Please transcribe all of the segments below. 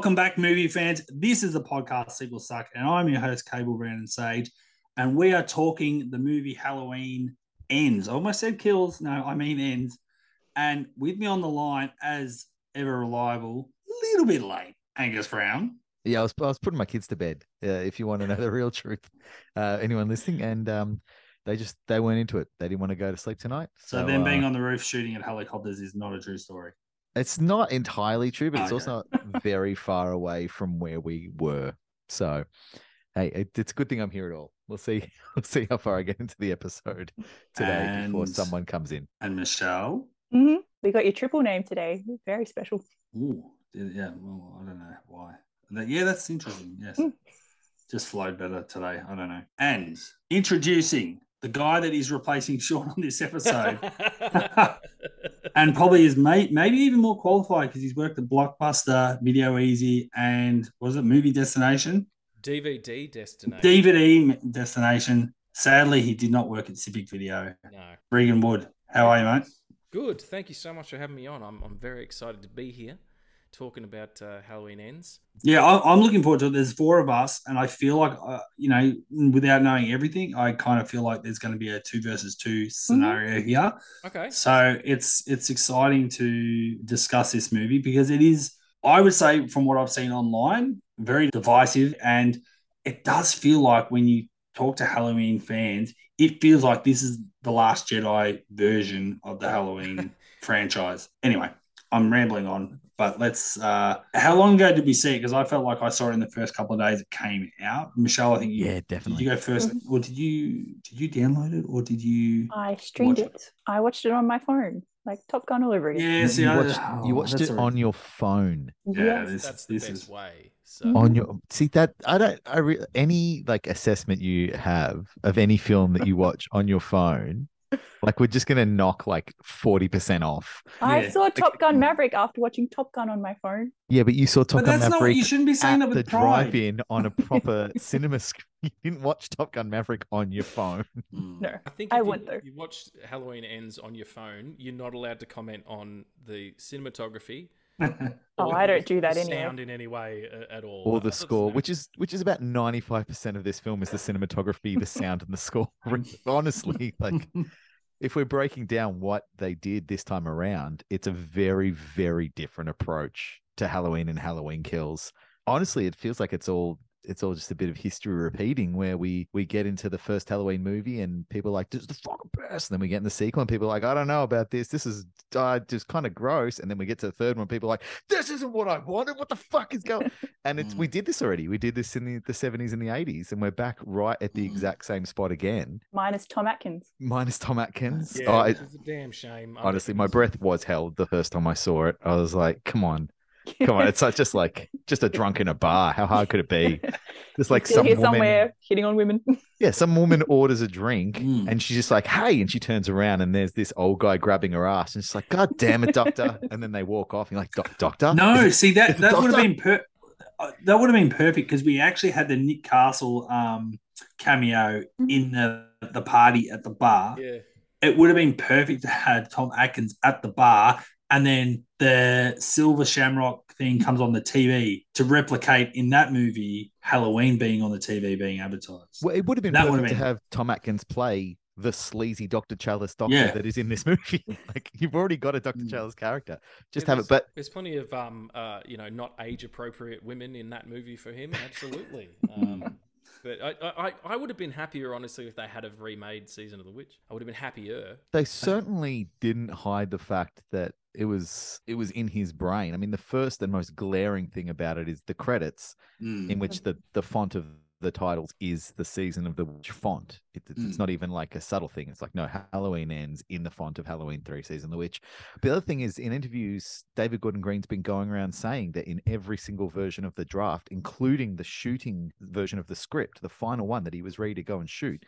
Welcome back, movie fans. This is the podcast Sequel Suck, and I'm your host, Cable Brandon Sage, and we are talking the movie Halloween Ends. I almost said kills. No, I mean ends. And with me on the line, as ever reliable, a little bit late, Angus Brown. Yeah, I was, I was putting my kids to bed. Uh, if you want to know the real truth, uh, anyone listening, and um, they just they weren't into it. They didn't want to go to sleep tonight. So, So, them being uh, on the roof shooting at helicopters is not a true story. It's not entirely true, but it's Okay. also not very far away from where we were. So, hey, it, it's a good thing I'm here at all. We'll see. We'll see how far I get into the episode today before someone comes in. And Michelle, hmm We got your triple name today. Very special. ooh, yeah, well, I don't know why. Yeah, that's interesting. Yes. Hmm. Just flowed better today. I don't know. And introducing the guy that is replacing Sean on this episode, and probably is mate, maybe even more qualified because he's worked at Blockbuster, Video Ezy, and was it Movie Destination? DVD destination. DVD Destination. Sadly, he did not work at Civic Video. no. Regan Wood, how are you, mate? Good. Thank you so much for having me on. I'm, I'm very excited to be here talking about uh, Halloween Ends. Yeah, I, I'm looking forward to it. There's four of us, and I feel like, uh, you know, without knowing everything, I kind of feel like there's going to be a two versus two scenario here. Okay. So it's it's exciting to discuss this movie because it is, I would say, from what I've seen online, very divisive, and it does feel like when you talk to Halloween fans, it feels like this is the Last Jedi version of the Halloween franchise. Anyway, I'm rambling on, but let's. uh How long ago did we see it? Because I felt like I saw it in the first couple of days it came out. Michelle, I think you Yeah, did definitely. you go 1st or did you did you download it, or did you? I streamed Watch it. I watched it on my phone, like Top Gun all over again. Yeah, You- see, you I- watched, you oh, watched it a- on your phone. Yeah, Yes. this, That's the this best is way. So on your see that I don't I re, any like assessment you have of any film that you watch on your phone, like we're just gonna knock like forty percent off. I Yeah. saw Top Gun Maverick after watching Top Gun on my phone. Yeah, but you saw Top But Gun that's not. Maverick You shouldn't be saying at that the with pride. drive-in on a proper cinema screen. You didn't watch Top Gun Maverick on your phone. Mm. No, I think I went you, though. you watched Halloween Ends on your phone, you're not allowed to comment on the cinematography. Oh, I don't do that the anyway. Sound in any way uh, at all. Or the score, which is which is about ninety-five percent of this film is the cinematography, the sound, and the score. Honestly, like if we're breaking down what they did this time around, it's a very, very different approach to Halloween and Halloween kills. Honestly, it feels like it's all it's all just a bit of history repeating where we we get into the first Halloween movie and people are like, this is the fucking best. And then we get in the sequel and people are like, I don't know about this. This is uh, just kind of gross. And then we get to the third one, people are like, this isn't what I wanted. What the fuck is going And it's we Mm. did this already. We did this in the, the 70s and the 80s, and we're back right at the Mm. exact same spot again, Minus Tom Atkins. minus Tom Atkins. Yeah, Oh, which it- is a damn shame. Honestly, my breath was held the first time I saw it. I was like, come on, come on. It's just like just a drunk in a bar. How hard could it be? Just like some here woman, somewhere hitting on women. yeah, some woman orders a drink Mm. and she's just like, hey, and she turns around and there's this old guy grabbing her ass and she's like, God damn it, doctor. and then they walk off and you're like, "Doc- doctor? No, it- see that is it that would have been per- uh, that would have been perfect because we actually had the Nick Castle um, cameo in the the party at the bar. Yeah. It would have been perfect to have Tom Atkins at the bar, and then the Silver Shamrock thing comes on the TV to replicate in that movie Halloween being on the TV being advertised. Well, it would have been That would've perfect to have Tom Atkins play the sleazy Dr. Challis doctor Yeah. that is in this movie. like you've already got a Dr. Mm. Challis character. Just Yeah, have it. But there's plenty of um uh you know not age appropriate women in that movie for him. Absolutely. Um, but I, I I would have been happier honestly if they had have remade Season of the Witch. I would have been happier. they certainly didn't hide the fact that it was it was in his brain. I mean, the first and most glaring thing about it is the credits Mm. in which the the font of the titles is the season of the witch font. It, it's Mm. not even like a subtle thing. It's like no, Halloween ends in the font of Halloween three season of the witch. The other thing is in interviews, David Gordon Green's been going around saying that in every single version of the draft, including the shooting version of the script, the final one that he was ready to go and shoot,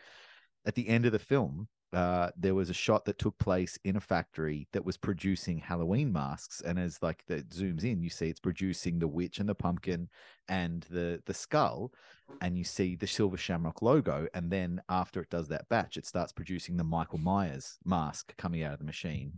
at the end of the film, uh, there was a shot that took place in a factory that was producing Halloween masks, and as like that zooms in, you see it's producing the witch and the pumpkin and the the skull, and you see the silver shamrock logo, and then after it does that batch, it starts producing the Michael Myers mask coming out of the machine.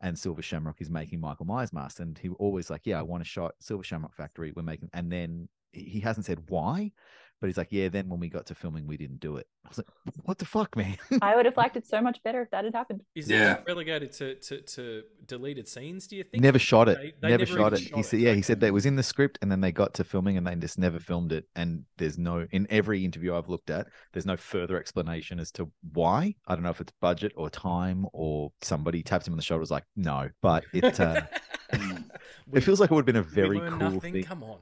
and Silver Shamrock is making Michael Myers masks, and he always like, yeah, I want a shot Silver Shamrock Factory. We're making, and then he he hasn't said why, but he's like, yeah. Then when we got to filming, we didn't do it. I was like, what the fuck, man? I would have liked it so much better if that had happened. Is Yeah. it relegated to, to, to deleted scenes? Do you think? never shot it. They- they never, never shot it. shot He it. said, yeah, he said that it was in the script, and then they got to filming, and they just never filmed it. And there's no in every interview I've looked at, there's no further explanation as to why. I don't know if it's budget or time or somebody taps him on the shoulder was like, no, but it uh, it feels like it would have been a very cool nothing. thing. Come on.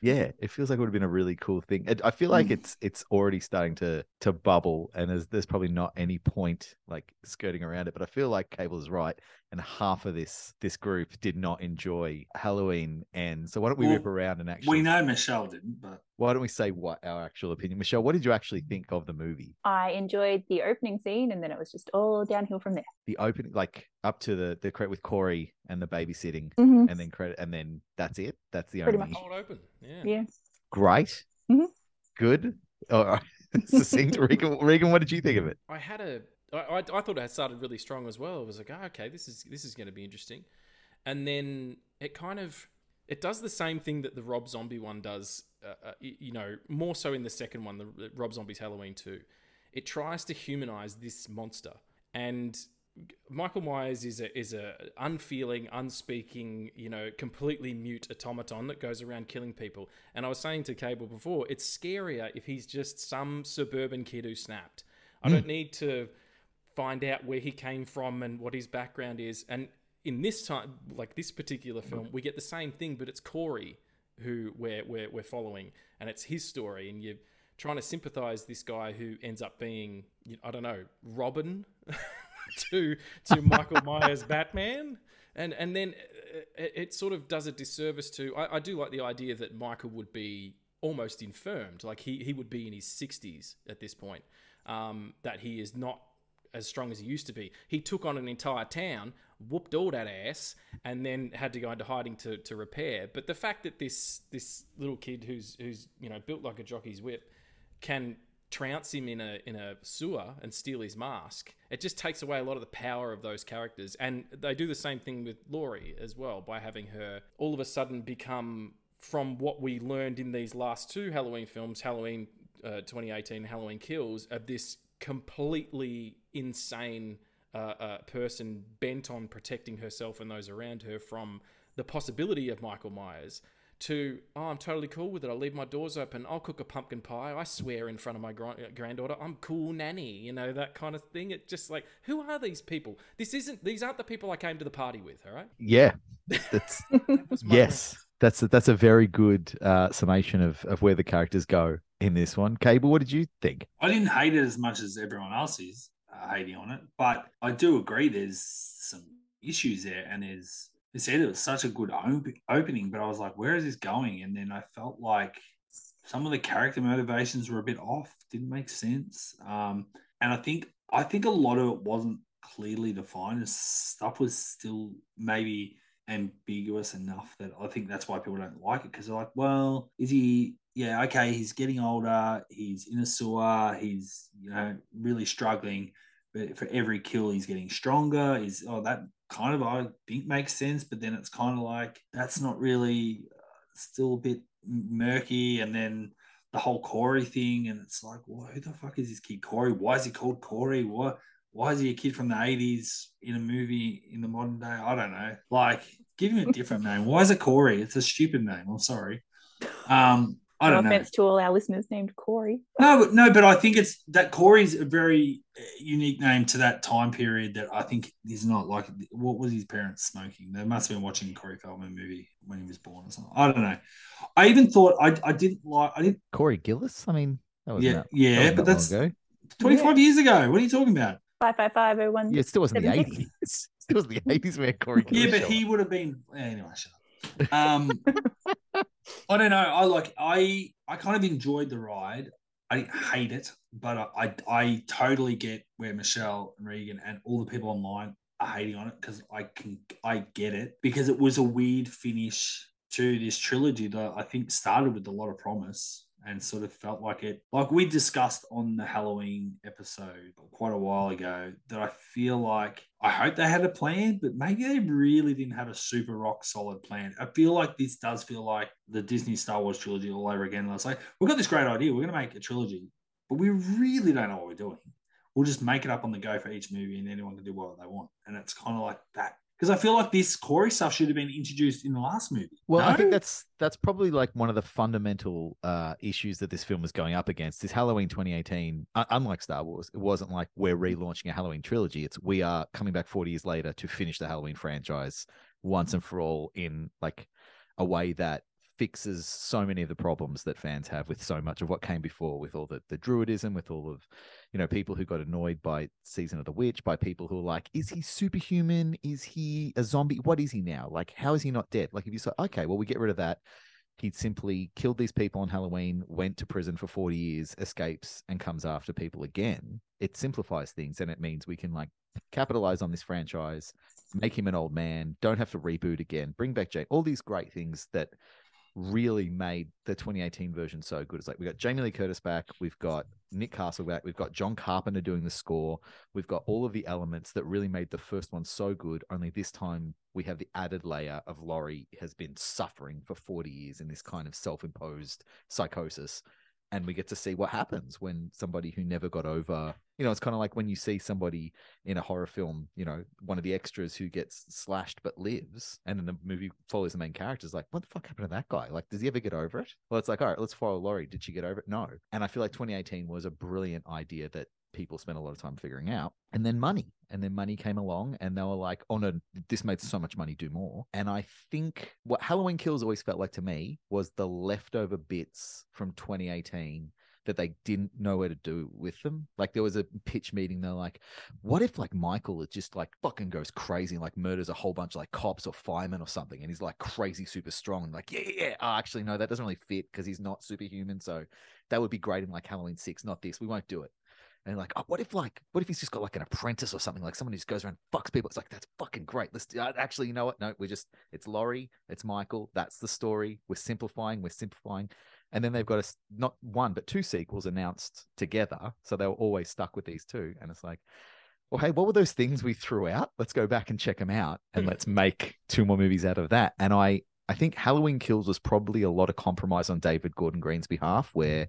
Yeah, it feels like it would have been a really cool thing. I feel like Mm. it's it's already starting to to bubble, and there's there's probably not any point like skirting around it. But I feel like Cable is right, and half of this this group did not enjoy Halloween. And so why don't we Well, whip around and actually We know Michelle didn't, but why don't we say what our actual opinion? Michelle, what did you actually think of the movie? I enjoyed the opening scene, and then it was just all downhill from there. The opening, like up to the the credit with Corey and the babysitting, Mhm. and then credit, and then that's it. That's the Pretty only much. Hold open. Yeah. Yeah. great, Mhm. good, oh, succinct. Regan, Regan, what did you think of it? I had a. I, I, I thought it had started really strong as well. I was like, oh, okay, this is this is going to be interesting, and then it kind of it does the same thing that the Rob Zombie one does. Uh, uh, you know, more so in the second one, the the Rob Zombie's Halloween two. It tries to humanize this monster, and Michael Myers is a is a unfeeling, unspeaking, you know, completely mute automaton that goes around killing people. And I was saying to Cable before, it's scarier if he's just some suburban kid who snapped. I don't need to find out where he came from and what his background is. And in this time, like this particular film, we get the same thing, but it's Corey who we're we're, we're following, and it's his story, and you're trying to sympathize this guy who ends up being, you- I don't know, Robin to to Michael Myers Batman. And, and then uh, it, it sort of does a disservice to. I, I do like the idea that Michael would be almost infirmed, like he, he would be in his 60s at this point, um, that he is not as strong as he used to be. He took on an entire town, whooped all that ass, and then had to go into hiding to, to repair. But the fact that this this little kid who's who's you know built like a jockey's whip can trounce him in a in a sewer and steal his mask, it just takes away a lot of the power of those characters. And they do the same thing with Laurie as well by having her all of a sudden become from what we learned in these last two Halloween films, Halloween uh, 2018, Halloween Kills, of this completely insane uh, uh, person bent on protecting herself and those around her from the possibility of Michael Myers. To oh, I'm totally cool with it. I'll leave my doors open. I'll cook a pumpkin pie. I swear in front of my gra- granddaughter, I'm cool nanny. You know that kind of thing. It just like who are these people? This isn't. These aren't the people I came to the party with. All right. Yeah, that's That was my yes. That's a, that's a very good uh, summation of, of where the characters go in this one. Cable, what did you think? I didn't hate it as much as everyone else is hating on it. But I do agree there's some issues there, and there's they said it was such a good op- opening, but I was like, where is this going? And then I felt like some of the character motivations were a bit off, didn't make sense. Um, and I think I think a lot of it wasn't clearly defined. and Stuff was still maybe ambiguous enough that I think that's why people don't like it because they're like, well, is he? Yeah, okay, he's getting older. He's in a sewer. He's you know really struggling, for every kill, he's getting stronger. Is oh that kind of I think makes sense, but then it's kind of like that's not really uh, still a bit murky. And then the whole Corey thing, and it's like, well, who the fuck is this kid Corey? Why is he called Corey? What? Why is he a kid from the 80s in a movie in the modern day? I don't know. Like, give him a different name. Why is it Corey? It's a stupid name. I'm sorry. Um, I No don't know. offense to all our listeners named Corey. No, but no, but I think it's that Corey's a very uh, unique name to that time period that I think is not like what was his parents smoking? They must have been watching Corey Feldman movie when he was born or something. I don't know. I even thought I I didn't like I didn't Corey Gillis? I mean, that was yeah that, yeah, that but that's long ago. 25 years ago. What are you talking about? Five five five oh one. Yeah, it still wasn't the eighties. It still was the eighties where Corey Gillis. Yeah, but he would have been anyway. Shut up. Um, I don't know. I like I I kind of enjoyed the ride. I didn't hate it, but I I, I totally get where Michelle and Regan and all the people online are hating on it because I can I get it because it was a weird finish to this trilogy that I think started with a lot of promise and sort of felt like it, like we discussed on the Halloween episode quite a while ago, that I feel like I hope they had a plan, but maybe they really didn't have a super rock solid plan. I feel like this does feel like the Disney Star Wars trilogy all over again. It's like, we've got this great idea, we're going to make a trilogy, but we really don't know what we're doing. We'll just make it up on the go for each movie and anyone can do what they want. And it's kind of like that because I feel like this Corey stuff should have been introduced in the last movie. Well, I think that's that's probably like one of the fundamental uh, issues that this film was going up against. Is Halloween 2018, uh, unlike Star Wars, it wasn't like we're relaunching a Halloween trilogy. It's we are coming back 40 years later to finish the Halloween franchise once and for all in like a way that fixes so many of the problems that fans have with so much of what came before, with all the the druidism, with all of you know people who got annoyed by season of the witch, by people who are like, is he superhuman? Is he a zombie? What is he now? Like, how is he not dead? Like, if you say, okay, well, we get rid of that. He simply killed these people on Halloween, went to prison for 40 years, escapes, and comes after people again. It simplifies things and it means we can like capitalize on this franchise, make him an old man, don't have to reboot again, bring back Jake, all these great things that really made the 2018 version so good. It's like we got Jamie Lee Curtis back, we've got Nick Castle back, we've got John Carpenter doing the score, we've got all of the elements that really made the first one so good. Only this time we have the added layer of Laurie has been suffering for 40 years in this kind of self-imposed psychosis. And we get to see what happens when somebody who never got over, you know, it's kind of like when you see somebody in a horror film, you know, one of the extras who gets slashed but lives, and then the movie follows the main character. Is like, what the fuck happened to that guy? Like, does he ever get over it? Well, it's like, all right, let's follow Laurie. Did she get over it? No. And I feel like 2018 was a brilliant idea that people spent a lot of time figuring out. And then money, and then money came along, and they were like, oh no, this made so much money, do more. And I think what Halloween Kills always felt like to me was the leftover bits from 2018 that they didn't know where to do with them. Like there was a pitch meeting. They're like, what if like Michael is just like fucking goes crazy and like murders a whole bunch of like cops or firemen or something, and he's like crazy super strong and like yeah yeah yeah. Oh, actually no, that doesn't really fit because he's not superhuman. So that would be great in like Halloween six, not this. We won't do it. And like, oh, what if like, what if he's just got like an apprentice or something, like someone who just goes around fucks people? It's like that's fucking great. Let's uh, actually, you know what? No, we're just it's Laurie, it's Michael. That's the story. We're simplifying. We're simplifying. And then they've got a not one but two sequels announced together, so they were always stuck with these two. And it's like, well, hey, what were those things we threw out? Let's go back and check them out, and let's make two more movies out of that. And I, I think Halloween Kills was probably a lot of compromise on David Gordon Green's behalf, where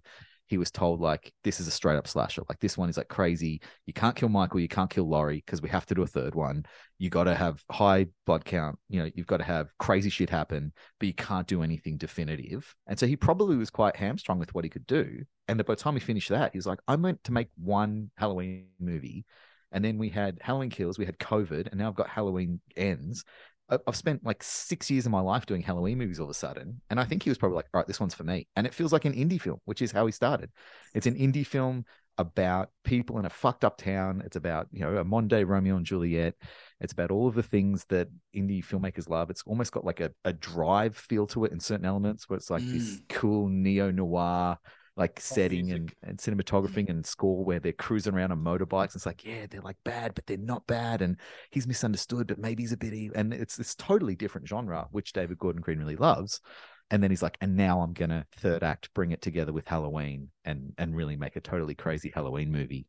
he was told like this is a straight up slasher. Like this one is like crazy. You can't kill Michael. You can't kill Laurie because we have to do a third one. You got to have high blood count. You know, you've got to have crazy shit happen, but you can't do anything definitive. And so he probably was quite hamstrung with what he could do. And by the time he finished that, he was like, I meant to make one Halloween movie. And then we had Halloween Kills, we had COVID, and now I've got Halloween Ends. I've spent like six years of my life doing Halloween movies all of a sudden. And I think he was probably like, all right, this one's for me. And it feels like an indie film, which is how he started. It's an indie film about people in a fucked up town. It's about, you know, a modern day Romeo and Juliet. It's about all of the things that indie filmmakers love. It's almost got like a, a drive feel to it in certain elements where it's like this mm. cool neo noir like setting music. and, and cinematography mm-hmm. and score where they're cruising around on motorbikes. It's like, yeah, they're like bad, but they're not bad. And he's misunderstood, but maybe he's a bit evil. And it's this totally different genre, which David Gordon Green really loves. And then he's like, and now I'm gonna third act, bring it together with Halloween and and really make a totally crazy Halloween movie.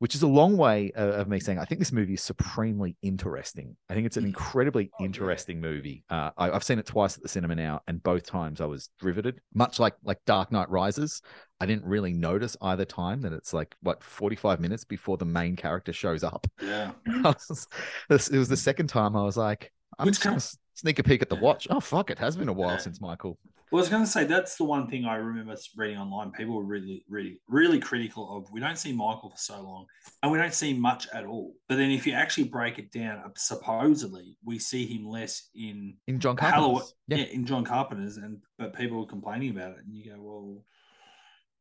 Which is a long way of me saying I think this movie is supremely interesting. I think it's an Mm. incredibly Oh, yeah. interesting movie. Uh, I, I've seen it twice at the cinema now, and both times I was riveted. Much like like Dark Knight Rises, I didn't really notice either time that it's like what 45 minutes before the main character shows up. Yeah. Was- this- it was the second time I was like, I'm Which com- sneak a peek at the watch. Oh fuck, it has been a while since Michael. Well, I was going to say that's the one thing I remember reading online. People were really, really, really critical of. We don't see Michael for so long, and we don't see much at all. But then, if you actually break it down, uh, supposedly we see him less in In John Carpenter's. yeah. Yeah. in John Carpenter's, and but people were complaining about it, and you go, well,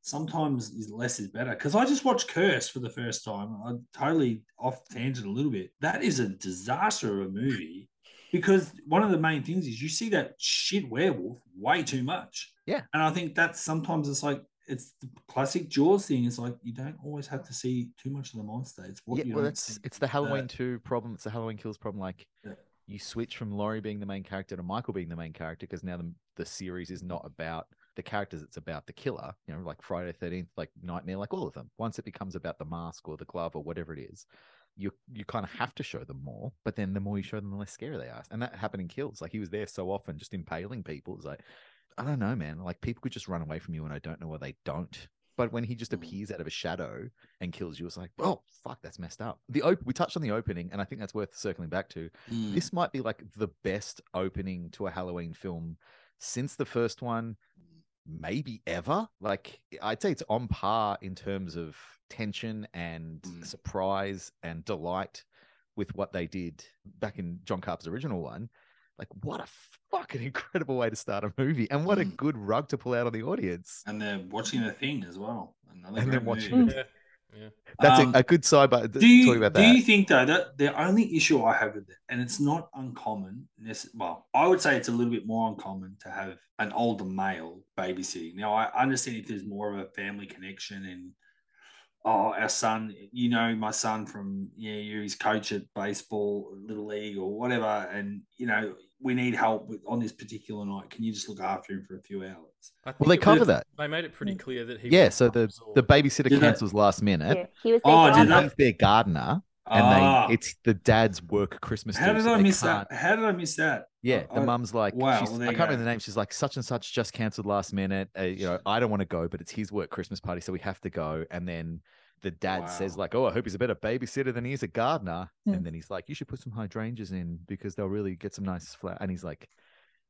sometimes is- less is better. Because I just watched Curse for the first time. I totally off tangent a little bit. That is a disaster of a movie. Because one of the main things is you see that shit werewolf way too much. Yeah. And I think that's sometimes it's like it's the classic Jaws thing. It's like you don't always have to see too much of the monster. It's what yeah, you well, that's it's the Halloween that- 2 problem. It's the Halloween Kills problem. Like, Yeah. you switch from Laurie being the main character to Michael being the main character because now the, the series is not about the characters it's about the killer, you know, like Friday Thirteenth, like Nightmare, like all of them. Once it becomes about the mask or the glove or whatever it is, you you kind of have to show them more. But then the more you show them, the less scary they are. And that happened in Kills. Like he was there so often, just impaling people. It's like I don't know, man. Like people could just run away from you, and I don't know why they don't. But when he just Mm. appears out of a shadow and kills you, it's like, oh fuck, that's messed up. The op- we touched on the opening, and I think that's worth circling back to. Mm. This might be like the best opening to a Halloween film since the first one, maybe ever. Like I'd say it's on par in terms of tension and Mm. surprise and delight with what they did back in John Carpenter's original one. Like what a fucking incredible way to start a movie, and what a Mm. good rug to pull out on the audience. and they're watching the thing as well. Another And great then watching movie. Yeah. Yeah. That's Um, a, a good sidebar. Do you, talking about do that. you think though that the only issue I have with it, and it's not uncommon, well, I would say it's a little bit more uncommon to have an older male babysitting. Now I understand if there's more of a family connection and oh, our son, you know, my son from yeah, you're his coach at baseball, little league or whatever, and you know, we need help with on this particular night. Can you just look after him for a few hours? Well, they cover was- that. They made it pretty clear that he. Yeah, so the absorbed. the babysitter Did they- cancels last minute, Yeah, he was there. Oh, did and they? he's their gardener, and Ah. they it's the dad's work Christmas. How did so I miss can't- that? How did I miss that? Yeah, the I- mum's like, wow, she's, well, I can't you remember the name. She's like, such and such just cancelled last minute. Uh, you know, I don't want to go, but it's his work Christmas party, so we have to go. And then the dad says like, oh, I hope he's a better babysitter than he is a gardener. Hmm. And then he's like, you should put some hydrangeas in because they'll really get some nice flower. And he's like,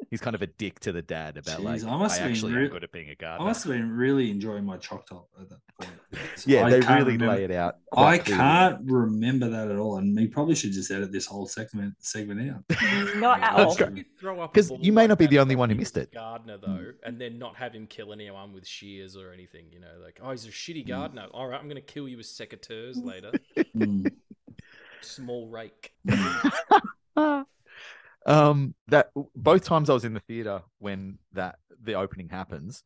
he's kind of a dick to the dad about Jeez, like, I must I have been actually re- am good at being a I gardener. I must have been really enjoying my choc top at that point. Yeah, I they really remember- lay it out. I clearly. can't remember that at all, and we probably should just edit this whole segment segment out. Not at all. great. You throw up a 'Cause you may like not be the only one who missed it. Gardener though, and then not have him kill anyone with shears or anything. You know, like oh, he's a shitty mm. gardener. All right, I'm going to kill you with secateurs mm. later. Mm. Small rake. Mm. Um that both times I was in the theater when that the opening happens.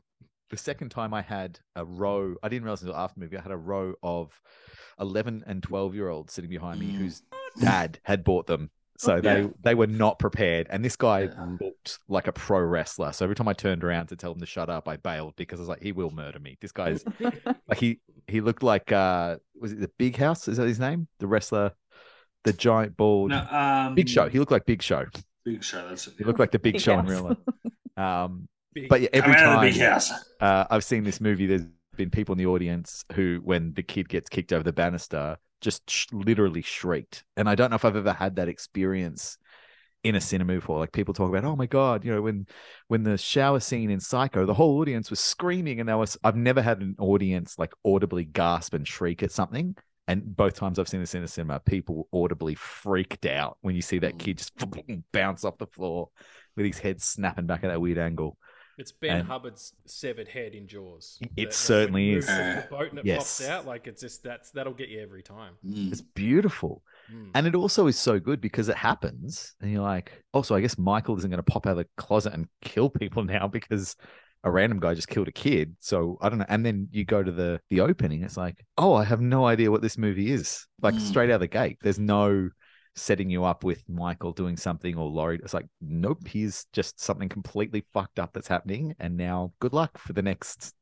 The second time I had a row, I didn't realize until after the movie, I had a row of 11 and 12 year olds sitting behind me whose dad had bought them. So they, they were not prepared. And this guy Yeah. looked like a pro wrestler. So every time I turned around to tell him to shut up, I bailed because I was like, he will murder me. This guy's like, he, he looked like, uh, was it the Big House? Is that his name? The wrestler, the giant bald No, um, Big Show. He looked like Big Show. Big show. That's it. He looked like the Big, Big Show in real life. Um, Big. but yeah, every Come out of time the big house. uh, I've seen this movie, there's been people in the audience who, when the kid gets kicked over the banister, just sh- literally shrieked. And I don't know if I've ever had that experience in a cinema before. Like people talk about, oh my god, you know, when when the shower scene in Psycho, the whole audience was screaming, and there was I've never had an audience like audibly gasp and shriek at something. And both times I've seen this in a cinema, people audibly freaked out when you see that kid just bounce off the floor with his head snapping back at that weird angle. It's Ben and- Hubbard's severed head in Jaws. It That- that certainly when is. moves the boat and it Yes. pops out like it's just that's that'll get you every time. Mm. It's beautiful. Mm. And it also is so good because it happens, and you're like, also, I guess Michael isn't going to pop out of the closet and kill people now because a random guy just killed a kid. So I don't know. And then you go to the the opening, it's like, oh, I have no idea what this movie is. Like Mm. straight out of the gate, there's no setting you up with Michael doing something or Laurie. It's like, nope, he's just something completely fucked up that's happening, and now good luck for the next.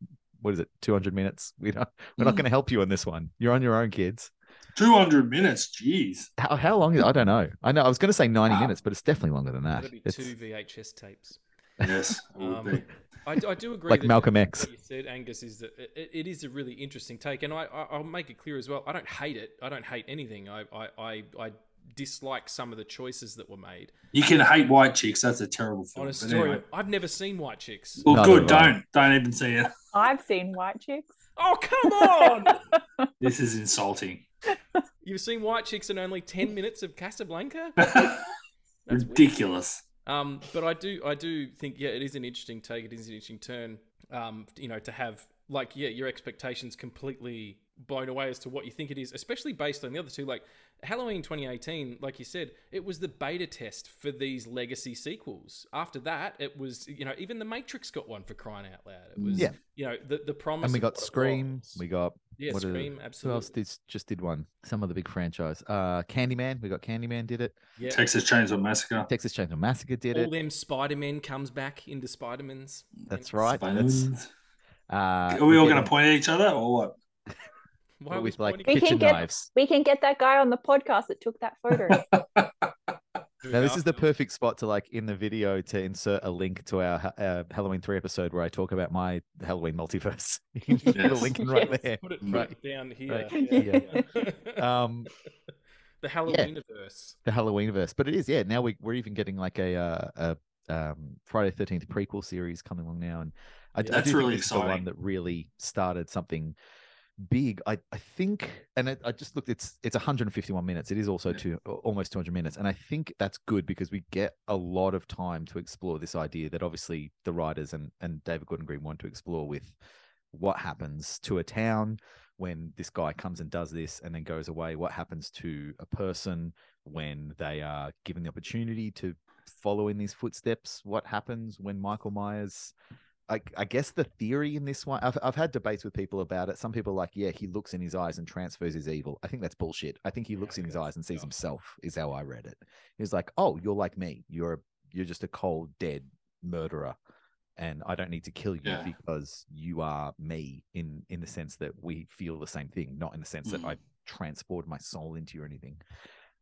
What is it? Two hundred minutes. We don't. We're not Mm. going to help you on this one. You're on your own, kids. 200 minutes. Jeez. How, how long is I don't know. I know I was going to say 90 Wow. minutes, but it's definitely longer than that. That'll be It's two VHS tapes. Yes. it would Um, be. I, I do agree. like that Malcolm X. What you said, Angus, is that it, it is a really interesting take, and I, I, I'll make it clear as well. I don't hate it. I don't hate anything. I, I, I, I dislike some of the choices that were made. You can hate white chicks. That's a terrible film. On a But story, anyway. I've never seen White Chicks. Well, Neither good. have I. Don't. Don't even see it. I've seen white chicks. Oh come on! This is insulting. You've seen White Chicks in only ten minutes of Casablanca. That's weird. Um, but I do, I do think, yeah, it is an interesting take. It is an interesting turn. Um, you know, to have like yeah, your expectations completely blown away as to what you think it is, especially based on the other two. Like Halloween 2018, like you said, it was the beta test for these legacy sequels. After that, it was you know even the Matrix got one for crying out loud. It was Yeah. you know the the promise. and we got what Scream. We got yeah what are- Scream Who else did just did one? Some of the big franchise. Uh, Candyman. We got Candyman. Did it? Yeah, Texas Chainsaw Massacre. Texas Chainsaw Massacre did all it. them Spider Men comes back into Spider Man's. That's right. That's, Spider-Man. uh, Are we all going to point at each other or what? Why with like pointing- We can kitchen get- knives. We can get that guy on the podcast that took that photo. Now this is the perfect spot to like in the video to insert a link to our uh, Halloween three episode where I talk about my Halloween multiverse. you can just put a link in right Yes. there. Put it Right. right down here. Right Yeah, here. yeah. Um, the Halloweenverse. the Halloweenverse, but it is yeah. Now we we're even getting like a uh, a um, Friday Thirteenth prequel series coming along now, and I, d- I That's do think really this is the one that really started something big. I I think, and I, I just looked. It's it's 151 minutes. It is also Yeah. two almost 200 minutes, and I think that's good because we get a lot of time to explore this idea that obviously the writers and and David Gordon Green want to explore with what happens to a town when this guy comes and does this and then goes away what happens to a person when they are given the opportunity to follow in these footsteps what happens when michael myers I, I guess the theory in this one I've, I've had debates with people about it. Some people are like yeah he looks in his eyes and transfers his evil. I think that's bullshit. I think he Yeah, looks in his eyes and sees himself is how i read it. He's like oh you're like me. You're you're just a cold dead murderer and I don't need to kill you Yeah. because you are me in in the sense that we feel the same thing, not in the sense that Mhm. I transport my soul into you or anything.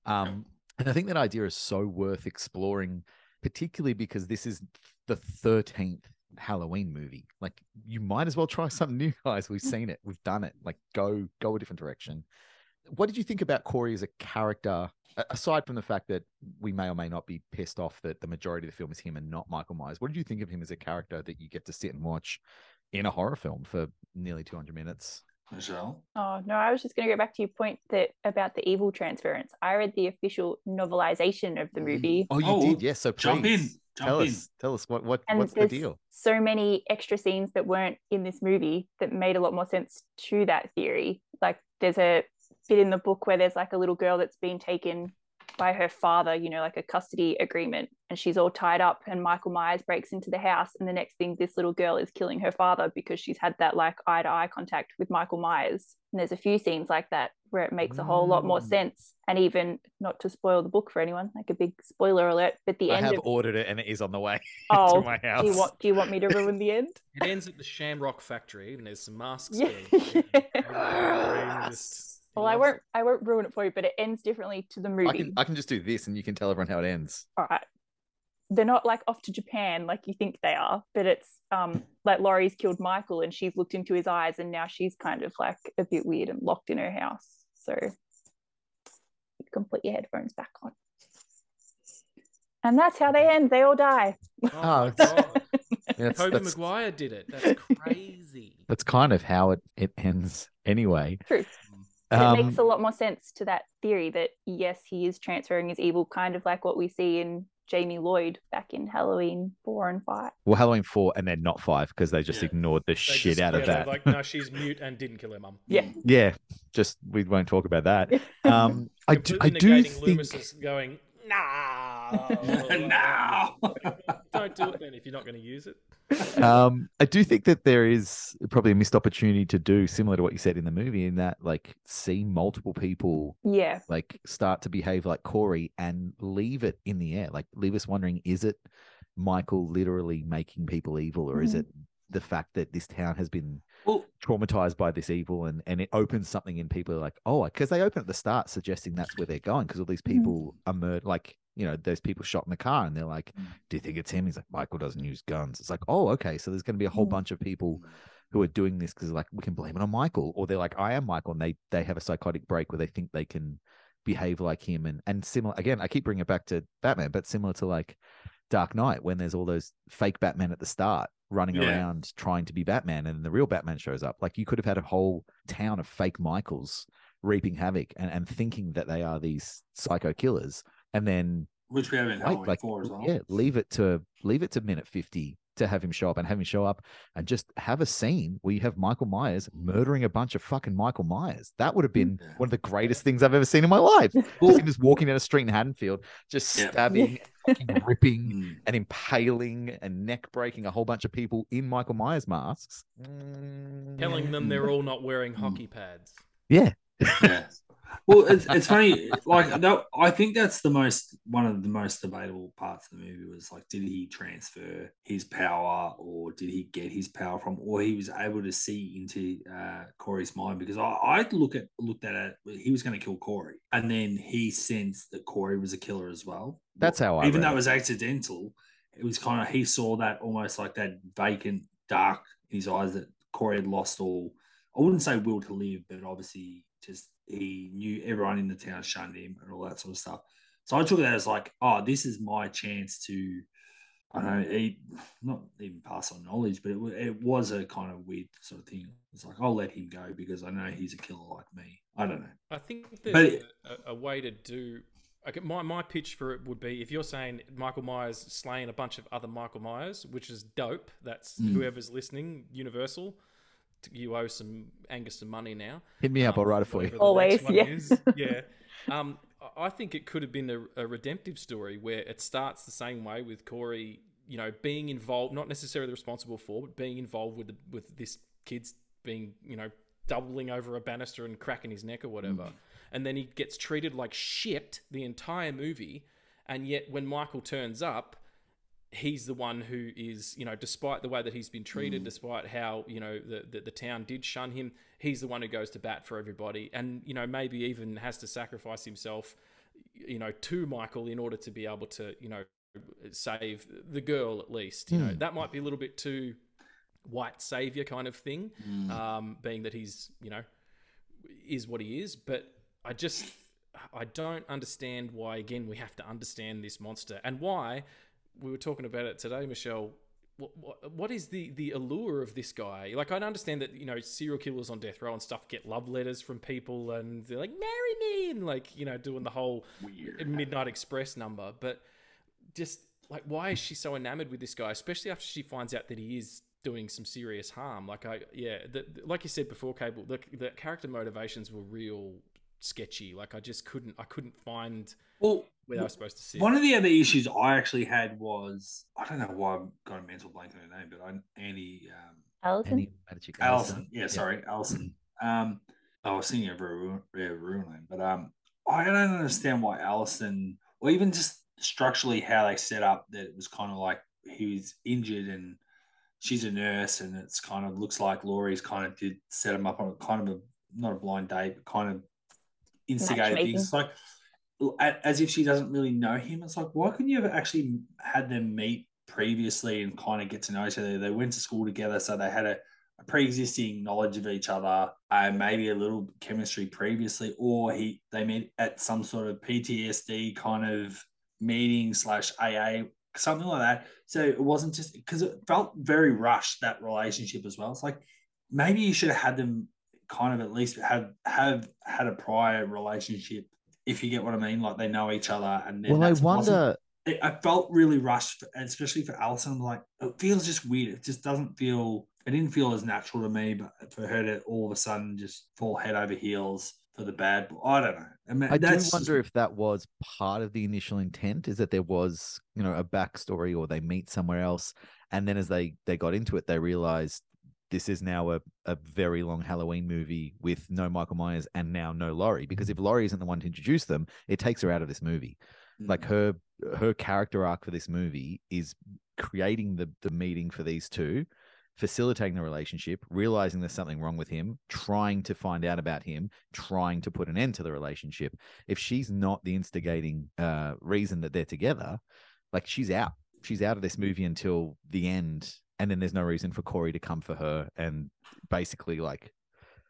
Um, and I think that idea is so worth exploring, particularly because this is the thirteenth Halloween movie. Like you might as well try something new, guys. We've seen it, we've done it. Like go go a different direction. What did you think about Corey as a character? Aside from the fact that we may or may not be pissed off that the majority of the film is him and not Michael Myers, what did you think of him as a character that you get to sit and watch in a horror film for nearly 200 minutes? Michelle. Oh no, I was just going to go back to your point that about the evil transference. I read the official novelization of the Mm. movie, Oh, you Oh, did, yes. So Jump in. Jump tell in. us, tell us what what and what's the deal? so many extra scenes that weren't in this movie that made a lot more sense to that theory. Like there's a bit in the book where there's like a little girl that's been taken by her father, you know, like a custody agreement, and she's all tied up. And Michael Myers breaks into the house, and the next thing, this little girl is killing her father because she's had that like eye to eye contact with Michael Myers. And there's a few scenes like that where it makes a whole lot more Mm. sense. And even not to spoil the book for anyone, like a big spoiler alert, but the I end I have of ordered it and it is on the way oh, to my house. do you want do you want me to ruin the end? It ends at the Shamrock Factory, and there's some masks. Yeah. being- Everyone just- he Well, I won't. I won't ruin it for you, but it ends differently to the movie. I can I can just do this and you can tell everyone how it ends. All right. They're not like off to Japan like you think they are, but it's um like Laurie's killed Michael and she's looked into his eyes and now she's kind of like a bit weird and locked in her house. So you can put your headphones back on. And that's how they end. They all die. Oh, Oh, my God. That's, Tobey Maguire did it. That's crazy. that's kind of how it, it ends anyway. True. But Um, it makes a lot more sense to that theory that yes, he is transferring his evil, kind of like what we see in Jamie Lloyd back in Halloween four and five. well, Halloween four and then not five because they just Yeah. ignored the They shit just- out of yeah, they're that. Like, no, she's mute and didn't kill her mum. Yeah. Yeah, just we won't talk about that. Um, I do, I do negating think Loomis's going, no. no. Don't do it then if you're not going to use it. Um, I do think that there is probably a missed opportunity to do similar to what you said in the movie, in that like see multiple people Yeah. like start to behave like Corey and leave it in the air, like leave us wondering: is it Michael literally making people evil, or is Mhm. it the fact that this town has been Well, traumatized by this evil and and it opens something in people like oh because they open at the start suggesting that's where they're going because all these Mhm. people are murdered like you know those people shot in the car and they're like Mm. do you think it's him he's like michael doesn't use guns it's like oh okay so there's going to be a whole Mm. bunch of people who are doing this because like we can blame it on michael or they're like i am michael and they they have a psychotic break where they think they can behave like him and and similar again i keep bringing it back to batman but similar to like dark knight when there's all those fake batman at the start running Yeah. around trying to be batman and the real batman shows up like you could have had a whole town of fake michaels reaping havoc and, and thinking that they are these psycho killers and then which we have in wait, Halloween like 4 as well. yeah leave it to leave it to minute 50 to have him show up and have him show up and just have a scene where you have Michael Myers murdering a bunch of fucking Michael Myers. That would have been one of the greatest things I've ever seen in my life. Just him just walking down a street in Haddonfield, just Yeah. stabbing, fucking ripping, mm, and impaling and neck breaking a whole bunch of people in Michael Myers masks. Mm, Telling them they're all not wearing Mm. hockey pads. yeah. yeah. Well, it's, it's funny. Like, that, I think that's the most one of the most debatable parts of the movie was like, did he transfer his power, or did he get his power from, or he was able to see into uh, Corey's mind? Because I, I look at looked at it, he was going to kill Corey, and then he sensed that Corey was a killer as well. That's how I even though it. it was accidental, it was kind of he saw that almost like that vacant, dark in his eyes that Corey had lost all. I wouldn't say will to live, but obviously just he knew everyone in the town shunned him and all that sort of stuff. So I took that as like, oh, this is my chance to, I don't know, he, not even pass on knowledge, but it, it was a kind of weird sort of thing. It's like I'll let him go because I know he's a killer like me. I don't know. I think there's it- a, a way to do. Okay, my, my pitch for it would be if you're saying Michael Myers slaying a bunch of other Michael Myers, which is dope. That's Mm. whoever's listening, Universal. You owe some Angus some money now. Hit me up, um, I'll write it for you. Always, next yeah. is. yeah. Um, I- I think it could have been a, a redemptive story where it starts the same way with Corey, you know, being involved, not necessarily responsible for, but being involved with the, with this kid's being, you know, doubling over a banister and cracking his neck or whatever, and then he gets treated like shit the entire movie, and yet when Michael turns up, he's the one who is, you know, despite the way that he's been treated, despite how, you know, the, the, the town did shun him, he's the one who goes to bat for everybody. And, you know, maybe even has to sacrifice himself, you know, to Michael in order to be able to, you know, save the girl at least. You know, Hmm. that might be a little bit too white savior kind of thing, um, being that he's, you know, is what he is. But I just, I don't understand why, again, we have to understand this monster and why we were talking about it today, Michelle. What, what, what is the, the allure of this guy? Like, I understand that, you know, serial killers on death row and stuff get love letters from people and they're like, marry me, and like, you know, doing the whole Weird. Midnight Express number. But just like, why is she so enamored with this guy, especially after she finds out that he is doing some serious harm? Like, I, yeah, the, like you said before, Cable, the, the character motivations were real sketchy. Like, I just couldn't, I couldn't find Well, where they were supposed to sit. One of the other issues I actually had was I don't know why I've got a mental blank on her name, but I Andi um, Allison. Andi Matichak Allison. Yeah, sorry, Allison. Um, I was thinking of her real, real, real name, but um, I don't understand why Allison, or even just structurally how they set up that it was kind of like he was injured and she's a nurse, and it's kind of looks like Laurie's kind of did set him up on a kind of a not a blind date, but kind of instigated things. Like as if she doesn't really know him. It's like, why couldn't you have actually had them meet previously and kind of get to know each other? They went to school together, so they had a, a pre-existing knowledge of each other, and maybe a little chemistry previously, or he they met at some sort of PTSD kind of meeting slash AA, something like that. So it wasn't just because it felt very rushed that relationship as well. It's like maybe you should have had them kind of at least have have had a prior relationship if you get what I mean, like they know each other, and then Well, I wonder. It, I felt really rushed, for, especially for Allison. Like, it feels just weird. It just doesn't feel. It didn't feel as natural to me, but for her to all of a sudden just fall head over heels for the bad, I don't know. I, mean, I do wonder if that was part of the initial intent is that there was, you know, a backstory or they meet somewhere else. And then as they they got into it, they realized this is now a, a very long Halloween movie with no Michael Myers and now no Laurie. Because if Laurie isn't the one to introduce them, it takes her out of this movie. Like Mm. her her character arc for this movie is creating the the meeting for these two, facilitating the relationship, realizing there's something wrong with him, trying to find out about him, trying to put an end to the relationship. If she's not the instigating uh, reason that they're together, like she's out. She's out of this movie until the end, and then there's no reason for Corey to come for her. And basically, like,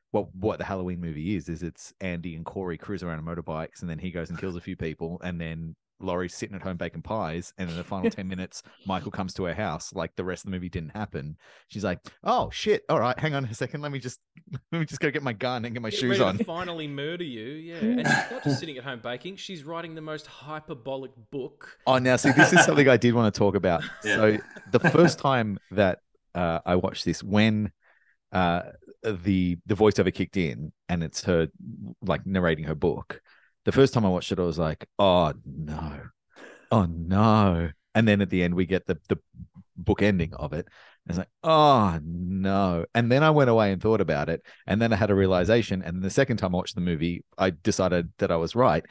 what what the Halloween movie is is it's Andi and Corey cruise around on motorbikes, and then he goes and kills a few people, and then Laurie's sitting at home baking pies, and in the final 10 minutes, Michael comes to her house, like the rest of the movie didn't happen. She's like, Oh shit, all right, hang on a second. Let me just let me just go get my gun and get my Get shoes ready on. to finally murder you, yeah. And she's not just sitting at home baking; she's writing the most hyperbolic book. Oh, now see, this is something I did want to talk about. Yeah. So the first time that uh, I watched this, when uh, the the voiceover kicked in and it's her like narrating her book, the first time I watched it, I was like, "Oh no, oh no!" And then at the end, we get the the book ending of it. I was like, "Oh no!" And then I went away and thought about it, and then I had a realization. And the second time I watched the movie, I decided that I was right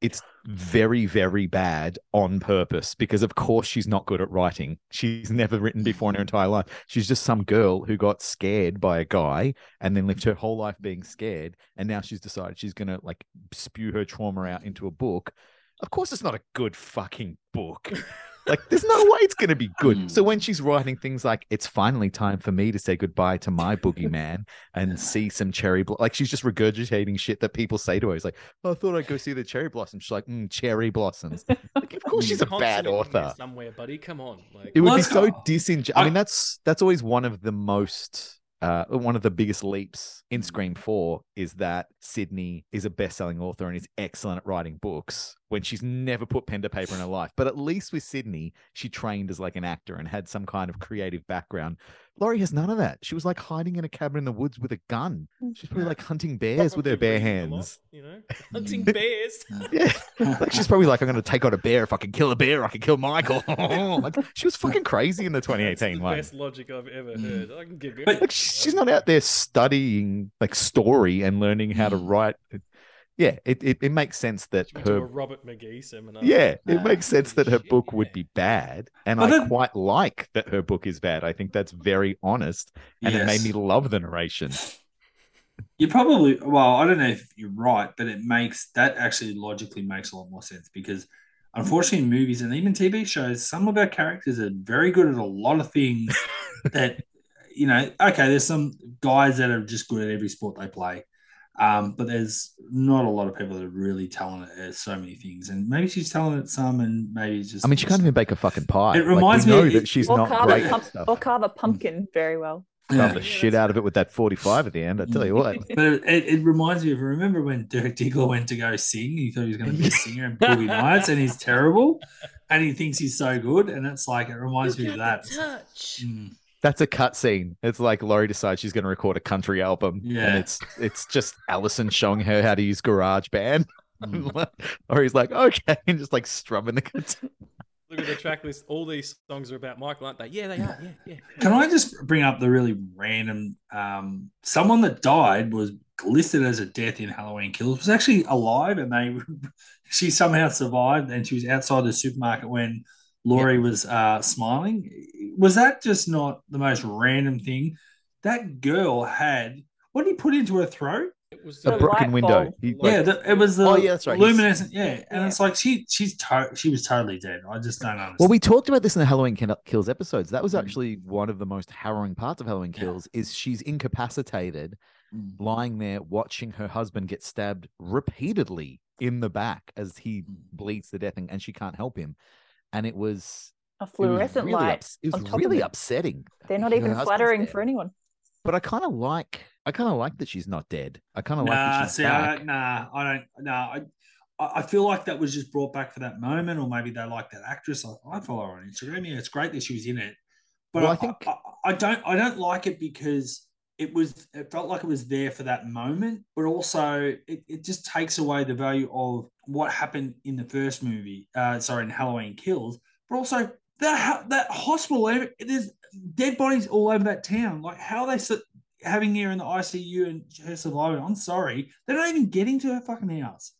it's very very bad on purpose because of course she's not good at writing. She's never written before in her entire life. She's just some girl who got scared by a guy and then lived her whole life being scared. And now she's decided she's going to like spew her trauma out into a book. Of course it's not a good fucking book like there's no way it's going to be good so when she's writing things like it's finally time for me to say goodbye to my boogeyman and see some cherry blo-. like she's just regurgitating shit that people say to her. It's like, oh, I thought I'd go see the cherry blossoms. She's like, mm, cherry blossoms. Like, of course she's a bad Consonant in there author. somewhere, buddy. Come on, like It would be so go. disingenuous. I I- mean, that's that's always one of the most uh, one of the biggest leaps in Scream 4 is that Sidney is a best-selling author and is excellent at writing books when she's never put pen to paper in her life. But at least with Sidney, she trained as like an actor and had some kind of creative background. Laurie has none of that. She was like hiding in a cabin in the woods with a gun. Mm. She's probably like hunting bears with her bare a lot, hands. you know, hunting bears. Yeah. like she's probably like, I'm gonna take on a bear. If I can kill a bear, I can kill Michael. like she was fucking crazy in the That's 2018 the one. best logic I've ever mm. heard. I can give you. But- Like she's not out there studying like story and learning how to mm. write. Yeah, it, it, it makes sense that She a her Robert McKee seminar. yeah, it Ah, makes sense that her shit, book would yeah. be bad. And But I then- quite like that her book is bad. I think that's very honest and it made me love the narration. You probably well, I don't know if you're right, but it makes that actually logically makes a lot more sense because unfortunately in movies and even TV shows, some of our characters are very good at a lot of things that you know, okay, there's some guys that are just good at every sport they play. Um, but there's not a lot of people that are really talented at so many things. And maybe she's telling it some and maybe it's just I mean, she can't even bake a fucking pie. It Like, reminds we me- know it- that she's or not great a pump, stuff. or carve a pumpkin very well. Carve Yeah. the Yeah, shit that's out of it with that 45 at the end. I tell you what. But it, it, it reminds me of remember when Dirk Diggler went to go sing? He thought he was going to be a singer in Boogie Nights, and he's terrible, and he thinks he's so good, and it's like it reminds me of that. touch. Mm. That's a cut scene. It's like Laurie decides she's going to record a country album, Yeah. and it's it's just Allison showing her how to use GarageBand. Mm. or he's like, okay, and just like strumming the guitar. Look at the track list. All these songs are about Michael, aren't they? Yeah, they are. Yeah, yeah. Can I just bring up the really random? Um, someone that died was listed as a death in Halloween Kills was actually alive, and they she somehow survived, and she was outside the supermarket when Laurie was uh, smiling. Was that just not the most random thing? That girl had what did he put into her throat? It was A broken window. bulb. He, Like- yeah, the, it was the Oh, yeah, that's right. He's- luminescent. Yeah, and Yeah. it's like she she's to- she was totally dead. I just don't understand. Well, we talked about this in the Halloween Kill- Kills episodes. That was Mm. actually one of the most harrowing parts of Halloween Yeah. Kills. Is she's incapacitated, Mm. lying there watching her husband get stabbed repeatedly in the back as he Mm. bleeds to death, and, and she can't help him. And it was A it was fluorescent really light. ups- it on was really it. upsetting. They're not even husband's flattering dead. for anyone. But I kind of like. I kind of like that she's not dead. I kind of like Nah, that she's see, I back. don't, nah, I don't. Nah, I, I I feel like that was just brought back for that moment, or maybe they like that actress. I, I follow her on Instagram. Yeah, it's great that she was in it, but Well, I, I think- I, I don't. I don't like it because it was. It felt like it was there for that moment, but also it, it just takes away the value of what happened in the first movie. Uh, sorry, in Halloween Kills, but also that that hospital. There's dead bodies all over that town. Like how they sit having her in the ICU and her surviving. I'm sorry, they're not even getting to her fucking house.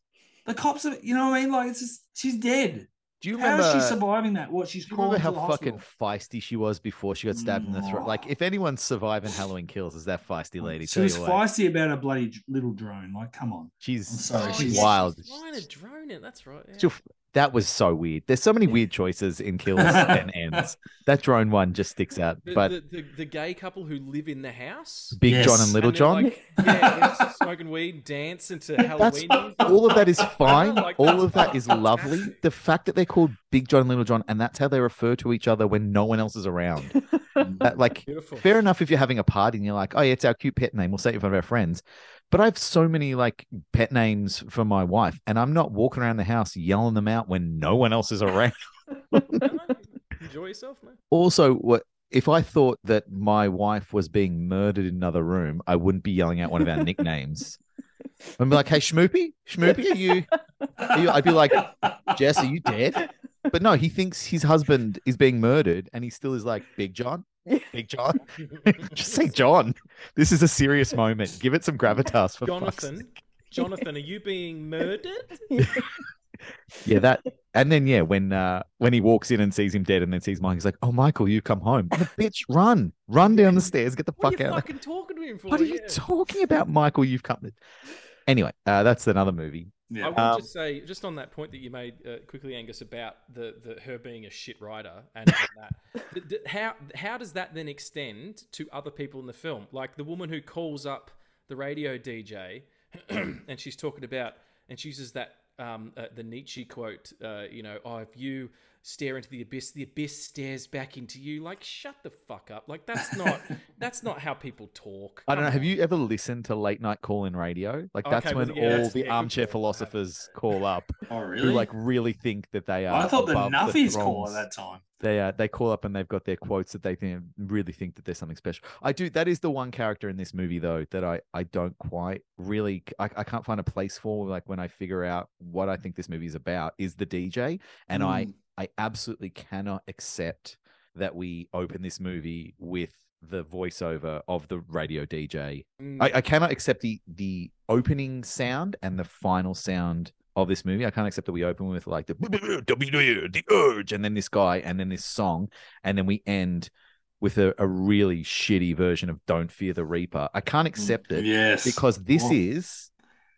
The cops are, you know what I mean? Like it's just she's dead. Do you How remember? is she surviving that? What she's Do you crawling to how the fucking feisty she was before she got stabbed in the throat? Like, if anyone's surviving Halloween Kills, is that feisty lady? She was you what. feisty about a bloody little drone. Like, come on. She's I'm sorry, Oh, she's yeah, wild. She's flying a drone in. That's right. yeah. She'll- that was so weird. There's so many weird choices in kills and ends. That drone one just sticks out. The, But the, the, the gay couple who live in the house. Big Yes. John and Little and John, like, yeah, smoking weed, dance into Halloween. music. all of that is fine. Like, all of that is lovely. The fact that they're called Big John and Little John, and that's how they refer to each other when no one else is around. Uh, like, Beautiful. fair enough if you're having a party and you're like, oh yeah, it's our cute pet name. We'll say it in front of our friends. But I have so many like pet names for my wife, and I'm not walking around the house yelling them out when no one else is around. Enjoy yourself, man. also, what if I thought that my wife was being murdered in another room, I wouldn't be yelling out one of our nicknames. I'd be like, "Hey, Schmoopy, Schmoopy, are you, are you?" I'd be like, "Jess, are you dead?" But no, he thinks his husband is being murdered, and he still is like, "Big John, Big John." Just say John. This is a serious moment. Give it some gravitas for fuck's Jonathan, sake. Jonathan, are you being murdered? Yeah, that. And then yeah, when uh when he walks in and sees him dead, and then sees Mike, he's like, "Oh, Michael, you come home, bitch, run, run down the stairs, get the What fuck are you out." fucking talking to him for? What are you Yeah. talking about, Michael? You've come. Anyway, uh, that's another movie. I Yeah. will Um, just say, just on that point that you made uh, quickly, Angus, about the, the her being a shit writer and, and that. th- th- how how does that then extend to other people in the film? Like the woman who calls up the radio DJ, and she's talking about, and she uses that um, uh, the Nietzsche quote. Uh, you know, oh, if you stare into the abyss, the abyss stares back into you. Like, shut the fuck up. Like that's not that's not how people talk. I don't know. Come Have you ever listened to late night call in radio? Like that's Okay, when yeah, all that's- the yeah, armchair call. philosophers call up, Oh, really who like really think that they are. I thought the above Nuffies call throngs. at that time. They uh, they call up and they've got their quotes that they think, really think that there's something special. I do. That is the one character in this movie though that I I don't quite really I, I can't find a place for. Like when I figure out what I think this movie is about is the DJ, and Mm. I absolutely cannot accept that we open this movie with the voiceover of the radio DJ. Mm. I, I cannot accept the the opening sound and the final sound of this movie. I can't accept that we open with like the W the urge and then this guy and then this song and then we end with a, a really shitty version of Don't Fear the Reaper. I can't accept it Yes. because this Oh. is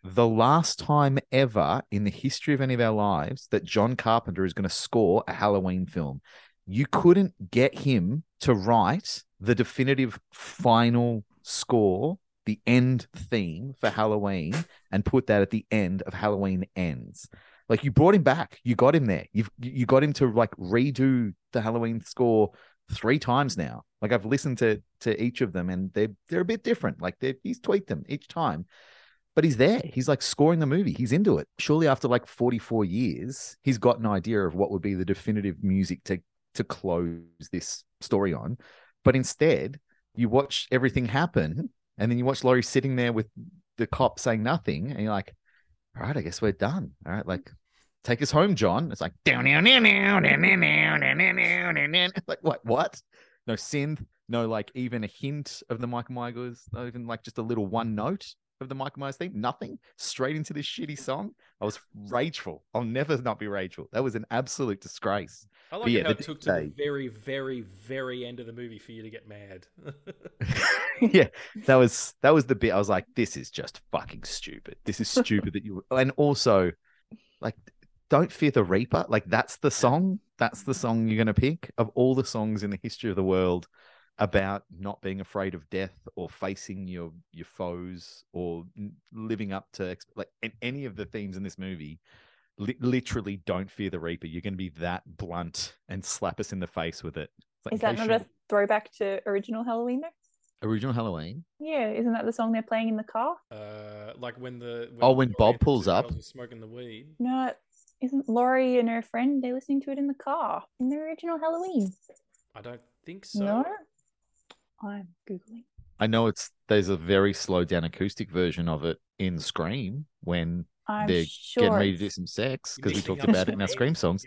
the last time ever in the history of any of our lives that John Carpenter is going to score a Halloween film. You couldn't get him to write the definitive final score, the end theme for Halloween, and put that at the end of Halloween Ends. Like you brought him back, you got him there. You've you got him to like redo the Halloween score three times now. Like I've listened to to each of them, and they're they're a bit different. Like they he's tweaked them each time, but he's there. He's like scoring the movie. He's into it. Surely after like forty four years, he's got an idea of what would be the definitive music to to close this story on. But instead, you watch everything happen, and then you watch Laurie sitting there with the cop saying nothing, and you're like, all right, I guess we're done. All right, like. Take us home, John. It's like down, down, down, down, down, down, down, down, down. like what? What? No synth, no like even a hint of the Michael Myers, not even like just a little one note of the Michael Myers theme. Nothing. Straight into this shitty song. I was rageful. I'll never not be rageful. That was an absolute disgrace. I like yeah, how it took to the very, very, very end of the movie for you to get mad. yeah, that was that was the bit. I was like, this is just fucking stupid. This is stupid that you and also like don't fear the reaper. Like that's the song. That's the song you're gonna pick of all the songs in the history of the world about not being afraid of death or facing your your foes or living up to like any of the themes in this movie. Li- literally, don't fear the reaper. You're going to be that blunt and slap us in the face with it. It's like, Is that not you- a throwback to original Halloween though? original Halloween? Yeah, isn't that the song they're playing in the car? uh, like when the when Oh, when Bob pulls up. girls smoking the weed. No, isn't Laurie and her friend they're listening to it in the car in the original Halloween? I don't think so. No, I'm googling. I know it's there's a very slowed down acoustic version of it in Scream when I'm they're sure. getting ready to do some sex because we talked about it in our Scream songs.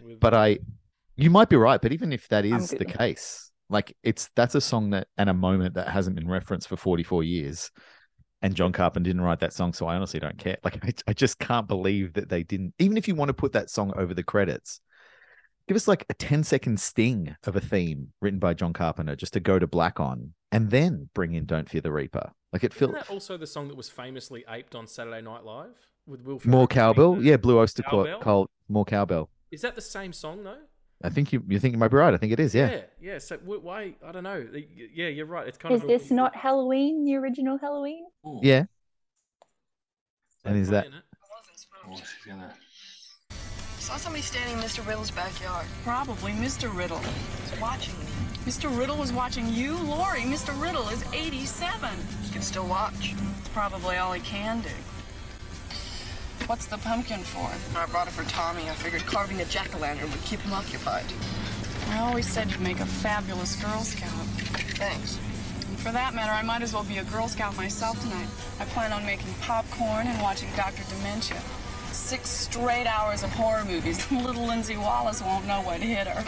with- But I, you might be right. But even if that is the case, like it's that's a song that and a moment that hasn't been referenced for 44 years. And John Carpenter didn't write that song, so I honestly don't care. Like I, I just can't believe that they didn't. Even if you want to put that song over the credits, give us like a 10 second sting of a theme written by John Carpenter just to go to black on, and then bring in "Don't Fear the Reaper." Like it Isn't feels that also the song that was famously aped on Saturday Night Live with Will more Ferrell singing cowbell. Yeah, Blue Oyster Cult. Cult. more cowbell. Is that the same song though? I think you you think you might be right. I think it is. Yeah. yeah. yeah. So why? I don't know. Yeah, you're right. It's kind Is of. a this weird- not Halloween, the original Halloween? Oh, Yeah. They're and is that- playing it. oh, she's gonna. I saw somebody standing in Mr. Riddle's backyard. Probably Mr. Riddle. He's watching me. Mr. Riddle was watching you, Laurie. Mr. Riddle is 87. He can still watch. It's probably all he can do. What's the pumpkin for? I brought it for Tommy. I figured carving a jack-o'-lantern would keep him occupied. I always said you'd make a fabulous Girl Scout. Thanks. And for that matter, I might as well be a Girl Scout myself tonight. I plan on making popcorn and watching Dr. Dementia. Six straight hours of horror movies. Little Lindsay Wallace won't know what hit her.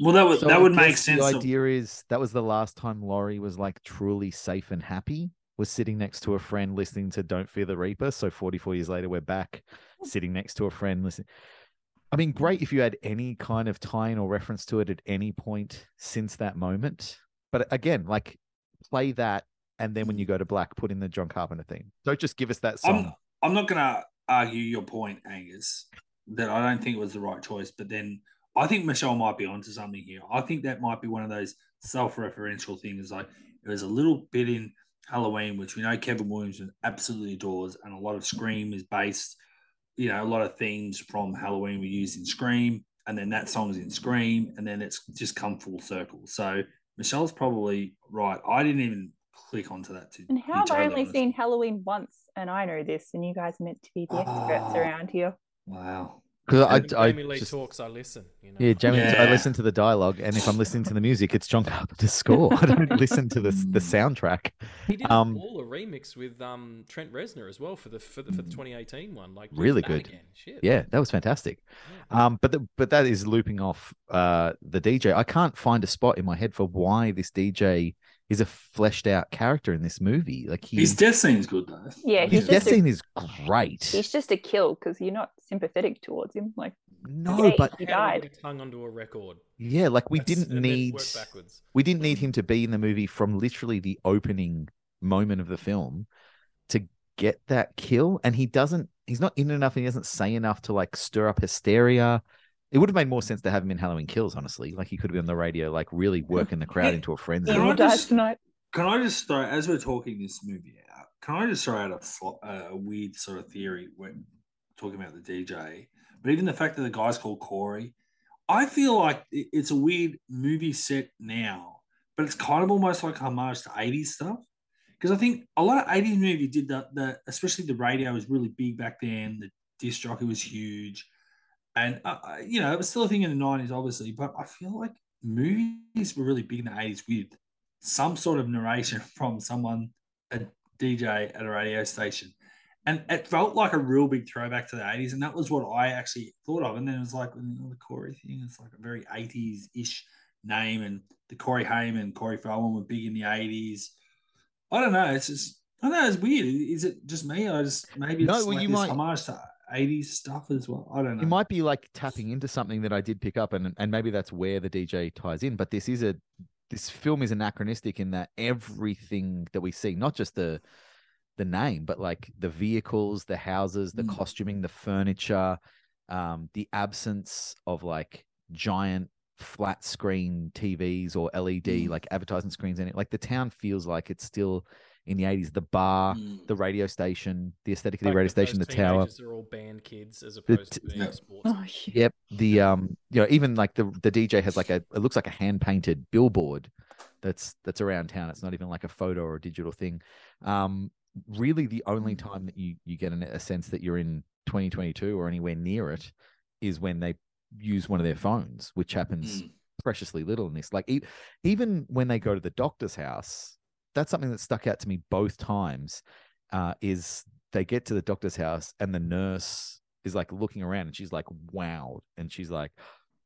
Well, that would So that would make sense. The idea is that was the last time Laurie was like truly safe and happy. Was sitting next to a friend listening to "Don't Fear the Reaper." So 44 years later, we're back hmm. sitting next to a friend listening. I mean, great if you had any kind of tie-in or reference to it at any point since that moment. But again, like play that, and then when you go to black, put in the John Carpenter theme. Don't just give us that song. I'm I'm not going to argue your point, Angus, that I don't think it was the right choice. But then I think Michelle might be onto something here. I think that might be one of those self-referential things. Like it was a little bit in Halloween, which we know Kevin Williamson absolutely adores, and a lot of Scream is based. You know, a lot of themes from Halloween were used in Scream, and then that song's in Scream, and then it's just come full circle. So Michelle's probably right. I didn't even click onto that. To And how have I only honest. seen Halloween once? And I know this, and you guys are meant to be the experts Oh. around here. Wow. Because I, When I Jamie Lee just- talks, I listen. You know. yeah, Jamie, I listen to the dialogue, and if I'm listening to the music, it's John Carpenter's score. I don't listen to the the soundtrack. He did Um, a baller remix with um, Trent Reznor as well for the for the, for the 2018 one. Like Really good. Shit. Yeah, that was fantastic. Um, but the, but that is looping off uh the DJ. I can't find a spot in my head for why this DJ is a fleshed out character in this movie. Like he, His death scene is good though. Yeah, his death a, scene is great. he's just a kill because you're not sympathetic towards him. Like No, Yeah, but he How do we died. Hung onto a record. yeah, like we That's- didn't need work backwards. we didn't need him to be in the movie from literally the opening moment of the film to get that kill and he doesn't he's not in enough and he doesn't say enough to like stir up hysteria it would have made more sense to have him in halloween kills honestly like he could have been on the radio like really working the crowd into a frenzy Can I just- tonight. Can I just throw, as we're talking this movie out, can I just throw out a, fo- a weird sort of theory when talking about the DJ? But even the fact that the guy's called Corey, I feel like it's a weird movie set now, but it's kind of almost like homage to 80s stuff. Because I think a lot of 80s movies did that, the, especially the radio was really big back then. The disc jockey was huge. And, uh, uh, you know, it was still a thing in the 90s, obviously, but I feel like movies were really big in the 80s with some sort of narration from someone, a DJ at a radio station. And it felt like a real big throwback to the 80s. And that was what I actually thought of. And then it was like you know, the Corey thing, it's like a very 80s ish name. And the Corey Haim, Corey Feldman were big in the 80s. I don't know. It's just, I don't know. It's weird. Is it just me? I just, maybe it's No, well, like you this might- homage to 80s stuff as well. I don't know. it might be like tapping into something that i did pick up and and maybe that's where the dj ties in but this is a this film is anachronistic in that everything that we see not just the the name but like the vehicles the houses the Mm. costuming the furniture um the absence of like giant flat screen tvs or led Mm. like advertising screens in it like the town feels like it's still in the 80s the bar Mm. the radio station the aesthetic of the Like radio that station the tower teenagers are all band kids as opposed t- to being Yeah. sports. Oh, shit. Yep. The um, you know, even like the the DJ has like a it looks like a hand painted billboard that's that's around town. It's not even like a photo or a digital thing. Um, really, the only time that you you get an, a sense that you're in 2022 or anywhere near it is when they use one of their phones, which happens Mm. preciously little in this. Like e- even when they go to the doctor's house, that's something that stuck out to me both times. Uh, is they get to the doctor's house and the nurse is like looking around and she's like wowed and she's like,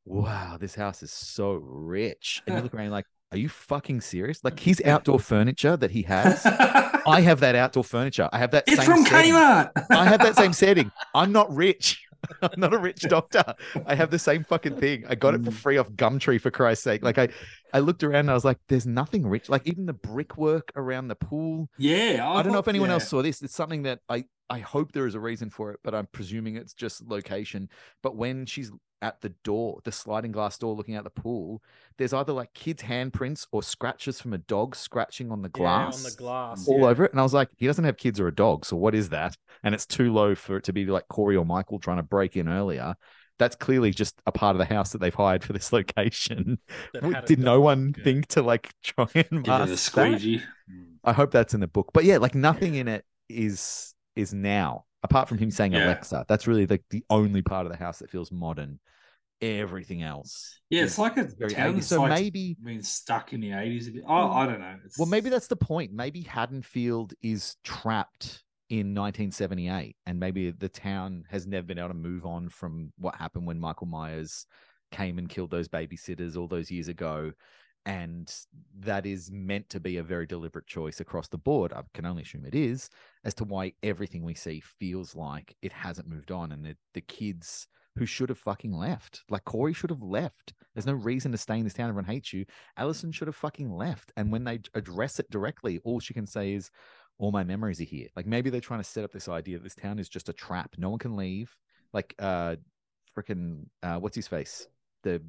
"Wow, this house is so rich." And you look around like, "Are you fucking serious?" Like his outdoor furniture that he has, I have that outdoor furniture. I have that it's same from setting. Kmart. I have that same setting. I'm not rich. I'm not a rich doctor. I have the same fucking thing. I got it for Mm. free off Gumtree for Christ's sake. Like I, I looked around and I was like, there's nothing rich. Like even the brickwork around the pool. Yeah, I, don't know if anyone else saw this. It's something that I, I hope there is a reason for it, but I'm presuming it's just location. But when she's at the door, the sliding glass door looking out the pool, there's either like kids' handprints or scratches from a dog scratching on the glass Yeah, on the glass. all yeah. over it. And I was like, he doesn't have kids or a dog. So what is that? And it's too low for it to be like Corey or Michael trying to break in earlier. That's clearly just a part of the house that they've hired for this location. That W- had a Did no one yeah. think to like try and Give mask a that? squeegee. Mm. I hope that's in the book. But yeah, like nothing in it is is now apart from him saying Yeah. Alexa. That's really like the only part of the house that feels modern. Everything else, Yeah, it's like a very town So like maybe been stuck in the eighties a bit. Oh, I don't know. It's, Well, maybe that's the point. Maybe Haddonfield is trapped in 1978, and maybe the town has never been able to move on from what happened when Michael Myers came and killed those babysitters all those years ago. And that is meant to be a very deliberate choice across the board. I can only assume it is, as to why everything we see feels like it hasn't moved on. And the, the kids who should have fucking left, like Corey should have left. There's no reason to stay in this town. Everyone hates you. Allison should have fucking left. And when they address it directly, all she can say is, all my memories are here. Like maybe they're trying to set up this idea that this town is just a trap. No one can leave. Like uh freaking uh what's his face? The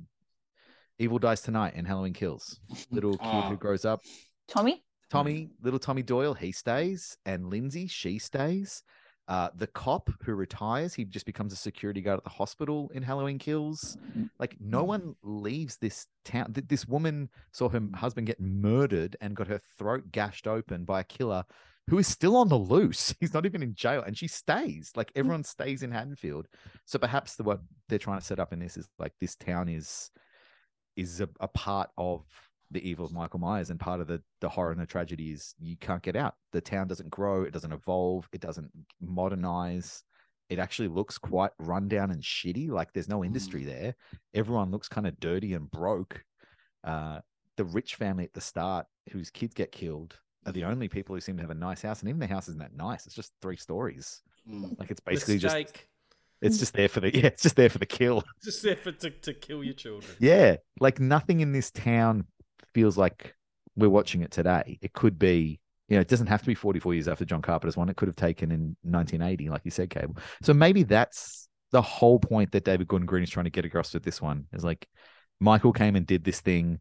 Evil Dies Tonight and Halloween Kills. Little kid Ah. who grows up. Tommy? Tommy, little Tommy Doyle, he stays, and Lindsay, she stays. Uh, the cop who retires, he just becomes a security guard at the hospital in Halloween Kills. Mm, like no mm. one leaves this town. This woman saw her mm. husband get murdered and got her throat gashed open by a killer who is still on the loose. He's not even in jail, and she stays. Like hmm. everyone stays in Haddonfield. So perhaps the what they're trying to set up in this is like this town is is a, a part of the evil of Michael Myers, and part of the the horror and the tragedy is you can't get out. The town doesn't grow, it doesn't evolve, it doesn't modernize. It actually looks quite rundown and shitty. Like there's no industry there. Everyone looks kind of dirty and broke. Uh, the rich family at the start, whose kids get killed, are the only people who seem to have a nice house, and even the house isn't that nice. It's just three stories. Mm. Like it's basically just it's just there for the yeah, it's just there for the kill. just there for to, to kill your children. Yeah, like nothing in this town feels like we're watching it today. It could be, you know, it doesn't have to be 44 years after John Carpenter's one. It could have taken in 1980, like you said, Cable. So maybe that's the whole point that David Gordon Green is trying to get across with this one. Is like Michael came and did this thing.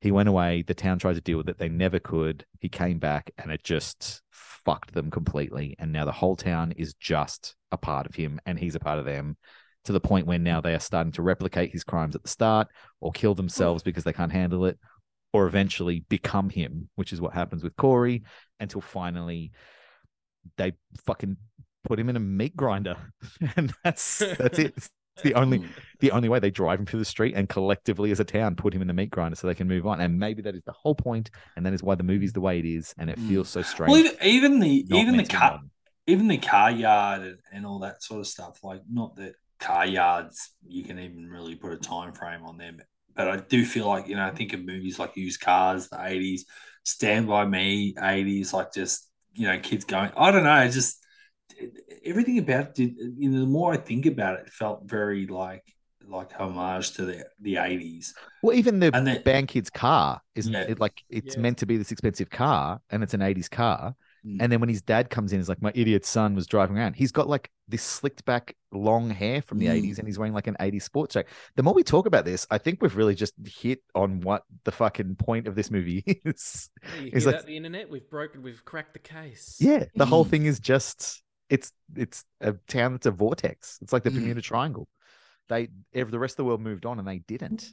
He went away. The town tried to deal with it. They never could. He came back and it just fucked them completely. And now the whole town is just a part of him and he's a part of them to the point where now they are starting to replicate his crimes at the start or kill themselves because they can't handle it or eventually become him, which is what happens with Corey until finally they fucking put him in a meat grinder. and that's that's it. It's the only the only way they drive him through the street and collectively as a town put him in the meat grinder so they can move on. And maybe that is the whole point, and that is why the movie's the way it is, and it Mm. feels so strange. Well, even, even the even the meant to be car modern. even the car yard and, and all that sort of stuff. Like not that car yards you can even really put a time frame on them, but I do feel like you know I think of movies like Used Cars, the eighties, Stand by Me, eighties, like just you know kids going. I don't know, just everything about it. Did, you know, the more I think about it, it felt very like like homage to the the eighties. Well, even the And then- band kid's car isn't Yeah. it like it's Yeah. meant to be this expensive car and it's an 80s car. Mm. And then when his dad comes in, he's like, My idiot son was driving around. He's got like this slicked back long hair from the Mm. 80s and he's wearing like an 80s sports jacket. The more we talk about this, I think we've really just hit on what the fucking point of this movie is. Yeah, you It's like- that the internet? We've broken. We've cracked the case. Yeah, the whole Mm. thing is just it's it's a town that's a vortex. It's like the Mm. Bermuda Triangle. They ev- the rest of the world moved on and they didn't.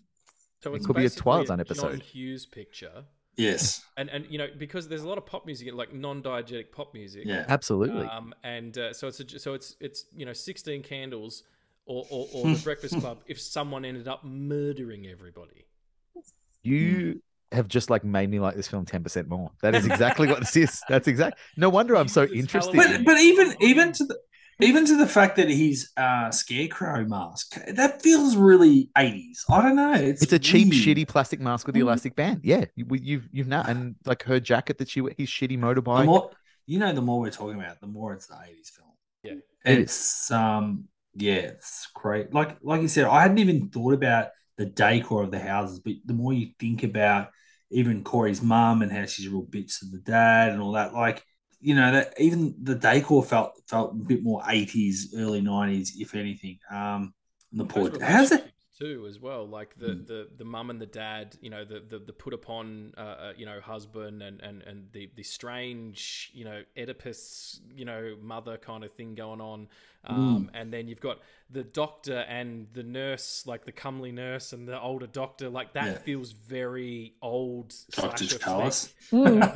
So It could be a basically Twilight Zone John episode. Hughes picture, Yes, and and you know because there's a lot of pop music, like non-diegetic pop music. yeah. Absolutely. Um, and uh, so it's a, so it's it's you know 16 candles or or, or the Breakfast Club if someone ended up murdering everybody. You have just like made me like this film 10% more. That is exactly what this is. That's exact. No wonder I'm so interested. But but even even to the even to the fact that he's uh scarecrow mask that feels really 80s i don't know it's, It's a cheap, weird. shitty plastic mask with the Mm. elastic band. Yeah, you, you've you've now and like her jacket that she his shitty the motorbike. more you know the more we're talking about the more it's the 80s film Yeah. It it's um yeah, it's great. Like like you said, I hadn't even thought about the decor of the houses, but the more you think about even Corey's mum and how she's a real bitch to the dad and all that, like you know that even the decor felt felt a bit more eighties, early nineties, if anything. Um, the Those how's it? Relationships too as well like the the the mum and the dad you know the the, the put upon uh, uh, you know husband and and and the the strange you know oedipus you know mother kind of thing going on um, and then you've got the doctor and the nurse like the comely nurse and the older doctor like that Yeah. feels very old Doctor's slasher Callus. flick.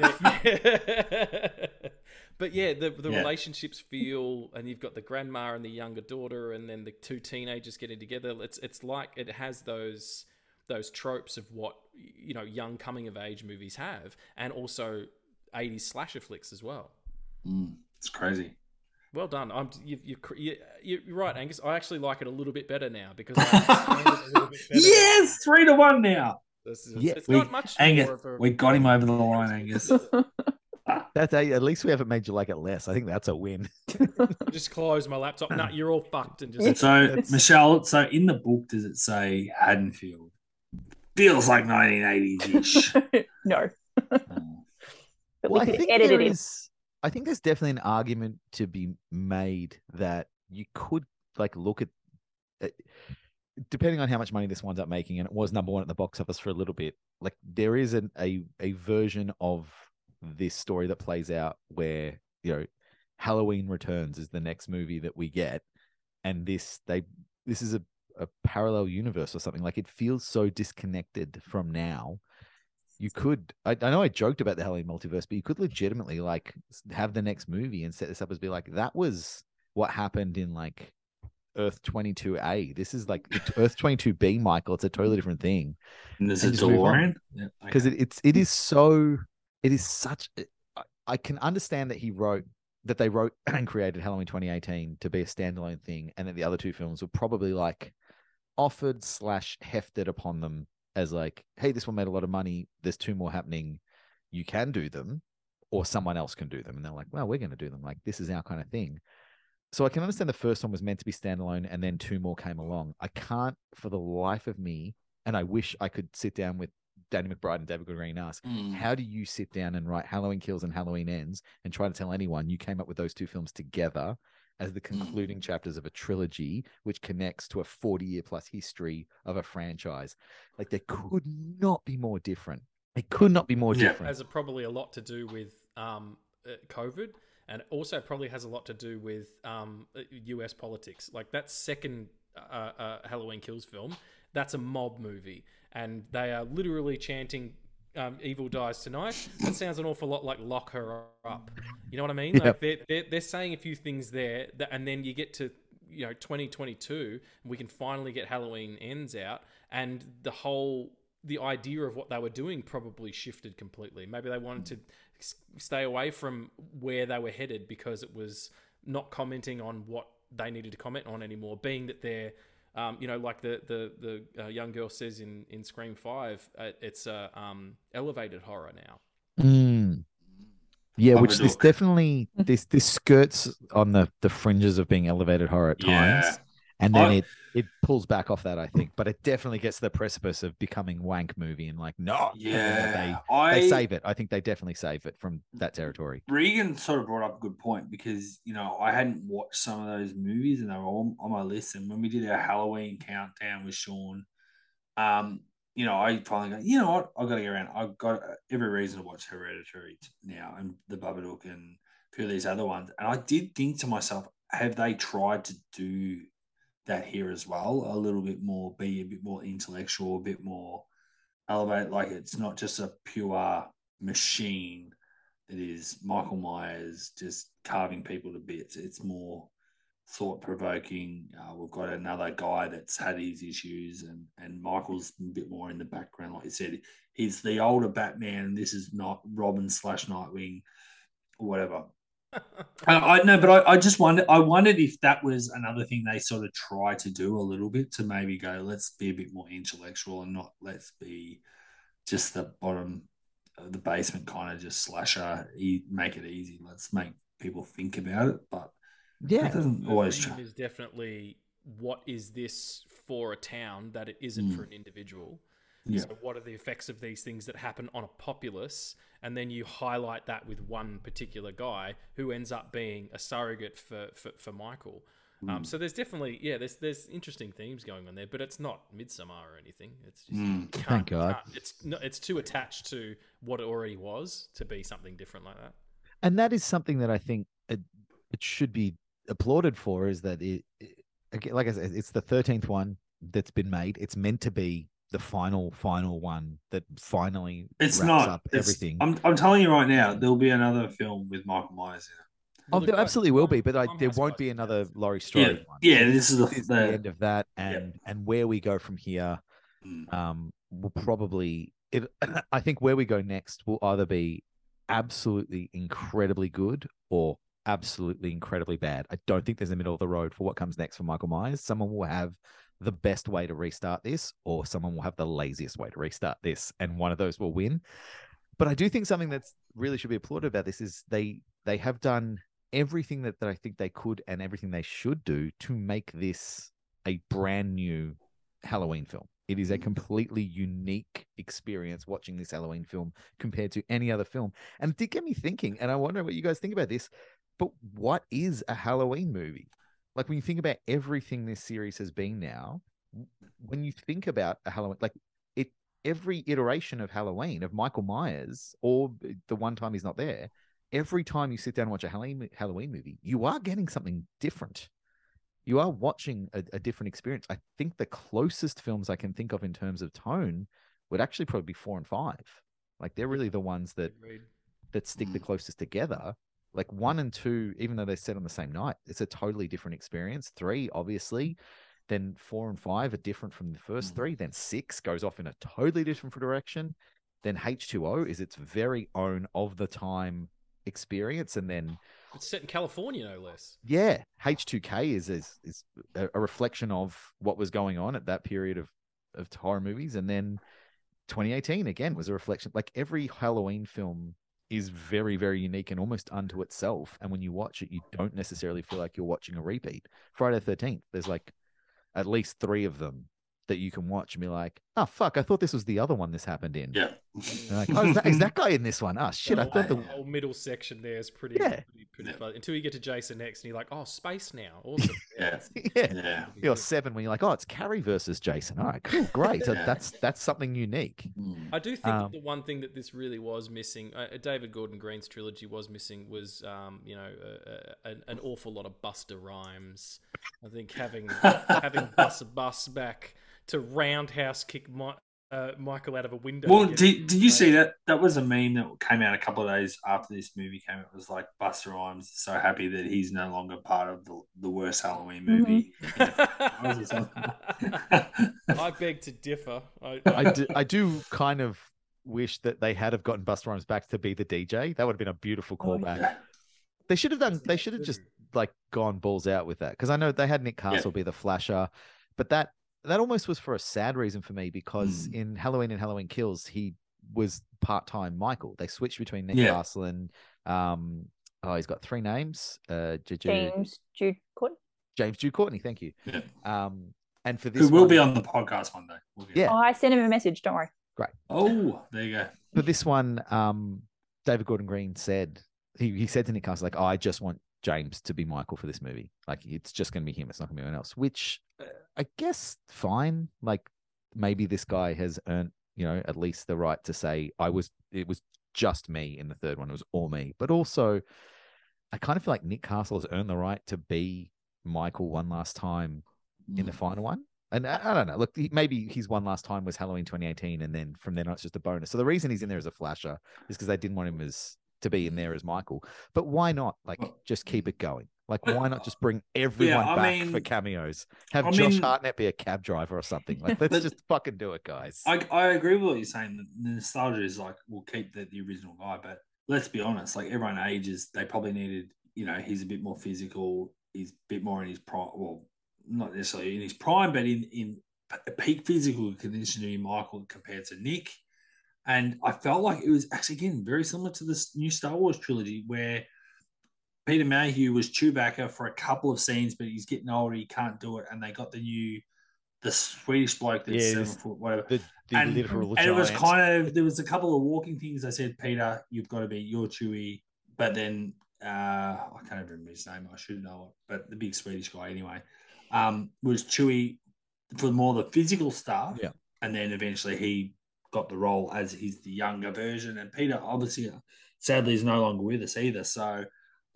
But yeah, the the Yeah. relationships feel, and you've got the grandma and the younger daughter, and then the two teenagers getting together. It's it's like it has those those tropes of what you know young coming of age movies have, and also 80s slasher flicks as well. Mm, it's crazy. Well done. I'm you, you, you, you're right, Angus. I actually like it a little bit better now because I it a bit better. Yes, three to one now. This is, Yeah, it's We, not much Angus, more of a we got him over the line, Angus. That's a, at least we haven't made you like it less. I think that's a win. just close my laptop. No, you're all fucked and just So, That's- Michelle, so in the book, does it say Haddonfield? Feels like 1980s ish. no, but Well, I we could think edit there it I think there's definitely an argument to be made that you could like look at, uh, depending on how much money this winds up making, and it was number one at the box office for a little bit. Like there is an, a a version of this story that plays out where you know Halloween Returns is the next movie that we get, and this they this is a a parallel universe or something. Like it feels so disconnected from now you could I, I know i joked about the halloween multiverse but you could legitimately like have the next movie and set this up as be like that was what happened in like earth 22a this is like it's earth 22b michael it's a totally different thing And there's a And on. DeLorean? Yeah, because okay. it, it's it is so it is such eh, I- i can understand that he wrote that they wrote and created halloween 2018 to be a standalone thing and that the other two films were probably like offered slash hefted upon them as like hey this one made a lot of money there's two more happening you can do them or someone else can do them. And they're like well we're going to do them. Like this is our kind of thing. So i can understand the first one was meant to be standalone and then two more came along. I can't for the life of me and i wish i could sit down with danny mcbride and david green ask Mm. how do you sit down and write halloween kills and halloween ends and try to tell anyone you came up with those two films together as the concluding chapters of a trilogy which connects to a 40 year plus history of a franchise like they could not be more different it could not be more Yeah. different has a, probably a lot to do with um, uh, COVID, and also probably has a lot to do with um, uh, U.S. politics. Like that second uh, uh, Halloween Kills film, that's a mob movie, and they are literally chanting. Um, Evil dies tonight. That sounds an awful lot like lock her up. You know what I mean? Like they're, they're they're saying a few things there, that, and then you get to you know 2022, and we can finally get Halloween ends out, and the whole the idea of what they were doing probably shifted completely. Maybe they wanted to stay away from where they were headed because it was not commenting on what they needed to comment on anymore. Being that they're, um, you know, like the the the uh, young girl says in in Scream Five, uh, it's a um, elevated horror now. Mm. Yeah, which this definitely this this skirts on the the fringes of being elevated horror at Yeah. times, and then I- it it pulls back off that I think, but it definitely gets to the precipice of becoming wank movie and like no, Yeah. they I, they save it. I think they definitely save it from that territory. Regan sort of brought up a good point because you know I hadn't watched some of those movies and they were all on my list. And when we did our Halloween countdown with Sean, um, you know I finally go, you know what, I've got to get around. I've got every reason to watch Hereditary now and The Babadook and a few of these other ones. And I did think to myself, have they tried to do that here as well? A little bit more, be a bit more intellectual, a bit more elevate. Like it's not just a pure machine that is Michael Myers just carving people to bits. It's more thought provoking. Uh, we've got another guy that's had his issues, and and Michael's a bit more in the background. Like you said, he's the older Batman. This is not Robin slash Nightwing, or whatever. I, I know, but I, I just wondered. I wondered if that was another thing they sort of try to do a little bit to maybe go, let's be a bit more intellectual and not let's be just the bottom, uh, the basement kind of just slasher. E- make it easy. Let's make people think about it. But Yeah, that doesn't The always. theme Tra- is definitely what is this for a town that it isn't Mm. for an individual. Yeah. So what are the effects of these things that happen on a populace? And then you highlight that with one particular guy who ends up being a surrogate for for, for Michael. Mm. Um, so there's definitely yeah, there's there's interesting themes going on there, but it's not Midsommar or anything. It's just Mm. Thank God. It's no, it's too attached to what it already was to be something different like that. and that is something that I think it, it should be applauded for is that it, it like I said, it's the thirteenth one that's been made. It's meant to be the final, final one that finally It's wraps not up It's- everything. I'm, I'm telling you right now, there'll be another film with Michael Myers in it. Oh, there absolutely will be, but I, there won't be another that. Laurie Yeah, Strode one. yeah. This is the, This is the the end of that, and and where we go from here Mm. um, will probably it. I think where we go next will either be absolutely incredibly good or absolutely incredibly bad. I don't think there's a middle of the road for what comes next for Michael Myers. Someone will have the best way to restart this, or someone will have the laziest way to restart this, and one of those will win. But I do think something that's really should be applauded about this is they they have done everything that, that I think they could and everything they should do to make this a brand new Halloween film. It is a mm. completely unique experience watching this Halloween film compared to any other film. And it did get me thinking, and I wonder what you guys think about this. But what is a Halloween movie? Like when you think about everything this series has been now, when you think about a Halloween, like it, every iteration of Halloween of Michael Myers, or the one time he's not there, every time you sit down and watch a Halloween Halloween movie, you are getting something different you are watching a, a different experience. I think the closest films I can think of in terms of tone would actually probably be four and five. Like they're really the ones that that stick the mm. closest together. Like one and two, even though they're set on the same night, it's a totally different experience. Three, obviously, then four and five are different from the first Mm. three. Then six goes off in a totally different direction. Then H2O is its very own of the time experience. And then It's set in California, no less. yeah, H2K is is, is a, reflection of what was going on at that period of of horror movies, and then 2018 again was a reflection. Like every Halloween film is very very unique and almost unto itself, and when you watch it, you don't necessarily feel like you're watching a repeat. Friday the 13th, there's like at least three of them that you can watch and be like, oh fuck, I thought this was the other one this happened in. Yeah. Like, oh, is that, is that guy in this one? Oh shit, I thought the whole middle section there is pretty, Yeah. pretty, pretty Yeah. fun. Until you get to Jason X and you're like, oh, space now. Awesome. Yeah. yeah. Yeah. You're seven when you're like, oh, it's Carrie versus Jason. All right, cool, great. So Yeah. that's that's something unique. Mm. I do think Um, the one thing that this really was missing, uh, David Gordon Green's trilogy was missing, was um, you know uh, uh, an, an awful lot of Busta Rhymes. I think having having Bus Bus back to roundhouse kick Mi- uh, Michael out of a window. Well, again. did, did you see that? That was a meme that came out a couple of days after this movie came. It was like Busta Rhymes so happy that he's no longer part of the, the worst Halloween movie. I was just I beg to differ. I, I do, I do kind of wish that they had have gotten Busta Rhymes back to be the DJ. That would have been a beautiful Oh, callback. yeah. They should have done. They should have just like gone balls out with that because I know they had Nick Castle be the flasher, but that that almost was for a sad reason for me because Hmm. in Halloween and Halloween Kills he was part time Michael. They switched between Nick Yeah. Castle and um oh he's got three names uh J- J- James Jude Courtney. James Jude Courtney. Thank you. Yeah. Um and for this Who will one- be on the podcast one day. We'll Yeah. Oh, I sent him a message. Don't worry. Great. Oh, there you go. for this one, um, David Gordon Green said he, he said to Nick Castle like, oh, "I just want James to be Michael for this movie. Like, it's just going to be him. It's not going to be anyone else." Which uh, I guess fine. Like, maybe this guy has earned you know at least the right to say, "I was. It was just me in the third one. It was all me." But also, I kind of feel like Nick Castle has earned the right to be Michael one last time in the Mm. final one. And I, I don't know. Look, he- maybe his one last time was Halloween 2018, and then from then on it's just a bonus. So the reason he's in there as a flasher is because they didn't want him as to be in there as Michael. But why not? Like, just keep it going. Like, why not just bring everyone I back for cameos? Have I Josh mean- Hartnett be a cab driver or something. Like, let's just fucking do it, guys. I, I agree with what you're saying. The nostalgia is like we'll keep the, the original guy, but let's be honest. Like everyone ages, they probably needed. You know, he's a bit more physical. He's a bit more in his prime. Well, not necessarily in his prime, but in in peak physical condition to be Michael compared to Nick. And I felt like it was actually again very similar to this new Star Wars trilogy, where Peter Mayhew was Chewbacca for a couple of scenes, but he's getting older. He can't do it, and they got the new, the Swedish bloke that's Yeah, seven foot, whatever. The, the and, and it was kind of there was a couple of walking things. I said, Peter, you've got to be your Chewy, but then uh, I can't remember his name. I should know it, but the big Swedish guy anyway um, was Chewy for more of the physical stuff. Yeah. and then eventually he got the role as he's the younger version, and Peter obviously sadly is no longer with us either. So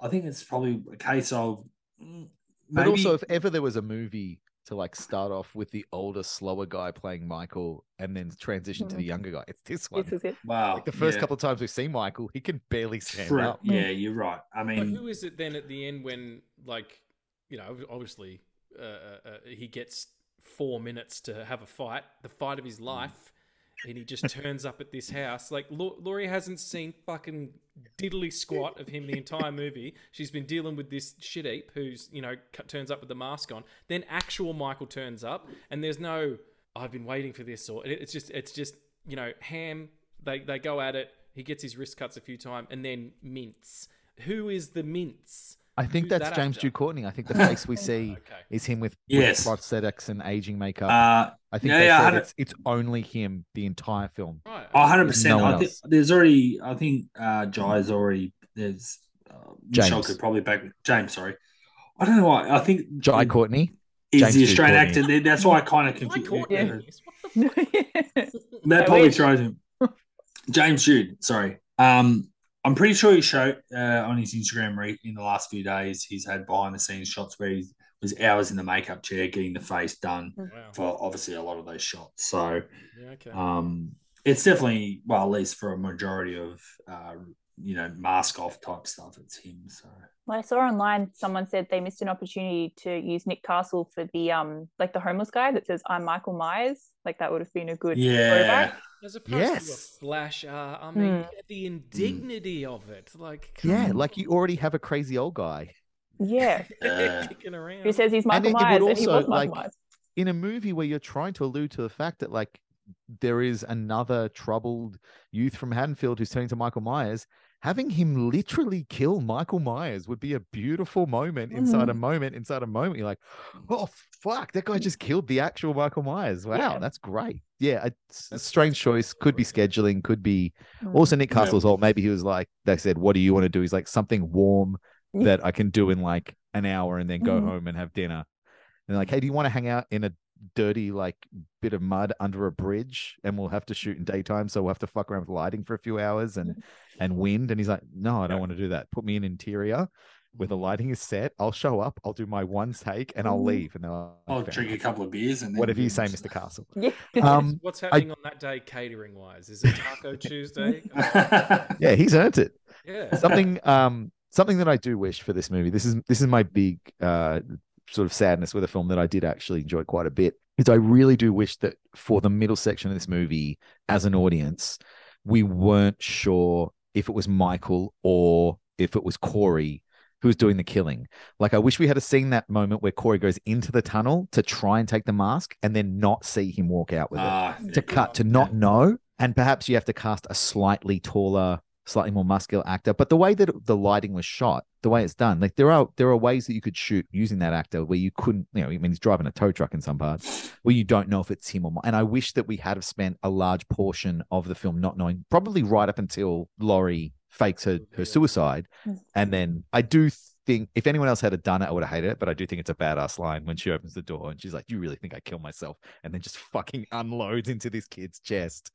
I think it's probably a case of. mm, But also, if ever there was a movie to like start off with the older, slower guy playing Michael and then transition to the Mhm. younger guy, it's this one. This is it. wow, Like the first yeah. couple of times we've seen Michael, he can barely stand True. up. Yeah, you're right. I But mean, who is it then at the end when, like, you know, obviously uh, uh, uh, he gets four minutes to have a fight, the fight of his life, and he just turns up at this house. Like, Laurie hasn't seen fucking diddly squat of him the entire movie. She's been dealing with this shit heap who's, you know, turns up with the mask on. Then actual Michael turns up, and there's no, I've been waiting for this, or it's just, it's just, you know, ham. They they go at it. He gets his wrist cuts a few times, and then mince. Who is the mince? I think Who's that's that James actor? Jude Courtney. I think the face we see Okay. is him with, Yes. with prosthetics and aging makeup. uh, I think yeah, they yeah, said it's, it's only him the entire film. Right. Oh, 100%. no I think there's already. I think uh, Jai's already. There's uh, Michelle could probably back James. Sorry, I don't know why. I think Jai is Courtney. the James Jude Australian actor. That's why I kind of Why confused. Courtney? What the f- That probably wish. throws him. James Jude. Sorry. Um, I'm pretty sure he showed uh, on his Instagram re- in the last few days. He's had behind the scenes shots where he was hours in the makeup chair getting the face done Wow. for obviously a lot of those shots. So. Yeah, okay. Um, it's definitely well, at least for a majority of uh, you know mask off type stuff, it's him. So Well, I saw online someone said they missed an opportunity to use Nick Castle for the um like the homeless guy that says I'm Michael Myers. Like that would have been a good yeah, throwback. As opposed to Yes. a flash, uh, I mean, Hmm. the indignity of it. Like, Yeah, on. like you already have a crazy old guy. Yeah. Uh, kicking around. Who says he's Michael it would Myers and he was Michael like, Myers. in a movie where you're trying to allude to the fact that like there is another troubled youth from Haddonfield who's turning to Michael Myers, having him literally kill Michael Myers would be a beautiful moment inside a moment inside a moment. You're like, oh fuck, that guy just killed the actual Michael Myers. Wow, Yeah. that's great. Yeah, it's a strange choice. Could be scheduling, could be Mm. also Nick Yeah. Castle's old. Maybe he was like, they said, What do you want to do? He's like something warm that I can do in like an hour and then go Mhm. home and have dinner. And like, hey, do you want to hang out in a dirty like bit of mud under a bridge and we'll have to shoot in daytime so we'll have to fuck around with lighting for a few hours and and wind and he's like no i don't Yeah. want to do that put me in interior where the lighting is set i'll show up i'll do my one take and i'll Mhm. leave and they're like, I'll "Fair drink a couple of beers and then whatever you say mr castle Yeah. um What's happening on that day, catering wise? Is it Taco Tuesday? yeah he's earned it Yeah. something um something that I do wish for this movie. This is this is my big uh sort of sadness with a film that I did actually enjoy quite a bit. Is I really do wish that for the middle section of this movie, as an audience, we weren't sure if it was Michael or if it was Corey who was doing the killing. Like I wish we had a seen that moment where Corey goes into the tunnel to try and take the mask and then not see him walk out with it. Ah, to cut to not know and perhaps you have to cast a slightly taller slightly more muscular actor but the way that the lighting was shot the way it's done like there are there are ways that you could shoot using that actor where you couldn't you know i mean he's driving a tow truck in some parts where you don't know if it's him or not. And i wish that we had have spent a large portion of the film not knowing probably right up until laurie fakes her, her suicide. and then i do think if anyone else had done it i would have hated it but i do think it's a badass line when she opens the door and she's like you really think i kill myself? And then just fucking unloads into this kid's chest.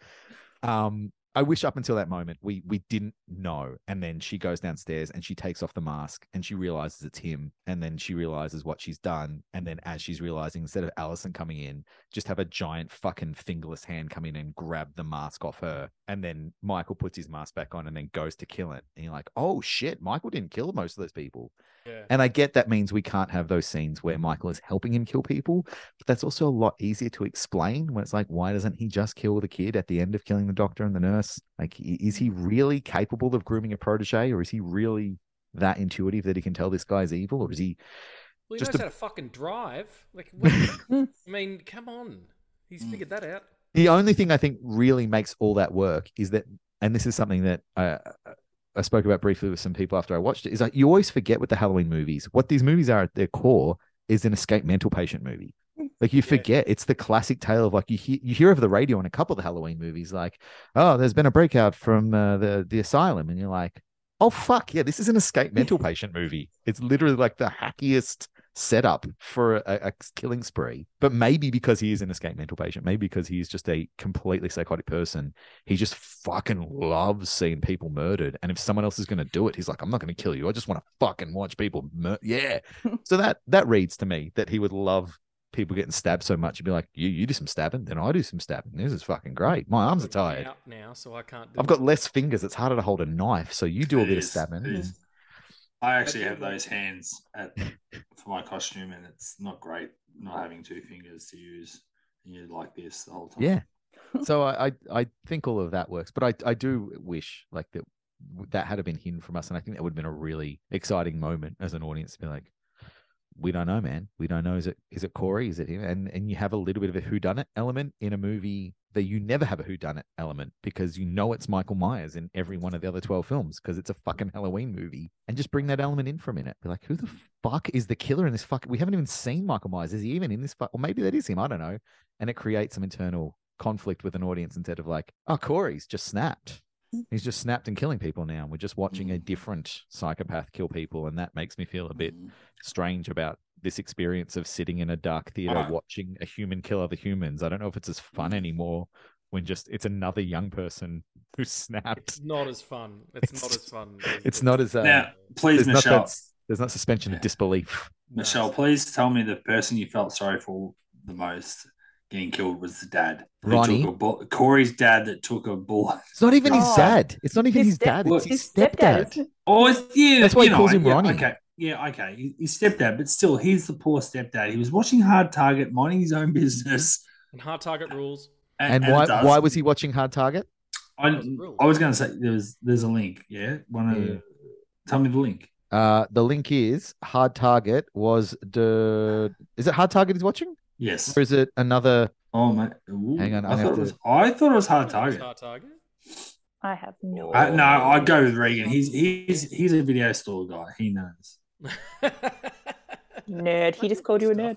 Um, I wish up until that moment we we didn't know, and then she goes downstairs and she takes off the mask and she realizes it's him, and then she realizes what she's done, and then as she's realizing, instead of Allison coming in, just have a giant fucking fingerless hand come in and grab the mask off her, and then Michael puts his mask back on and then goes to kill it, and you're like, oh shit, Michael didn't kill most of those people. Yeah. And I get that means we can't have those scenes where Michael is helping him kill people, but that's also a lot easier to explain when it's like, why doesn't he just kill the kid at the end of killing the doctor and the nurse? Like, is he really capable of grooming a protege, or is he really that intuitive that he can tell this guy's evil, or is he? Well, he Just knows a- how to fucking drive. Like, what, I mean, come on. He's figured that out. The only thing I think really makes all that work is that, and this is something that uh, I spoke about briefly with some people after I watched it is like you always forget with the Halloween movies what these movies are at their core is an escape mental patient movie. Like you forget it's the classic tale of like you hear you hear over the radio in a couple of the Halloween movies like oh there's been a breakout from uh, the the asylum and you're like oh fuck yeah this is an escape mental patient movie. It's literally like the hackiest setup for a, a killing spree. But maybe because he is an escape mental patient, maybe because he's just a completely psychotic person, he just fucking loves seeing people murdered. And if someone else is going to do it, he's like, I'm not going to kill you. I just want to fucking watch people mur-. Yeah. so that that reads to me that he would love people getting stabbed so much. He'd be like, you you do some stabbing, then I do some stabbing. This is fucking great. My arms are tired. Now, so I can't. Do I've got less fingers. It's harder to hold a knife. So you do a It bit of is, stabbing. It is. I actually have those hands at, for my costume, and it's not great not oh. having two fingers to use. You like this the whole time. Yeah. so I, I I think all of that works, but I I do wish like that that had been hidden from us, and I think that would have been a really exciting moment as an audience to be like, we don't know, man. We don't know. Is it is it Corey? Is it him? And and you have a little bit of a who done it element in a movie that you never have a who done it element because you know it's Michael Myers in every one of the other twelve films because it's a fucking Halloween movie, and just bring that element in for a minute. Be like, who the fuck is the killer in this fuck? We haven't even seen Michael Myers. Is he even in this? Fuck? Or maybe that is him. I don't know. And it creates some internal conflict with an audience instead of like, oh, Corey's just snapped. He's just snapped and killing people now. And We're just watching a different psychopath kill people, and that makes me feel a bit strange about this experience of sitting in a dark theater Ah. watching a human kill other humans. I don't know if it's as fun anymore when just it's another young person who snapped. It's not as fun. It's, not as fun. as- It's not as uh, Now, please, there's not Michelle, that, there's not suspension of disbelief. Michelle, please tell me the person you felt sorry for the most getting killed was the dad. Ronnie? took a bull- Corey's dad that took a bullet. It's not even his Oh, dad. It's not even his his step- dad. It's His his stepdad. stepdad. Oh, it's, yeah, That's why he you know, calls him yeah, Ronnie. Okay, yeah, okay. He- His stepdad, but still, he's the poor stepdad. He was watching Hard Target, minding his own business. And hard target rules. And, it why why was he watching Hard Target? I, I was going to say there's there's a link. Yeah, one of tell me the link. Uh, the link is Hard Target was the is it Hard Target he's watching Yes. or is it another? Oh man, Ooh, Hang on, I I, thought to- it was, I thought it was Hard Target. Hard target. I have no. Uh, no, I'd go with Regan. He's he's he's a video store guy. He knows. Nerd. He just called you a nerd.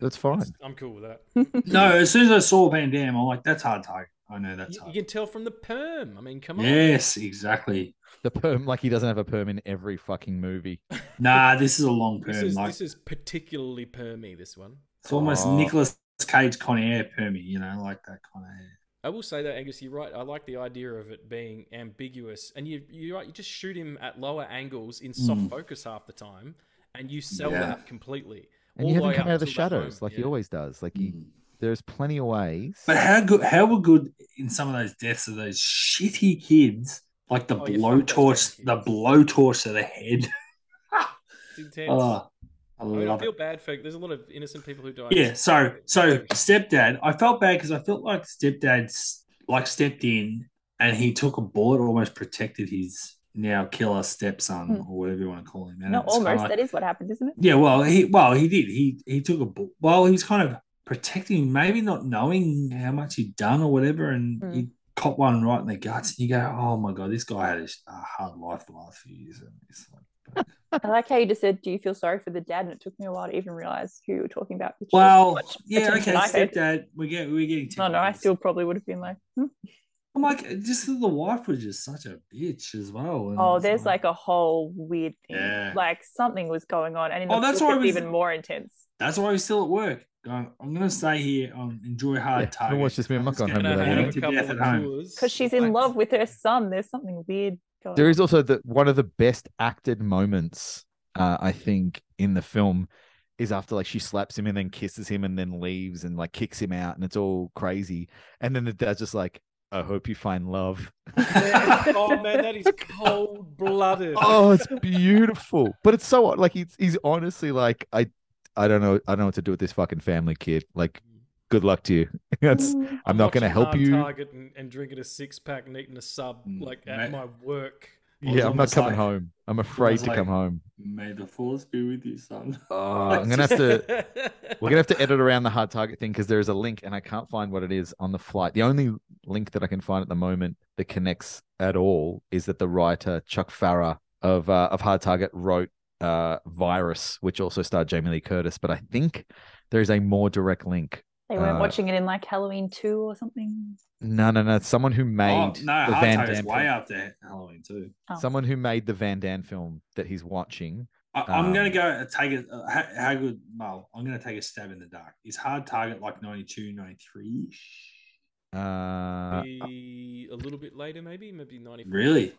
That's fine. I'm cool with that. No, as soon as I saw Van Damme, I'm like, that's Hard Target. I know that's You, you can tell from the perm. I mean, come on. Yes, exactly. The perm, like he doesn't have a perm in every fucking movie. Nah, this is a long This perm. is like this is particularly permy. This one. It's almost Oh. Nicolas Cage Con Air permy. You know, like that kind of hair. I will say that Angus, you're right. I like the idea of it being ambiguous, and you you're right. You just shoot him at lower angles in soft Mm. focus half the time, and you sell Yeah. that completely. And All you have him way come out of the shadows moment, like he always does. Like he, there's plenty of ways. But how good? How were good in some of those deaths of those shitty kids? Like the Oh, yeah, fuck those blowtorch, the blowtorch to the head. It's intense. oh, I I, mean, I feel it. bad for. There's a lot of innocent people who die. Yeah. So, so stepdad, I felt bad because I felt like stepdad's like stepped in and he took a bullet, almost protected his now killer stepson Hmm. or whatever you want to call him. And Not almost. like- That is what happened, isn't it? Yeah, well, he well he did. He he took a bu- well, he was kind of protecting, maybe not knowing how much he'd done or whatever, and Mm. he caught one right in the guts. And you go, oh my god, this guy had a, a hard life the last few years. And it's like, I like how you just said, "Do you feel sorry for the dad?" And it took me a while to even realize who you were talking about. which well, yeah, okay, I paid. stepdad, we get we're getting. No, no, I still probably would have been like, hmm. I'm like, just the wife was just such a bitch as well. and "Oh, there's like a whole weird thing. Yeah. Like something was going on, and in the Oh, that's why I was- even more intense." that's why he's still at work. Going, I'm gonna stay here and enjoy hard Yeah, target. watch this movie. I'm not just going gonna home Gonna without hang have it. a to couple death at home. Because she's in Like- love with her son. There's something weird going. There on. is also the one of the best acted moments, uh, I think, in the film is after like she slaps him and then kisses him and then leaves and like kicks him out and it's all crazy. And then the dad's just like, I hope you find love. oh man, that is cold blooded. Oh, it's beautiful. But it's so like he's he's honestly like, I I don't know, I don't know what to do with this fucking family kid. Like, good luck to you. That's Mm. I'm not gonna help you. Target and, and drinking a six pack and eating a sub Mm, like at mate. my work. Yeah, I'm not coming like, home. I'm afraid was to come home. May the force be with you, son. Oh, I'm gonna have to. We're gonna have to edit around the hard target thing because there is a link and I can't find what it is on the flight. The only link that I can find at the moment that connects at all is that the writer Chuck Pfarrer of uh, of Hard Target wrote uh, Virus, which also starred Jamie Lee Curtis. But I think there is a more direct link. They weren't Uh, watching it in like Halloween 2 or something. No, no, no. Someone who Oh, made no, the Van Target's Damme way film. after Halloween too. Oh. Someone who made the Van Damme film that he's watching. I, I'm Um, gonna go take it. Uh, how, how good? Well, I'm gonna take a stab in the dark. Is Hard Target like 92, 93 ish? Uh, Be a little bit later, maybe, maybe 95. Really?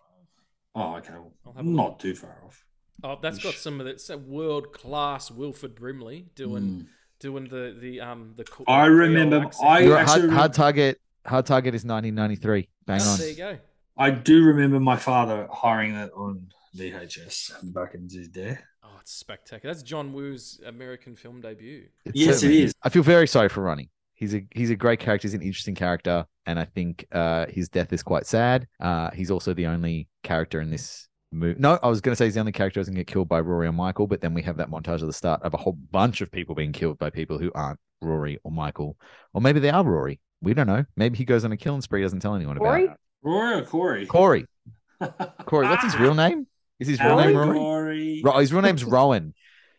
Oh, okay. Well, I'll have a not look. too far off. Oh, that's got some of that world class Wilford Brimley doing Mm. Doing the the um the. co- I remember- accent. I- you're- actually hard, hard target. Hard target is 1993. Bang Oh, on. there you go. I do remember my father hiring that on VHS back in his day. Oh, it's spectacular. That's John Woo's American film debut. It Yes, certainly it is. I feel very sorry for Ronnie. He's a he's a great character. He's an interesting character, and I think uh, his death is quite sad. Uh, he's also the only character in this movie. No, I was going to say he's the only character who doesn't get killed by Rory or Michael, but then we have that montage at the start of a whole bunch of people being killed by people who aren't Rory or Michael, or maybe they are Rory. We don't know. Maybe he goes on a killing spree, doesn't tell anyone Rory? about it. Rory or Corey? Corey. Corey. What's his real name? Is his real name Rory? Corey. Ro- his real name's Rowan.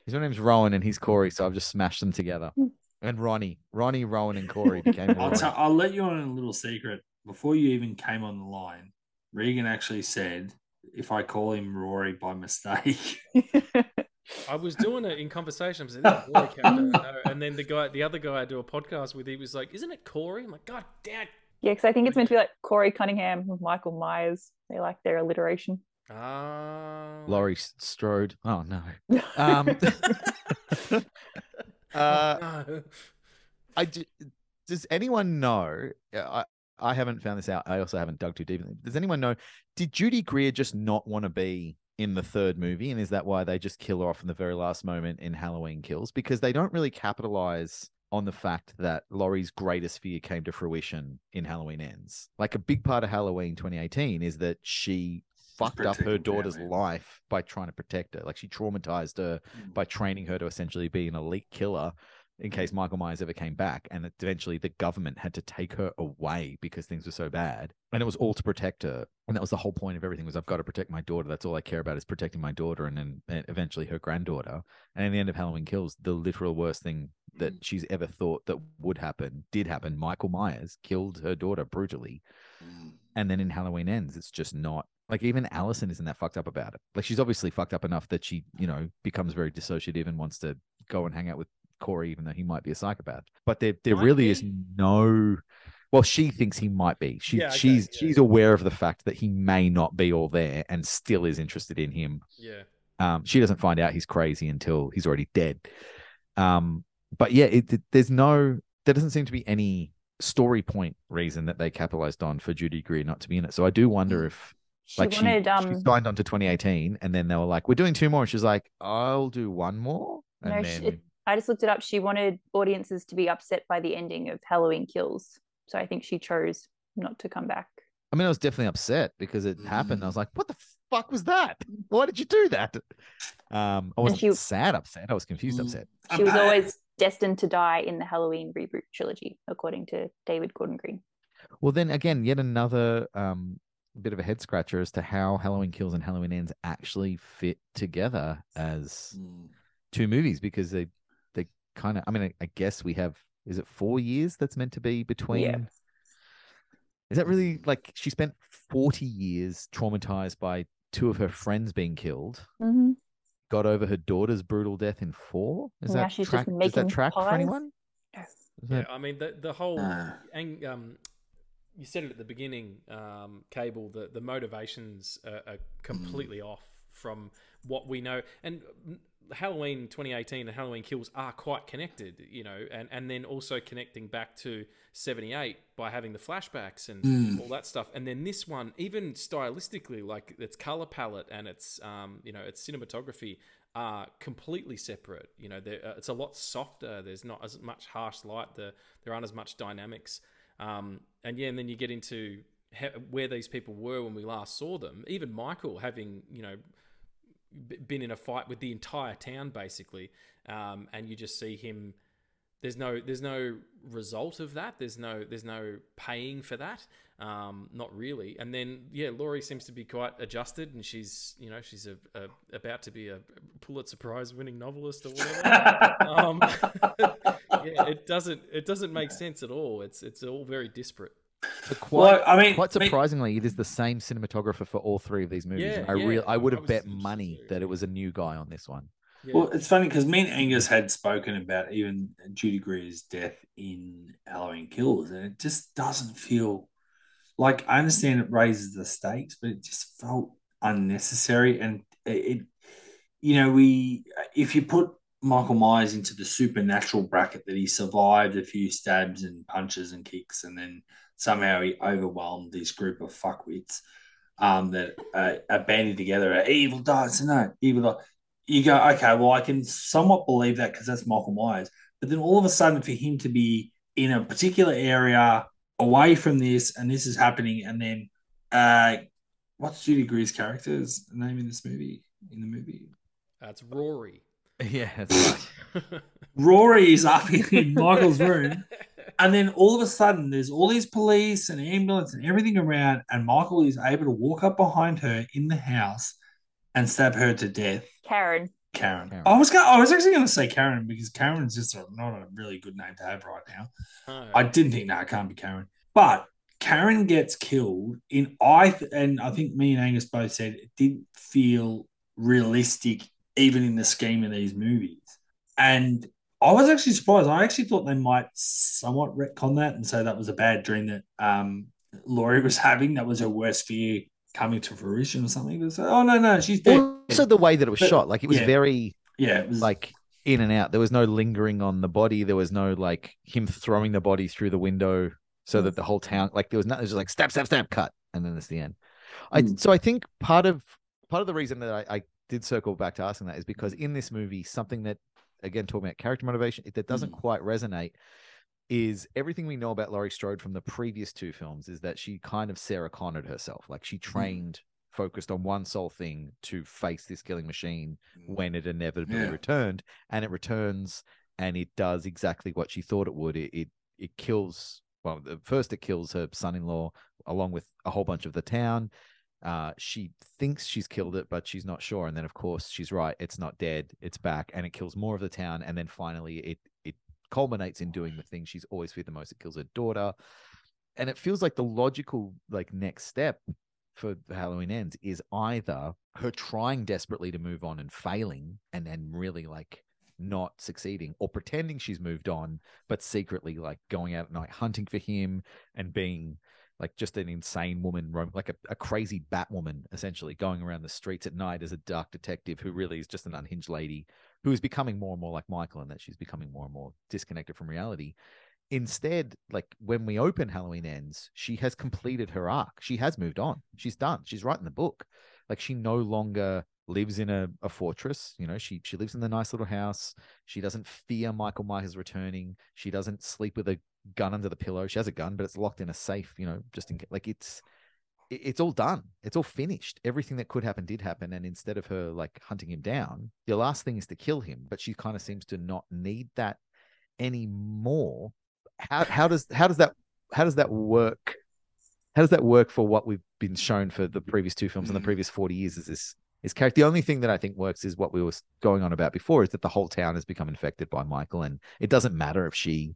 His real name's Rowan, and he's Corey. So I've just smashed them together. And Ronnie, Ronnie, Rowan, and Corey became I'll, Rory. tell, I'll let you on a little secret. Before you even came on the line, Regan actually said, if I call him Rory by mistake, I was doing it in conversation. I was like, "That's a Rory character." And then the guy, the other guy I do a podcast with, he was like, "Isn't it Corey?" I'm like, "God damn." Yeah, because I think it's meant to be like Corey Cunningham Michael Myers. They like their alliteration. Ah, Laurie Strode. Oh no. Um, uh, no. I do, does anyone know? I I haven't found this out. I also haven't dug too deep. Does anyone know? Did Judy Greer just not want to be in the third movie, and is that why they just kill her off in the very last moment in Halloween Kills? Because they don't really capitalize on the fact that Laurie's greatest fear came to fruition in Halloween Ends. Like a big part of Halloween 2018 is that she fucked up her daughter's family. life by trying to protect her. Like she traumatized her by training her to essentially be an elite killer in case Michael Myers ever came back. And eventually the government had to take her away because things were so bad. And it was all to protect her. And that was the whole point of everything was I've got to protect my daughter. That's all I care about is protecting my daughter and then and eventually her granddaughter. And in the end of Halloween Kills, the literal worst thing that mm. she's ever thought that would happen did happen. Michael Myers killed her daughter brutally. Mm. And then in Halloween Ends, it's just not like even Allison isn't that fucked up about it. Like she's obviously fucked up enough that she, you know, becomes very dissociative and wants to go and hang out with Corey, even though he might be a psychopath. But there, there Might really is no. Well, she thinks he might be. She, Yeah, she's, yeah. she's aware of the fact that he may not be all there, and still is interested in him. Yeah. Um, she doesn't find out he's crazy until he's already dead. Um, but yeah, it, it- there's no, there doesn't seem to be any story point reason that they capitalized on for Judy Greer not to be in it. So I do wonder if She like wanted she, um she signed on to 2018 and then they were like, we're doing two more. And she's like, I'll do one more. And No, then, she- I just looked it up. She wanted audiences to be upset by the ending of Halloween Kills. So I think she chose not to come back. I mean, I was definitely upset because it happened. I Mm. was like, what the fuck was that? Why did you do that? Um, I wasn't she- sad upset. I was confused Mm. upset. She was always destined to die in the Halloween reboot trilogy, according to David Gordon Green. Well, then again, yet another um, bit of a head scratcher as to how Halloween Kills and Halloween Ends actually fit together as Mm. two movies because they they kind of. I mean, I, I guess we have. Is it four years that's meant to be between? Yeah. Is that really like she spent forty years traumatized by two of her friends being killed? Mm-hmm. Got over her daughter's brutal death in four. Is Now that she's just track? Does making that track for anyone? No. Is Yeah, that- I mean the the whole Ah. and um, you said it at the beginning, um, Cable. The the motivations are, are completely off from what we know, and mm, Halloween 2018 and Halloween Kills are quite connected, you know, and and then also connecting back to 78 by having the flashbacks and Mm. all that stuff, and then this one, even stylistically, like its color palette and its um, you know, its cinematography are completely separate. You know, uh, it's a lot softer. There's not as much harsh light. The, there aren't as much dynamics. Um, and yeah, and then you get into where these people were when we last saw them. Even Michael having you know been in a fight with the entire town basically, um, and you just see him. There's no there's no result of that. There's no there's no paying for that. Um, not really. And then yeah, Laurie seems to be quite adjusted, and she's you know she's a, a about to be a Pulitzer Prize winning novelist or whatever. um, yeah, it doesn't it doesn't make sense at all. It's it's all very disparate. But quite, Well, I mean, quite I mean- surprisingly, it is the same cinematographer for all three of these movies. Yeah, and I yeah. real I would have bet money that it was a new guy on this one. Yeah. Well, it's funny because me and Angus had spoken about even Judy Greer's death in Halloween Kills, and it just doesn't feel like I understand it raises the stakes, but it just felt unnecessary. And it, it you know, we if you put Michael Myers into the supernatural bracket that he survived a few stabs and punches and kicks, and then somehow he overwhelmed this group of fuckwits um, that uh, are banded together. Evil dies tonight. Evil dies you go, okay, well, I can somewhat believe that because that's Michael Myers. But then all of a sudden, for him to be in a particular area away from this, and this is happening, and then uh, what's Judy Greer's character's name in this movie? In the movie, That's Rory. Yeah, that's right. Rory is up in Michael's room, and then all of a sudden, there's all these police and ambulance and everything around, and Michael is able to walk up behind her in the house and stab her to death. Karen. Karen. Karen. I was go- I was actually going to say Karen because Karen's just a, not a really good name to have right now. No. I didn't think no, it can't be Karen. But Karen gets killed in I th- and I think me and Angus both said it didn't feel realistic even in the scheme of these movies. And I was actually surprised. I actually thought they might somewhat retcon that and say that was a bad dream that um Laurie was having. That was her worst fear coming to fruition or something. It was, oh no, no, she's dead. also the way that it was But- shot, like it was yeah. very yeah, it was like in and out. There was no lingering on the body. There was no like him throwing the body through the window so that the whole town like there was nothing. It was just like stab, stab, stab, cut, and then it's the end. I Mm. so I think part of part of the reason that I, I did circle back to asking that is because in this movie, something that again talking about character motivation that doesn't Mm. quite resonate is everything we know about Laurie Strode from the previous two films is that she kind of Sarah Connored herself. Like she trained, focused on one sole thing to face this killing machine when it inevitably Yeah. returned, and it returns and it does exactly what she thought it would. It it, it kills. Well, first it kills her son-in-law along with a whole bunch of the town. Uh, she thinks she's killed it, but she's not sure. And then, of course, she's right. It's not dead. It's back, and it kills more of the town. And then finally, it it culminates in doing the thing she's always feared the most. It kills her daughter, and it feels like the logical like next step for Halloween ends is either her trying desperately to move on and failing, and then really like not succeeding, or pretending she's moved on, but secretly like going out at night hunting for him and being like just an insane woman, like a, a crazy Batwoman, essentially going around the streets at night as a dark detective who really is just an unhinged lady who is becoming more and more like Michael, and that she's becoming more and more disconnected from reality. Instead, like when we open Halloween Ends, she has completed her arc. She has moved on. She's done. She's writing the book. Like she no longer lives in a, a fortress. You know, she she lives in the nice little house. She doesn't fear Michael Myers returning. She doesn't sleep with a gun under the pillow. She has a gun, but it's locked in a safe. You know, just in case. Like it's it's all done. It's all finished. Everything that could happen did happen. And instead of her like hunting him down, the last thing is to kill him. But she kind of seems to not need that anymore. How how does how does that how does that work? How does that work for what we've been shown for the previous two films and the mm. previous 40 years? Is this is character the only thing that I think works is what we were going on about before is that the whole town has become infected by Michael and it doesn't matter if she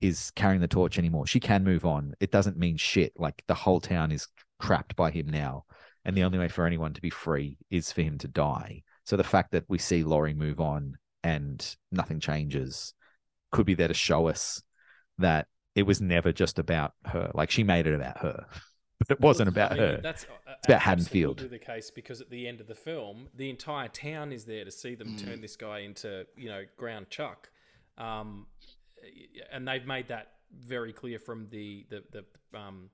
is carrying the torch anymore. She can move on. It doesn't mean shit. Like the whole town is trapped by him now. And the only way for anyone to be free is for him to die. So the fact that we see Laurie move on and nothing changes could be there to show us that it was never just about her. Like she made it about her, but it wasn't about her. That's It's about Haddonfield. the case because at the end of the film, the entire town is there to see them turn this guy into you know ground chuck, um, and they've made that very clear from the the the um,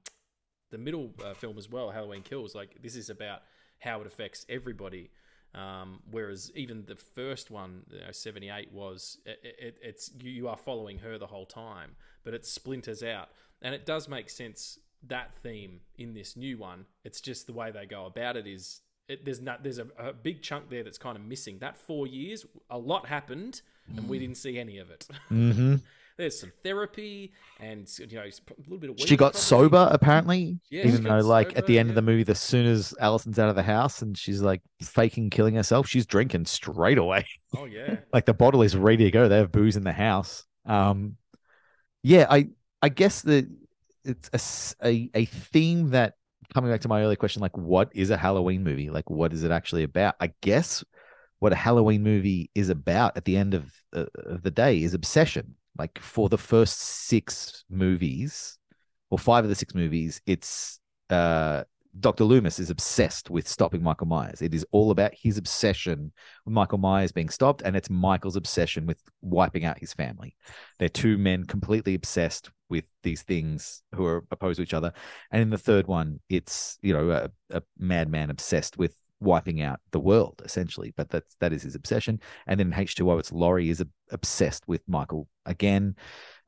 the middle uh, film as well, Halloween Kills. Like this is about how it affects everybody. Um, whereas even the first one, you know, 78, was it, it, it's you, you are following her the whole time, but it splinters out, and it does make sense that theme in this new one. It's just the way they go about it is it, there's not there's a, a big chunk there that's kind of missing. That four years, a lot happened, and we didn't see any of it. Mm-hmm. there's some therapy and you know a little bit of. She got probably. sober apparently. Yeah, even though, like at the end of the movie, as soon as Allison's out of the house and she's like faking killing herself, she's drinking straight away. Oh yeah. like the bottle is ready to go. They have booze in the house. Um, yeah, I I guess that it's a, a, a theme that coming back to my earlier question, like what is a Halloween movie? Like what is it actually about? I guess what a Halloween movie is about at the end of uh, of the day is obsession. Like for the first six movies, or five of the six movies, it's uh Dr. Loomis is obsessed with stopping Michael Myers. It is all about his obsession with Michael Myers being stopped, and it's Michael's obsession with wiping out his family. They're two men completely obsessed with these things who are opposed to each other. And in the third one, it's you know a, a madman obsessed with wiping out the world essentially. But that's that is his obsession. And then H two O, it's Laurie is obsessed with Michael again,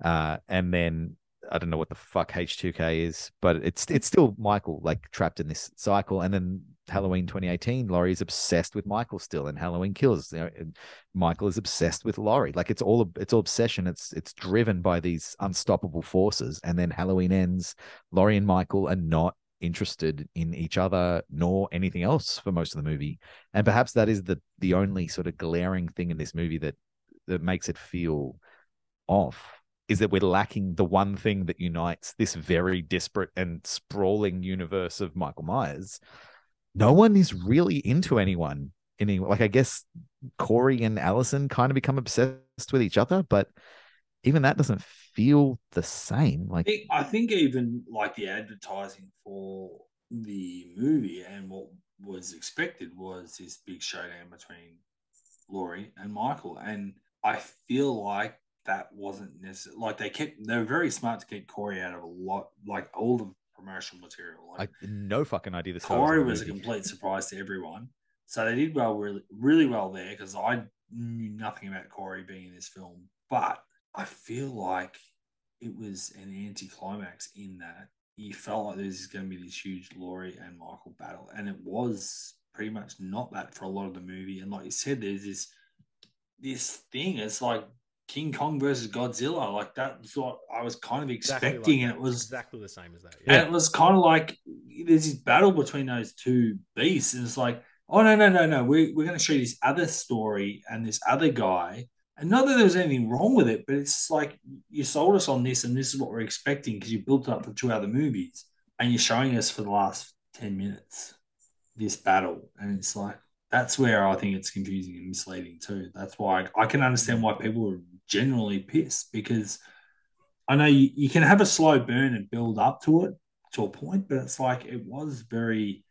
uh, and then I don't know what the fuck H2K is, but it's it's still Michael like trapped in this cycle. And then Halloween 2018, Laurie is obsessed with Michael still, and Halloween Kills. You know, Michael is obsessed with Laurie. Like it's all it's all obsession. It's it's driven by these unstoppable forces. And then Halloween ends. Laurie and Michael are not interested in each other nor anything else for most of the movie. And perhaps that is the the only sort of glaring thing in this movie that that makes it feel off is that we're lacking the one thing that unites this very disparate and sprawling universe of Michael Myers. No one is really into anyone. Any like I guess Corey and Allison kind of become obsessed with each other, but even that doesn't feel the same. I Like think, I think even like the advertising for the movie and what was expected was this big showdown between Laurie and Michael. And I feel like that wasn't necessary. Like they kept, they were very smart to keep Corey out of a lot, like all the promotional material. I Like had no fucking idea this Corey the was a complete surprise to everyone. So they did well, really, really well there because I knew nothing about Corey being in this film. But I feel like it was an anticlimax in that you felt like there was going to be this huge Laurie and Michael battle, and it was pretty much not that for a lot of the movie. And like you said, there's this this thing. It's like King Kong versus Godzilla. Like that's what I was kind of Exactly like expecting, and it was exactly the same as that. and it was kind of like there's this battle between those two beasts, and it's like, oh no, no, no, no, we, we're going to show you this other story and this other guy. And not that there was anything wrong with it, but it's like you sold us on this, and this is what we're expecting because you built it up for two other movies, and you're showing us for the last 10 minutes this battle. And it's like, that's where I think it's confusing and misleading too. That's why I, I can understand why people are generally pissed because I know you, you can have a slow burn and build up to it to a point, but it's like it was very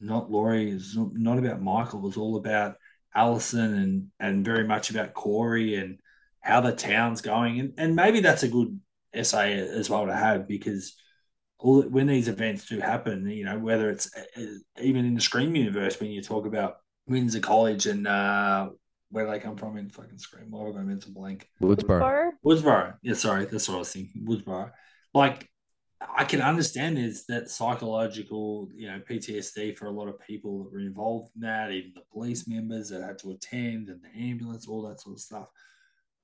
not Laurie, it's not, about Michael, it was all about Allison and and very much about Corey and how the town's going. And and maybe that's a good essay as well to have because all when these events do happen, you know, whether it's uh, even in the Scream universe, when you talk about Windsor College and uh, where they come from in fucking Scream, why have I got a mental blank? Woodsboro. Or Woodsboro. Yeah, sorry, that's what I was thinking. Woodsboro. Like, I can understand is that psychological, you know, PTSD for a lot of people that were involved in that, even the police members that had to attend and the ambulance, all that sort of stuff.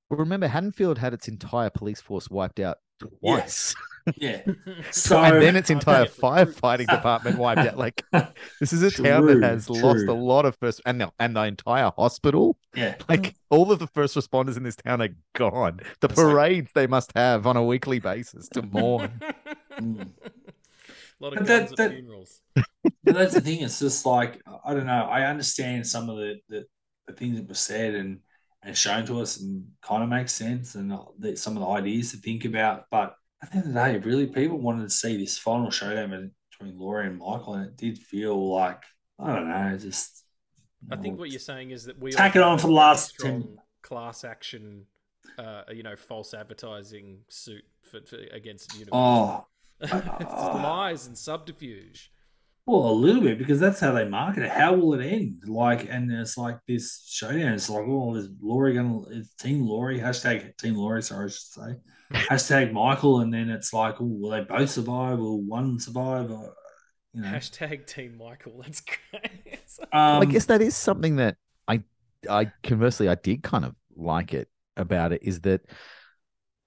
Well, remember, Haddonfield had its entire police force wiped out twice. Yeah. So and then its entire think it's firefighting department wiped out. Like this is a town that has lost a lot of first and the, and the entire hospital. yeah, Like all of the first responders in this town are gone. The It's like- parades they must have on a weekly basis to mourn. Mm. A lot of guns that- that- funerals. that's the thing. It's just like I don't know. I understand some of the the, the things that were said and and shown to us, and kind of makes sense, and the, some of the ideas to think about. But at the end of the day, really, people wanted to see this final showdown between Laurie and Michael, and it did feel like I don't know, just. I think what you're saying is that we Tack it on for the last 10 class action, uh, you know, false advertising suit for, for against Universal. Oh, it's lies and subterfuge. Well, a little bit because that's how they market it. How will it end? Like, and it's like this showdown. It's like, oh, is Laurie gonna? It's Team Laurie hashtag Team Laurie. Sorry, I should say hashtag Michael, and then it's like, oh, will they both survive? Will one survive? Or, you know, Hashtag Team Michael. That's great. um, I guess that is something that I, I conversely, I did kind of like it about it is that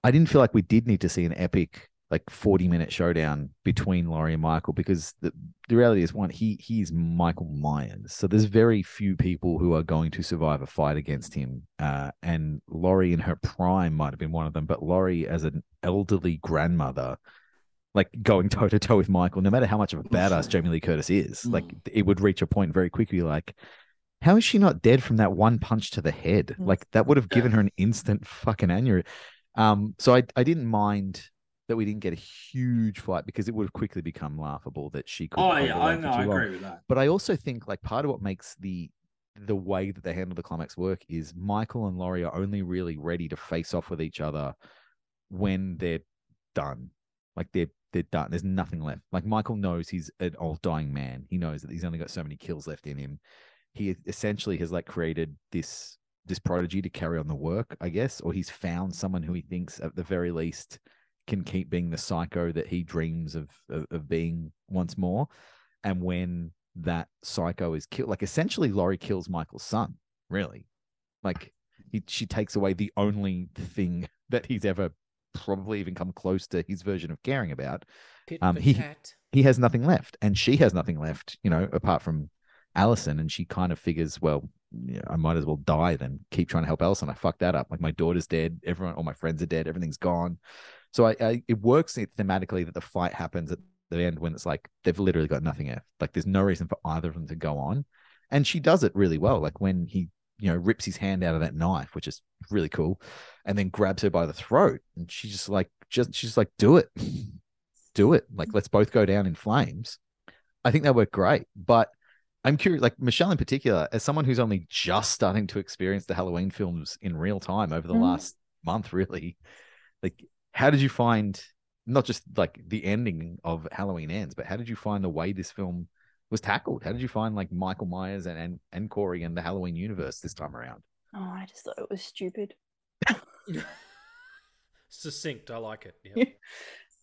I didn't feel like we did need to see an epic like 40 minute showdown between Laurie and Michael because the, the reality is one, he he's Michael Myers. So there's very few people who are going to survive a fight against him. Uh, and Laurie in her prime might have been one of them, but Laurie as an elderly grandmother, like going toe to toe with Michael, no matter how much of a badass Jamie Lee Curtis is, like it would reach a point very quickly like how is she not dead from that one punch to the head? Mm. Like that would have given her an instant fucking aneurysm. Um, so I I didn't mind that we didn't get a huge fight because it would have quickly become laughable that she could. oh yeah, I know, I long. agree with that. But I also think like part of what makes the the way that they handle the climax work is Michael and Laurie are only really ready to face off with each other when they're done. Like they're they're done. There's nothing left. Like Michael knows he's an old dying man. He knows that he's only got so many kills left in him. He essentially has like created this this prodigy to carry on the work, I guess, or he's found someone who he thinks at the very least can keep being the psycho that he dreams of of, of being once more. And when that psycho is killed, like essentially Laurie kills Michael's son, really. Like he, she takes away the only thing that he's ever probably even come close to his version of caring about. Pit Um, he- tat. He has nothing left, and she has nothing left, you know, apart from Allison. And she kind of figures, well, yeah, I might as well die than keep trying to help Allison. I fucked that up. Like my daughter's dead, everyone, all my friends are dead, everything's gone. So I, I it works thematically that the fight happens at the end when it's like they've literally got nothing left. Like there's no reason for either of them to go on. And she does it really well. Like when he, you know, rips his hand out of that knife, which is really cool, and then grabs her by the throat. And she just like just she's like, do it. Do it. Like let's both go down in flames. I think that worked great. But I'm curious, like Michelle in particular, as someone who's only just starting to experience the Halloween films in real time over the Mhm. last month, really, like how did you find not just like the ending of Halloween ends, but how did you find the way this film was tackled? How did you find like Michael Myers and and, and Corey and the Halloween universe this time around? Oh, I just thought it was stupid. Succinct. I like it. Yeah.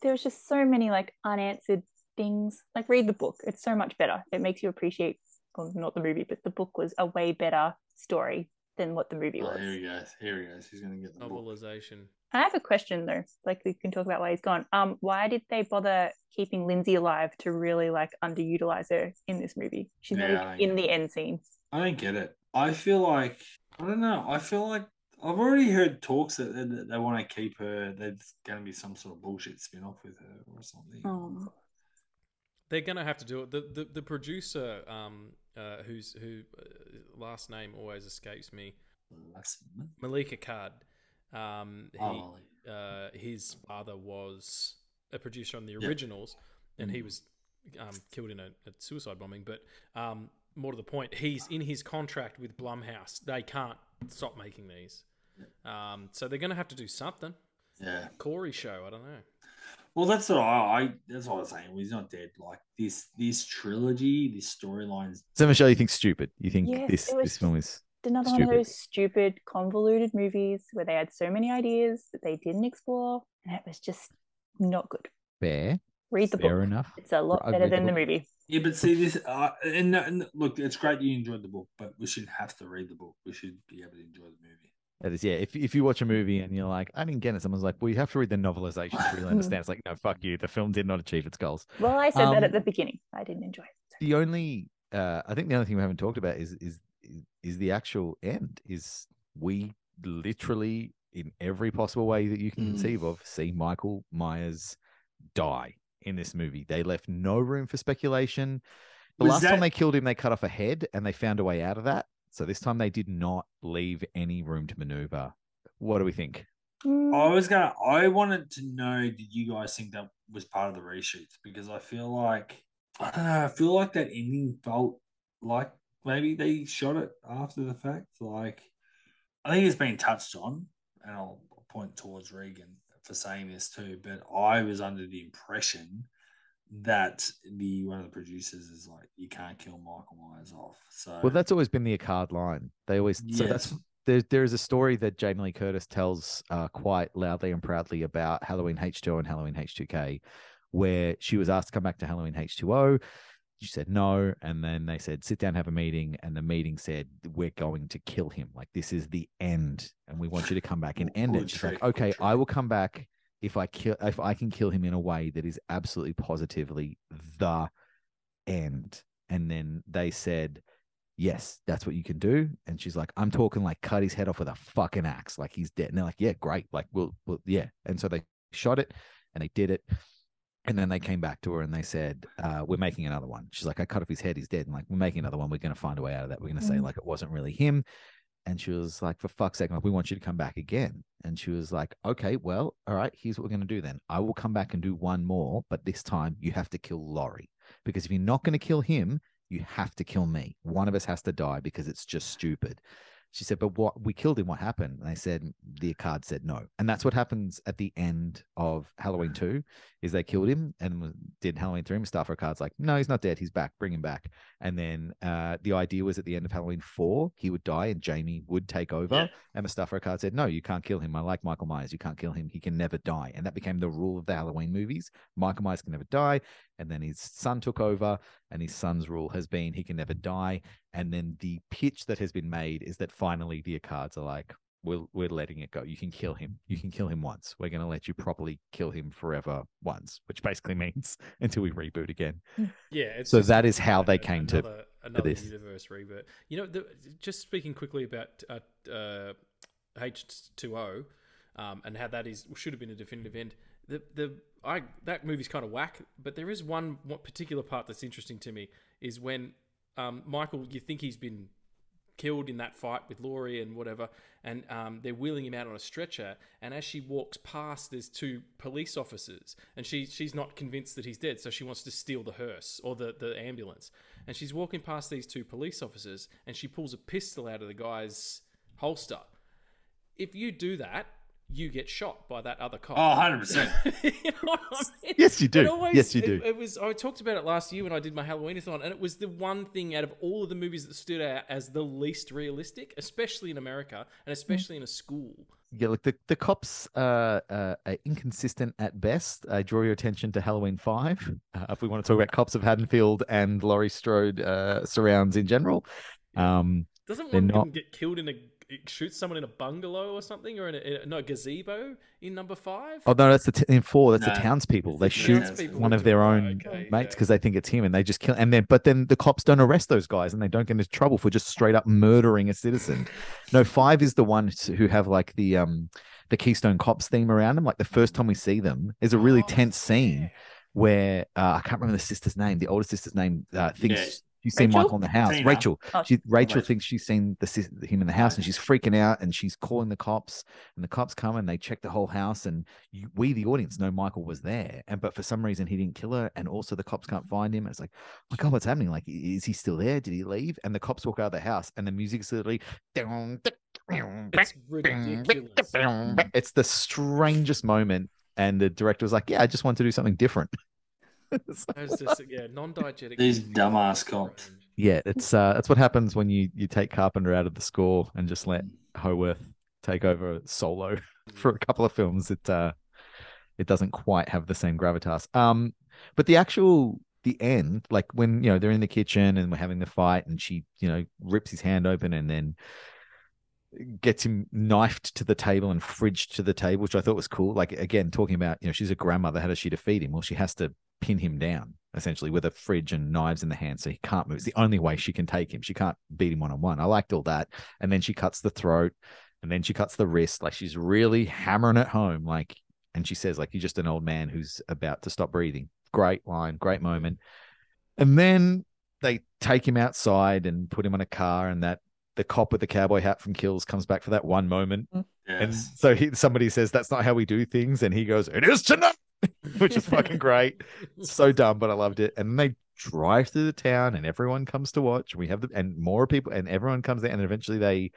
There was just so many like unanswered things. Like read the book. It's so much better. It makes you appreciate well, not the movie, but the book was a way better story than what the movie Oh, was. here he goes. Here he goes. He's gonna get the book. Novelization. I have a question though. Like we can talk about why he's gone. Um, why did they bother keeping Lindsay alive to really like underutilize her in this movie? She's Yeah, even in the end scene. I don't get it. I feel like I don't know. I feel like I've already heard talks that, that they want to keep her. There's going to be some sort of bullshit spin off with her or something. Oh. They're gonna have to do it. The the, the producer, um, uh, who's who, uh, last name always escapes me, Malek Akkad. Um, he, oh, uh, his father was a producer on the Yeah. originals, and he Mm. was um, killed in a, a suicide bombing. But um, more to the point, he's in his contract with Blumhouse. They can't stop making these, um, so they're going to have to do something. yeah. Corey show, I don't know. Well, that's what I, I. That's what I was saying. He's not dead. Like this, this trilogy, this storylines. So Michelle, you think stupid? You think Yes, this was this film is Another one of those stupid, convoluted movies where they had so many ideas that they didn't explore, and it was just not good. fair? Read the fair book. Fair enough. It's a lot I've better read the than the movie. Yeah, but see this. Uh, and, and look, it's great you enjoyed the book, but we shouldn't have to read the book. We should be able to enjoy the movie. That is, yeah. If if you watch a movie and you're like, I didn't get it, someone's like, well, you have to read the novelization to really understand. It's like, no, fuck you. The film did not achieve its goals. Well, I said that Um, at the beginning. I didn't enjoy it. The only, uh, I think the only thing we haven't talked about is is is the actual end. Is we literally in every possible way that you can Mm. conceive of see Michael Myers die in this movie. They left no room for speculation. The Was last time they killed him, they cut off a head, and they found a way out of that. So this time they did not leave any room to maneuver. What do we think? Mm, I was gonna. I wanted to know. Did you guys think that was part of the reshoots? Because I feel like I don't know. I feel like that ending felt like maybe they shot it after the fact. Like I think it's been touched on, and I'll point towards Regan for saying this too. But I was under the impression that the one of the producers is like, you can't kill Michael Myers off. So Well, that's always been the Akkad line. They always so that's there. There is a story that Jamie Lee Curtis tells uh, quite loudly and proudly about Halloween H2O and Halloween H2K, where she was asked to come back to Halloween H2O. She said no, and then they said sit down, have a meeting, and the meeting said we're going to kill him. Like this is the end, and we want you to come back and end Good it. She's trick, like, good okay, I will come back if I kill if I can kill him in a way that is absolutely positively the end. And then they said, Yes, that's what you can do. And she's like, I'm talking like cut his head off with a fucking axe, like he's dead. And they're like, Yeah, great. Like, we'll, we'll yeah. And so they shot it and they did it. And then they came back to her and they said, uh, We're making another one. She's like, I cut off his head, he's dead. And like, we're making another one. We're going to find a way out of that. We're going to say, Mm. like, it wasn't really him. And she was like, For fuck's sake, like, we want you to come back again. And she was like, Okay, well, all right, here's what we're going to do then. I will come back and do one more, but this time you have to kill Laurie. Because if you're not going to kill him, you have to kill me. One of us has to die because it's just stupid. She said, but what we killed him, what happened? And they said the Akkad said no. And that's what happens at the end of Halloween 2 is they killed him and did Halloween 3. Moustapha Akkad's like, no, he's not dead. He's back. Bring him back. And then uh, the idea was at the end of Halloween 4, he would die and Jamie would take over. Yeah. And Moustapha Akkad said, no, you can't kill him. I like Michael Myers. You can't kill him. He can never die. And that became the rule of the Halloween movies. Michael Myers can never die. And then his son took over, and his son's rule has been he can never die. And then the pitch that has been made is that finally the Akkads are like, we're, we're letting it go. You can kill him. You can kill him once. We're going to let you properly kill him forever once, which basically means until we reboot again. Yeah. It's So just that is how they a- came to- another, another this. universe reboot. You know, the, just speaking quickly about uh, uh, H2O um, and how that is should have been a definitive end. The the I that movie's kind of whack, but there is one, particular part that's interesting to me is when um, Michael, you think he's been killed in that fight with Laurie and whatever, and um, they're wheeling him out on a stretcher. And as she walks past, there's two police officers, and she she's not convinced that he's dead, so she wants to steal the hearse or the the ambulance. And she's walking past these two police officers, and she pulls a pistol out of the guy's holster. If you do that, you get shot by that other cop. Oh, 100%. you know I mean? Yes, you do. It always- Yes, you do. It, was. I talked about it last year when I did my Halloweenathon, and it was the one thing out of all of the movies that stood out as the least realistic, especially in America and especially in a school. Yeah, look, the, the cops uh, uh, are inconsistent at best. I draw your attention to Halloween 5, uh, if we want to talk about cops of Haddonfield and Laurie Strode uh, surrounds in general. Um, Doesn't one not- get killed in a shoot someone in a bungalow or something, or in a, in a no gazebo in number five? Oh no, that's the t- in four. That's No, the townspeople. They the shoot townspeople one of their own Okay, mates yeah. because they think it's him, and they just kill. And then, but then the cops don't arrest those guys, and they don't get into trouble for just straight up murdering a citizen. No, five is the one who have like the um the Keystone Cops theme around them. Like the first time we see them is a really Oh, tense scene yeah. where uh, I can't remember the sister's name. The older sister's name uh, thinks. Yeah. She's seen Rachel? Michael in the house. Tina. Rachel. Oh, She Rachel Rachel. thinks she's seen the him in the house, and she's freaking out, and she's calling the cops. And the cops come and they check the whole house, and you, we, the audience, know Michael was there, and but for some reason he didn't kill her, and also the cops can't find him. And it's like, oh my god, what's happening? Like, is he still there? Did he leave? And the cops walk out of the house, and the music's literally. It's ridiculous. It's the strangest moment, and the director was like, "Yeah, I just want to do something different." It's just yeah, non-diegetic. These dumbass cops. Yeah, it's uh, that's what happens when you you take Carpenter out of the score and just let Howarth take over solo for a couple of films. It uh, it doesn't quite have the same gravitas. Um, but the actual the end, like when you know they're in the kitchen and we're having the fight, and she you know rips his hand open and then gets him knifed to the table and fridged to the table, which I thought was cool. Like again, talking about you know she's a grandmother, how does she defeat him? Well, she has to pin him down essentially with a fridge and knives in the hand so he can't move. It's the only way she can take him. She can't beat him one on one. I liked all that. And then she cuts the throat and then she cuts the wrist. Like she's really hammering it home. Like, and she says, like, you're just an old man who's about to stop breathing. Great line, great moment. And then they take him outside and put him on a car and that the cop with the cowboy hat from Kills comes back for that one moment. Mm-hmm. And so he, somebody says, that's not how we do things. And he goes, it is tonight, which is fucking great so dumb, but I loved it. And they drive through the town, and everyone comes to watch. We have the and more people, and everyone comes there, and eventually they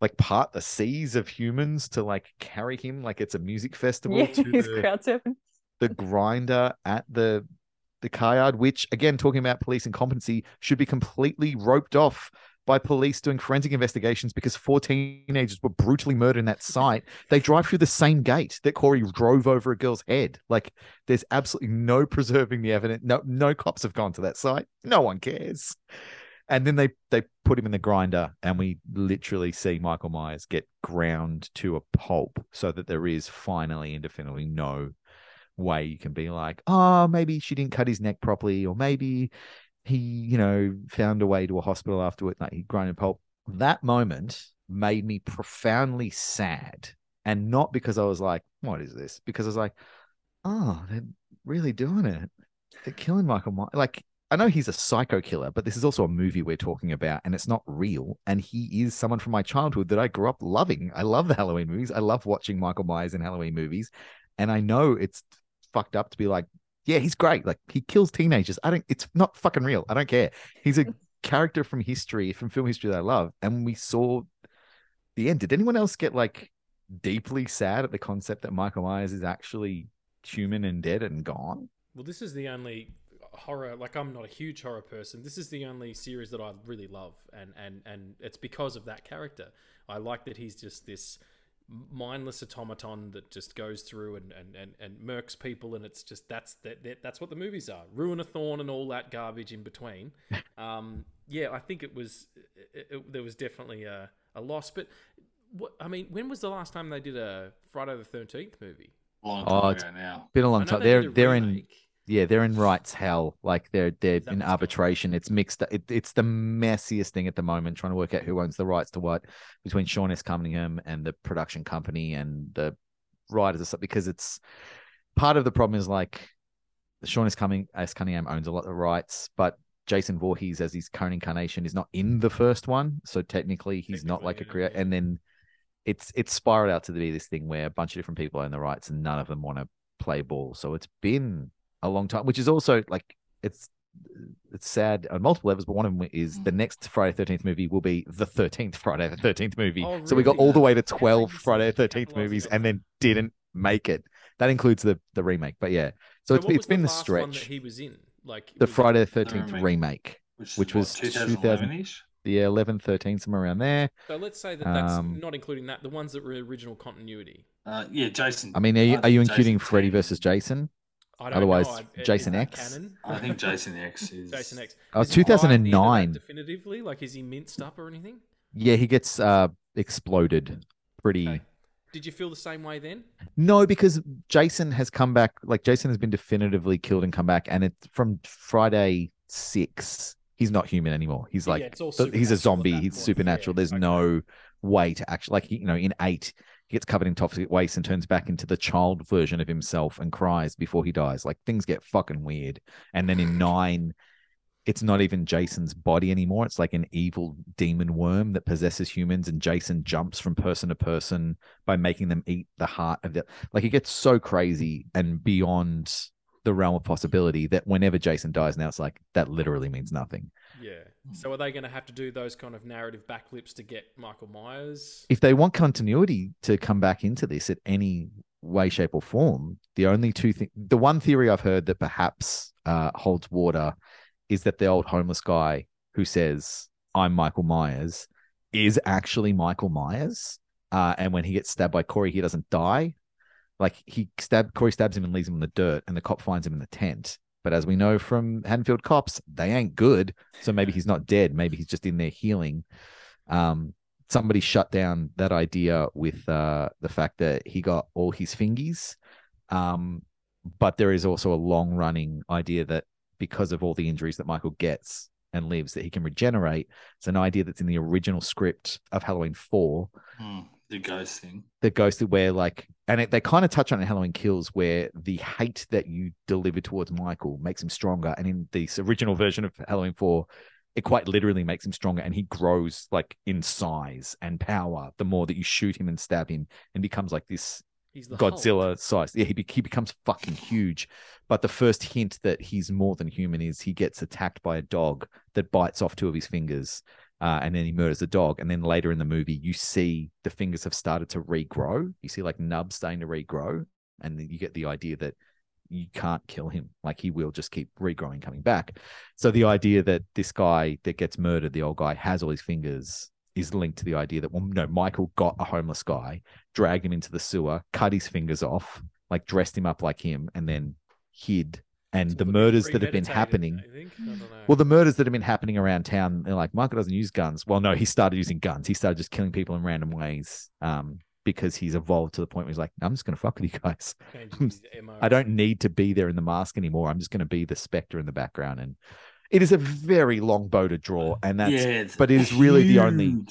like part the seas of humans to like carry him like it's a music festival Yeah, to he's the, crowd the grinder at the the car yard, which again, talking about police incompetency, should be completely roped off by police doing forensic investigations because four teenagers were brutally murdered in that site. They drive through the same gate that Corey drove over a girl's head. Like there's absolutely no preserving the evidence. No, no cops have gone to that site. No one cares. And then they they put him in the grinder, and we literally see Michael Myers get ground to a pulp, so that there is finally and definitively no way you can be like, oh, maybe she didn't cut his neck properly, or maybe he, you know, found a way to a hospital afterward. Like he ground in pulp. That moment made me profoundly sad, and not because I was like, what is this? Because I was like, oh, they're really doing it. They're killing Michael Myers. Like I know he's a psycho killer, but this is also a movie we're talking about, and it's not real. And he is someone from my childhood that I grew up loving. I love the Halloween movies. I love watching Michael Myers in Halloween movies, and I know it's fucked up to be like, yeah, he's great. Like he kills teenagers. I don't. It's not fucking real. I don't care. He's a character from history, from film history that I love, and we saw the end. Did anyone else get like deeply sad at the concept that Michael Myers is actually human and dead and gone? Well, this is the only horror like i'm not a huge horror person this is the only series that i really love and and and it's because of that character i like that he's just this mindless automaton that just goes through and and and, and murks people and it's just that's that, that that's what the movies are ruin a thorn and all that garbage in between um yeah i think it was it, it, there was definitely a, a loss but what i mean when was the last time they did a friday the 13th movie Long Oh, time it's ago now. Been a long time. they They're they're in remake. Yeah they're in rights hell. Like they're they're in what's going on? arbitration. It's mixed. It, it's the messiest thing at the moment. Trying to work out who owns the rights to what between Sean S. Cunningham and the production company and the writers and stuff. Because it's part of the problem is like Sean S. Cunningham, S. Cunningham owns a lot of the rights, but Jason Voorhees as his current incarnation is not in the first one, so technically he's not like a creator. yeah. And then it's it's spiraled out to be this thing where a bunch of different people own the rights and none of them want to play ball. So it's been a long time, which is also like it's it's sad on multiple levels, but one of them is the next Friday Thirteenth movie will be the thirteenth Friday the Thirteenth movie. Oh, So we got all the way to twelve Friday the Thirteenth movies, and then didn't make it. That includes the the remake, but yeah. So, it's what it's was been the last one that stretch. he was in like The Friday the Thirteenth remake. remake, Which, which was what, 2000 2011-ish? yeah, 11, 13, somewhere around there. so let's say that that's Um, not including that the ones that were original continuity Uh, yeah, Jason. I mean, are you, are you including Jason Freddy versus Jason? I don't Otherwise, know. I- Jason that X? canon? I think Jason X is. Jason X. Oh, Is he tied into that 2009. Definitively, like is he minced up or anything? Yeah, he gets uh exploded pretty. Okay. Did you feel the same way then? No, because Jason has come back. Like Jason has been definitively killed and come back, and it's from Friday six. He's not human anymore. He's Yeah, like it's all he's a zombie. He's point. supernatural. Yeah, There's okay. no way to actually like you know in eight he gets covered in toxic waste and turns back into the child version of himself and cries before he dies. Like things get fucking weird. And then in nine, it's not even Jason's body anymore. It's like an evil demon worm that possesses humans, and Jason jumps from person to person by making them eat the heart of the. Like it gets so crazy and beyond the realm of possibility that whenever Jason dies, now it's like that literally means nothing. Yeah. So are they going to have to do those kind of narrative backflips to get Michael Myers? If they want continuity to come back into this at any way, shape, or form, the only two things, the one theory I've heard that perhaps uh, holds water is that the old homeless guy who says, I'm Michael Myers, is actually Michael Myers. Uh, and when he gets stabbed by Corey, he doesn't die. Like he stabbed Corey stabs him and leaves him in the dirt, and the cop finds him in the tent. But as we know from Haddonfield cops, they ain't good. So maybe he's not dead. Maybe he's just in there healing. Um, somebody shut down that idea with uh, the fact that he got all his fingies. Um, but there is also a long running idea that because of all the injuries that Michael gets and lives, that he can regenerate. It's an idea that's in the original script of Halloween 4 Hmm, the ghost thing. the ghosted where like and it, they kind of touch on it in Halloween Kills where the hate that you deliver towards Michael makes him stronger and in this original version of Halloween 4 it quite literally makes him stronger and he grows like in size and power the more that you shoot him and stab him and becomes like this He's the Hulk. Godzilla size. Yeah, he, be- he becomes fucking huge. But the first hint that he's more than human is he gets attacked by a dog that bites off two of his fingers. Uh, and then he murders the dog. And then later in the movie, you see the fingers have started to regrow. You see like nubs starting to regrow. And you get the idea that you can't kill him. Like he will just keep regrowing, coming back. So the idea that this guy that gets murdered, the old guy, has all his fingers is linked to the idea that well, no, Michael got a homeless guy, dragged him into the sewer, cut his fingers off, like dressed him up like him, and then hid. And It's the all a bit murders that have been happening, I think. I don't know. well, the murders that have been happening around town, they're like, Michael doesn't use guns. Well, no, he started using guns. He started just killing people in random ways um, because he's evolved to the point where he's like, I'm just going to fuck with you guys. Changes his MO. I don't need to be there in the mask anymore. I'm just going to be the specter in the background. And it is a very long bow to draw. And that's, yeah, but it is really the only-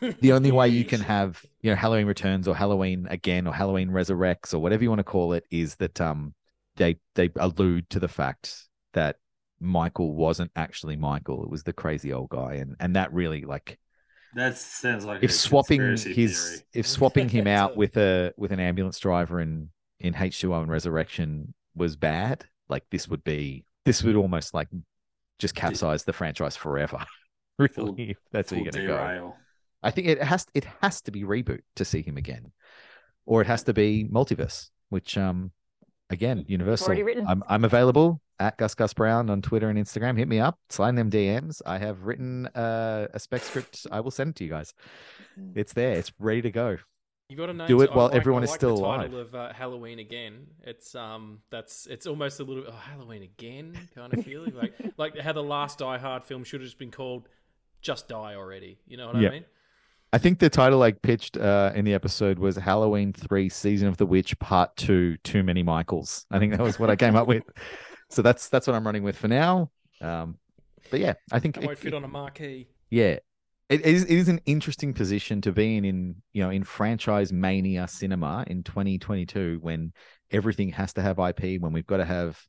the only way you can have, you know, Halloween Returns or Halloween Again or Halloween Resurrects or whatever you want to call it is that um, they, they allude to the fact that Michael wasn't actually Michael. It was the crazy old guy. And, and that really like, That sounds like if swapping his theory. if swapping him out with a with an ambulance driver in in H2O and Resurrection was bad, like this would be this would almost like just capsize the franchise forever. Full- really, if that's where you're gonna go. I think it has it has to be reboot to see him again, or it has to be multiverse, which um again Universal. already written. I'm I'm available at Gus Gus Brown on Twitter and Instagram. Hit me up, sign them DMs. I have written uh, a spec script. I will send it to you guys. It's there. It's ready to go. You got to know. Do it I while like- everyone I is still the alive. Title of uh, Halloween again. It's um, that's it's almost a little oh, Halloween again kind of feeling like like how the last Die Hard film should have just been called Just Die Already. You know what Yeah. I mean? I think the title I pitched uh, in the episode was Halloween Three: Season of the Witch Part Two. Too many Michaels. I think that was what I came up with. So that's that's what I'm running with for now. Um, but yeah, I think That it- won't fit on a marquee. yeah it is, it is an interesting position to be in in you know in franchise mania cinema in 2022 when everything has to have ip when we've got to have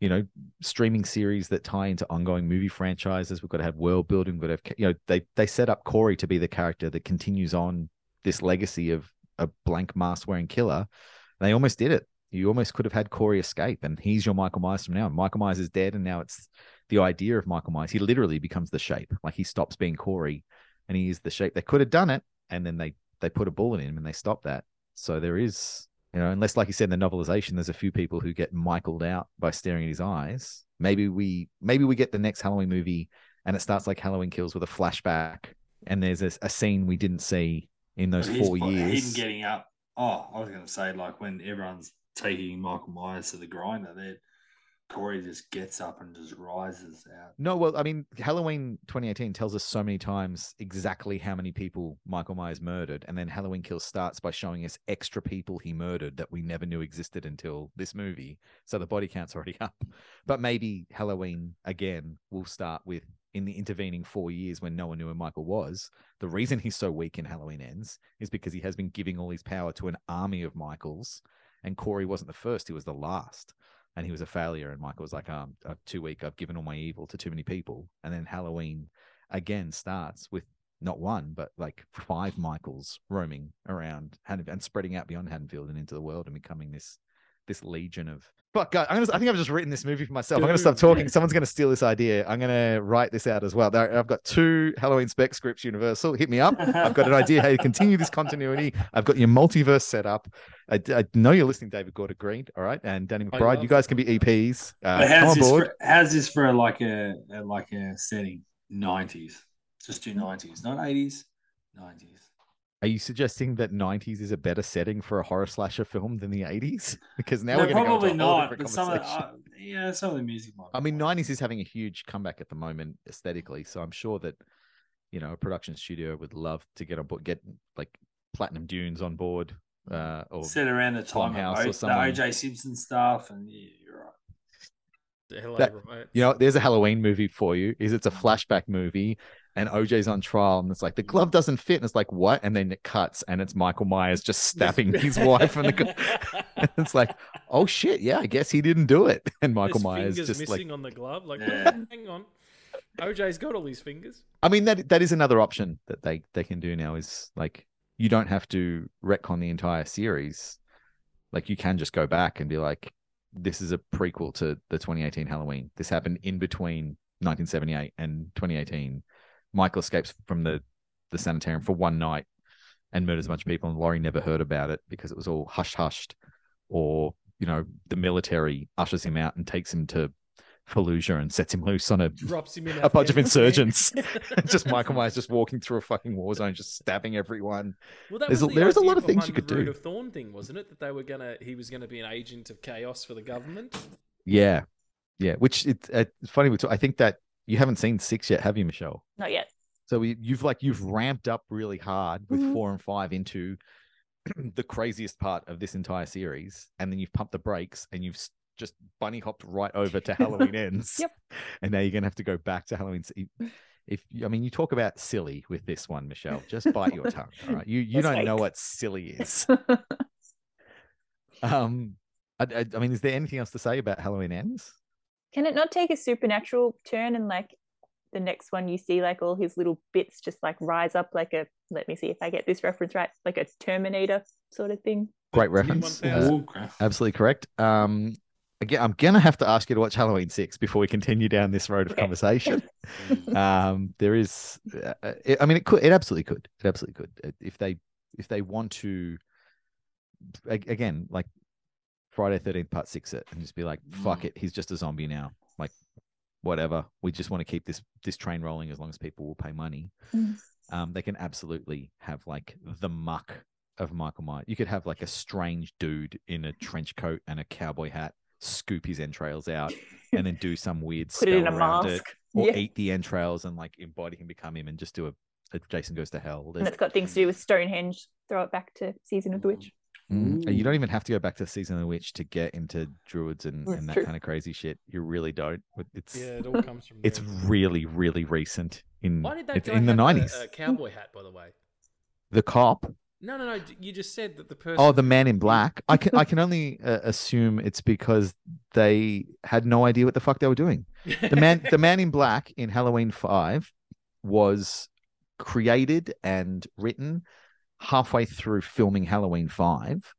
you know streaming series that tie into ongoing movie franchises we've got to have world building we've got to have you know they they set up corey to be the character that continues on this legacy of a blank mask wearing killer they almost did it you almost could have had corey escape and he's your michael myers from now michael myers is dead and now it's the idea of Michael Myers. He literally becomes the shape. Like he stops being Corey and he is the shape. They could have done it and then they they put a bullet in him and they stopped that. So there is, you know, unless like you said in the novelization, there's a few people who get Michaeled out by staring at his eyes. Maybe we maybe we get the next Halloween movie and it starts like Halloween Kills with a flashback and there's a, a scene we didn't see in those four years. Him getting up. Oh, I was going to say, like when everyone's taking Michael Myers to the grinder, then Corey just gets up and just rises out. No, well, I mean, Halloween 2018 tells us so many times exactly how many people Michael Myers murdered, and then Halloween Kills starts by showing us extra people he murdered that we never knew existed until this movie. So the body count's already up. But maybe Halloween again will start with in the intervening four years when no one knew who Michael was. The reason he's so weak in Halloween Ends is because he has been giving all his power to an army of Michaels, and Corey wasn't the first; he was the last and he was a failure. And Michael was like, um, I'm too weak. I've given all my evil to too many people. And then Halloween again starts with not one, but like five Michaels roaming around and spreading out beyond Haddonfield and into the world and becoming this this legion of. Fuck, God, I'm gonna, I think I've just written this movie for myself. I'm going to stop Dude. talking. Someone's going to steal this idea. I'm going to write this out as well. There- I've got two Halloween spec scripts, Universal. Hit me up. I've got an idea how to continue this continuity. I've got your multiverse set up. I, I know you're listening, David Gordon Green. All right. And Danny McBride, you guys can be EPs. Uh, But come how's on this, for, how's this for like a, a like a setting? Nineties, just do nineties, not eighties, nineties. Are you suggesting that 90s is a better setting for a horror slasher film than the 80s? Because now No, we're going to go probably into a whole not. different But some of the, uh, yeah, some of the music might. I mean, more. 90s is having a huge comeback at the moment aesthetically. So I'm sure that, you know, a production studio would love to get on board, get like Platinum Dunes on board. Uh, or set around the time house Blumhouse or o, the. OJ Simpson stuff, and yeah, you're right. Hello, That- right? you know, there's a Halloween movie for you. Is it's a flashback movie, and OJ's on trial, and it's like the mm. glove doesn't fit, and it's like what? And then it cuts, and it's Michael Myers just stabbing his wife, and the, it's like, oh shit, yeah, I guess he didn't do it. And Michael His Myers fingers just missing like, on the glove. Like, Yeah. hang on, OJ's got all these fingers. I mean that that is another option that they they can do now. Is like you don't have to retcon the entire series. Like you can just go back and be like, this is a prequel to the 2018 Halloween. This happened in between 1978 and 2018. Michael escapes from the the sanitarium for one night and murders a bunch of people, and Laurie never heard about it because it was all hush hushed, or you know, the military ushers him out and takes him to Fallujah and sets him loose on a Drops him in a bunch of insurgents. just Michael Myers just walking through a fucking war zone, just stabbing everyone. Well, There's a- the there's a lot of things you could do. of Thorn thing, wasn't it? That they were gonna, he was gonna be an agent of chaos for the government. Yeah, yeah. Which it's uh, it's funny. I think that you haven't seen six yet, have you, Michelle? Not yet. So we, you've like you've ramped up really hard with Mhm. four and five into the craziest part of this entire series, and then you've pumped the brakes and you've just bunny hopped right over to Halloween ends. Yep. And now you're gonna have to go back to Halloween. If I mean, you talk about silly with this one, Michelle, just bite your tongue. All right, you you That's don't know what silly is. Um, I, I, I mean, is there anything else to say about Halloween ends? Can it not take a supernatural turn and like the next one you see like all his little bits just like rise up like a let me see if I get this reference right, like a Terminator sort of thing. Great reference. Uh. Absolutely correct. Um, again, I'm gonna have to ask you to watch Halloween six before we continue down this road of Okay. conversation. um, there is, uh, it, I mean, it could, it absolutely could, it absolutely could, Uh, if they, if they want to, again, like Friday Thirteenth Part Six, it and just be like, fuck Mm. it, he's just a zombie now, like whatever. We just want to keep this this train rolling as long as people will pay money. Mm. Um, they can absolutely have like the muck of Michael Myers. You could have like a strange dude in a trench coat and a cowboy hat scoop his entrails out and then do some weird Put it in a spell around mask. it, or Yeah. eat the entrails and like embody him, become him, and just do a, a Jason goes to hell. And it's got things to do with Stonehenge. Throw it back to Season of the Witch. Mm, and you don't even have to go back to season of the witch to get into druids and, and that true. kind of crazy shit. You really don't. It's Yeah, it all comes from. it's there. really really recent in Why did that it's guy in the have a- nineties. A, cowboy hat, by the way. The cop No, no, no. You just said that the person. Oh, the man in black. I can I can only uh, assume it's because they had no idea what the fuck they were doing. The man the man in black in Halloween 5 was created and written halfway through filming Halloween 5.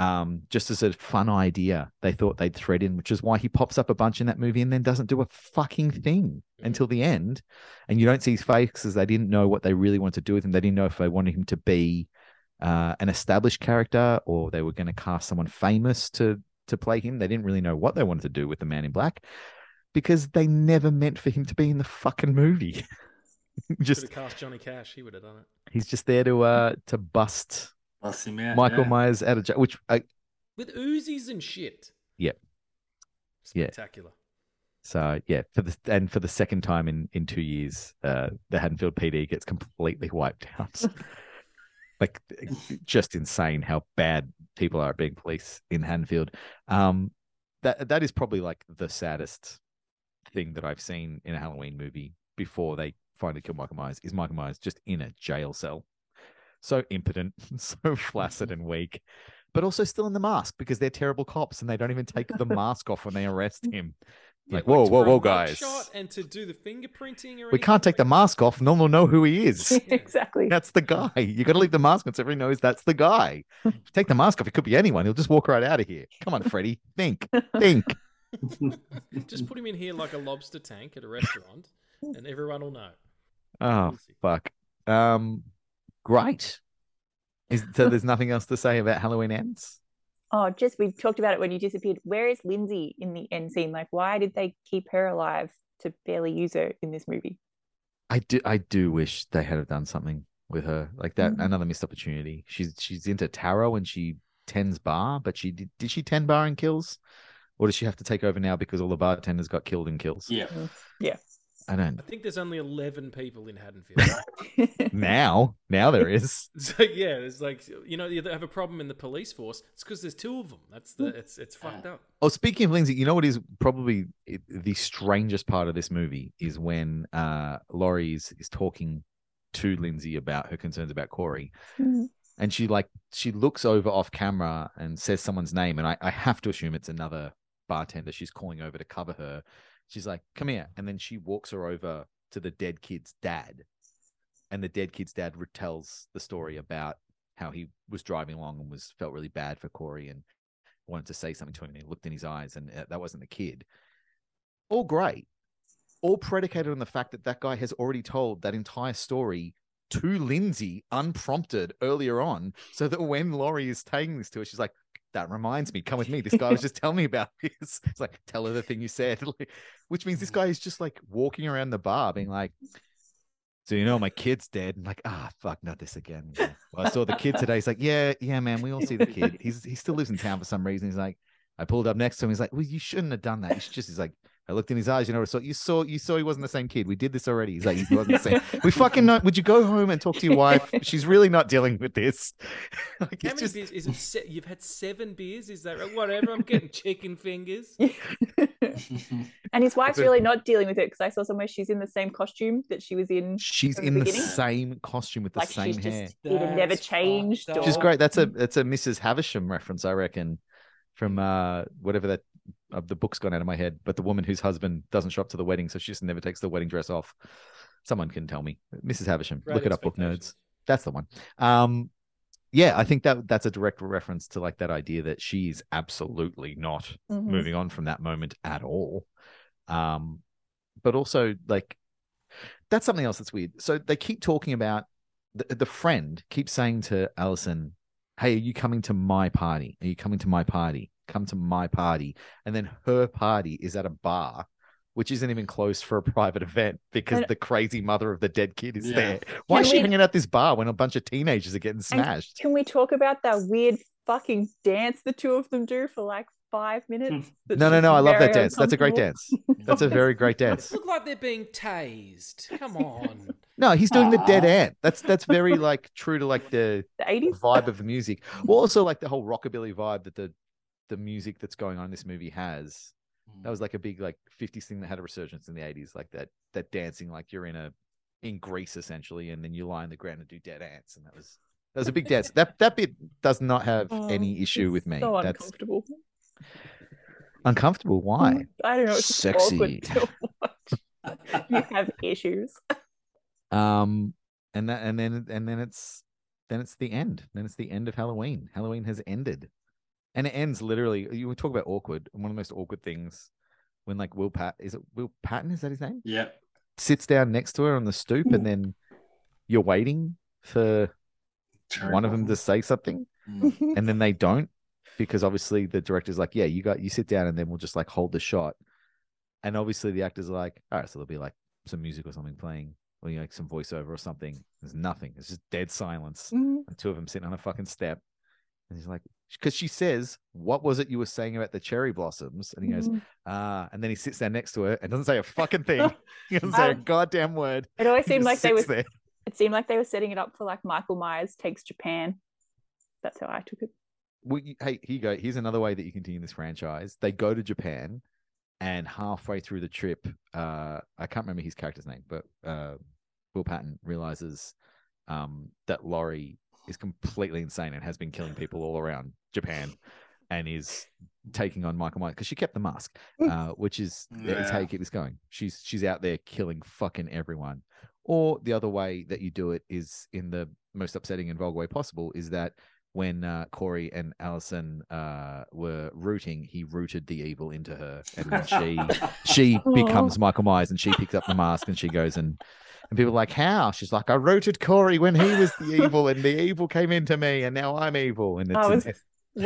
Um, just as a fun idea, they thought they'd thread in, which is why he pops up a bunch in that movie and then doesn't do a fucking thing Mhm. until the end. And you don't see his face because they didn't know what they really wanted to do with him. They didn't know if they wanted him to be uh, an established character or they were going to cast someone famous to to play him. They didn't really know what they wanted to do with the Man in Black because they never meant for him to be in the fucking movie. Should just have cast Johnny Cash. He would have done it. he's just there to uh to bust Bust him out. Michael yeah. Myers out of jail, which I, With Uzis and shit. Yep. Yeah. Spectacular. So yeah, for the and for the second time in in two years, uh, the Haddonfield PD gets completely wiped out. like just insane how bad people are at being police in Haddonfield. Um, that that is probably like the saddest thing that I've seen in a Halloween movie before they finally kill Michael Myers. Is Michael Myers just in a jail cell, so impotent, so flaccid and weak. But also still in the mask because they're terrible cops and they don't even take the mask off when they arrest him. Like, whoa, to whoa, for whoa, guys. shot and to do the fingerprinting or We can't take the mask off. No one will know who he is. exactly. That's the guy. You got to leave the mask on so everyone knows that's the guy. If you take the mask off, it could be anyone. He'll just walk right out of here. Come on, Freddy. Think. Think. Just put him in here like a lobster tank at a restaurant, and everyone will know. Oh, fuck. Um, great. Is, so there's nothing else to say about Halloween ends? Oh, just we talked about it when you disappeared. Where is Lindsey in the end scene? Like, why did they keep her alive to barely use her in this movie? I do. I do wish they had have done something with her like that. Mhm. Another missed opportunity. She's she's into tarot and she tends bar, but she did. Did she tend bar and kills, or does she have to take over now because all the bartenders got killed in kills? Yeah, yeah. I don't. I think there's only 11 people in Haddonfield. Now, now there is. so yeah, it's like you know you have a problem in the police force. It's because there's two of them. That's the it's it's fucked up. Oh, speaking of Lindsey, you know what is probably the strangest part of this movie is when uh Laurie is, is talking to Lindsey about her concerns about Corey. Mhm. And she like she looks over off camera and says someone's name, and I, I have to assume it's another bartender. She's calling over to cover her. She's like, "Come here," and then she walks her over to the dead kid's dad, and the dead kid's dad retells the story about how he was driving along and was felt really bad for Corey and wanted to say something to him, and he looked in his eyes, and uh, that wasn't the kid. All great, all predicated on the fact that that guy has already told that entire story to Lindsey unprompted earlier on, so that when Laurie is taking this to her, she's like, that reminds me, come with me. This guy was just telling me about this. It's like, tell her the thing you said, which means this guy is just like walking around the bar being like, so you know my kid's dead. And like ah fuck not this again. Yeah. well i saw the kid today. He's like yeah yeah man we all see the kid. He's he still lives in town for some reason. He's like i pulled up next to him. He's like well you shouldn't have done that. He's just he's like i looked in his eyes you know so you saw you saw he wasn't the same kid we did this already he's like he wasn't the same we fucking know would you go home and talk to your wife she's really not dealing with this like How many just beers? Is it se- you've had seven beers? Is that right? Whatever. I'm getting chicken fingers. and his wife's really not dealing with it because I saw somewhere she's in the same costume that she was in. she's from the in the same costume with the Like same she's hair just either never changed fucked or which is great. That's a that's a Mrs. Havisham reference, I reckon, from uh whatever that uh, the book's gone out of my head. But the woman whose husband doesn't show up to the wedding, so she just never takes the wedding dress off. Someone can tell me, Mrs. Havisham. Great Look it up, book nerds. That's the one. Um, yeah, I think that that's a direct reference to like that idea that she's absolutely not Mhm. moving on from that moment at all. Um, but also like that's something else that's weird. So they keep talking about the, the friend keeps saying to Allison, Hey, are you coming to my party? Are you coming to my party? Come to my party. And then her party is at a bar, which isn't even closed for a private event because And- the crazy mother of the dead kid is Yeah. there. Why Can is she we- hanging out this bar when a bunch of teenagers are getting And smashed? Can we talk about that weird fucking dance the two of them do for like five minutes? Hmm. No, no, no. I love that dance. That's a great dance. That's a very great dance. Look like they're being tased. Come on. No, he's doing the dead ah. Aw. ant. That's that's very like true to like the The the 80s? vibe of the music. Well, also like the whole rockabilly vibe that the the music that's going on in this movie has. That was like a big like 50s thing that had a resurgence in the 80s, like that that dancing like you're in a in Greece essentially, and then you lie on the ground and do dead ants, and that was that was a big dance. That that bit does not have Oh, any issue with me. So That's uncomfortable. uncomfortable. Why? I don't know. It's Sexy. awkward to watch. you have issues. Um, and that and then and then it's then it's the end. Then it's the end of Halloween. Halloween has ended, and it ends literally. You would talk about awkward. One of the most awkward things when like Will Pat is it Will Patton? Is that his name? Yeah. Sits down next to her on the stoop, and then you're waiting for one of them to say something, Mm. and then they don't because obviously the director's like, yeah, you got you sit down, and then we'll just like hold the shot, and obviously the actors are like, all right, so there'll be like some music or something playing, or you know, like some voiceover or something. There's nothing. It's just dead silence. Mhm. And two of them sitting on a fucking step. And he's like, because she says, What was it you were saying about the cherry blossoms? And he goes, Mhm. Ah, and then he sits down next to her and doesn't say a fucking thing. he doesn't say a Um, goddamn word. It always He seemed like they were. there. It seemed like they were setting it up for like Michael Myers takes Japan. That's how I took it. Well, you- hey, here you go. Here's another way that you continue this franchise. They go to Japan, and halfway through the trip, uh, I can't remember his character's name, but uh, Will Patton realizes um, that Laurie is completely insane and has been killing people all around Japan, and is taking on Michael Myers because she kept the mask, uh, which is is how you keep this going. She's she's out there killing fucking everyone. Or the other way that you do it is in the most upsetting and vulgar way possible is that when uh, Corey and Allison uh, were rooting, he rooted the evil into her, and she she becomes Michael Myers, and she picks up the mask, and she goes and and people are like, how? She's like, I rooted Corey when he was the evil, and the evil came into me, and now I'm evil, and it's I an,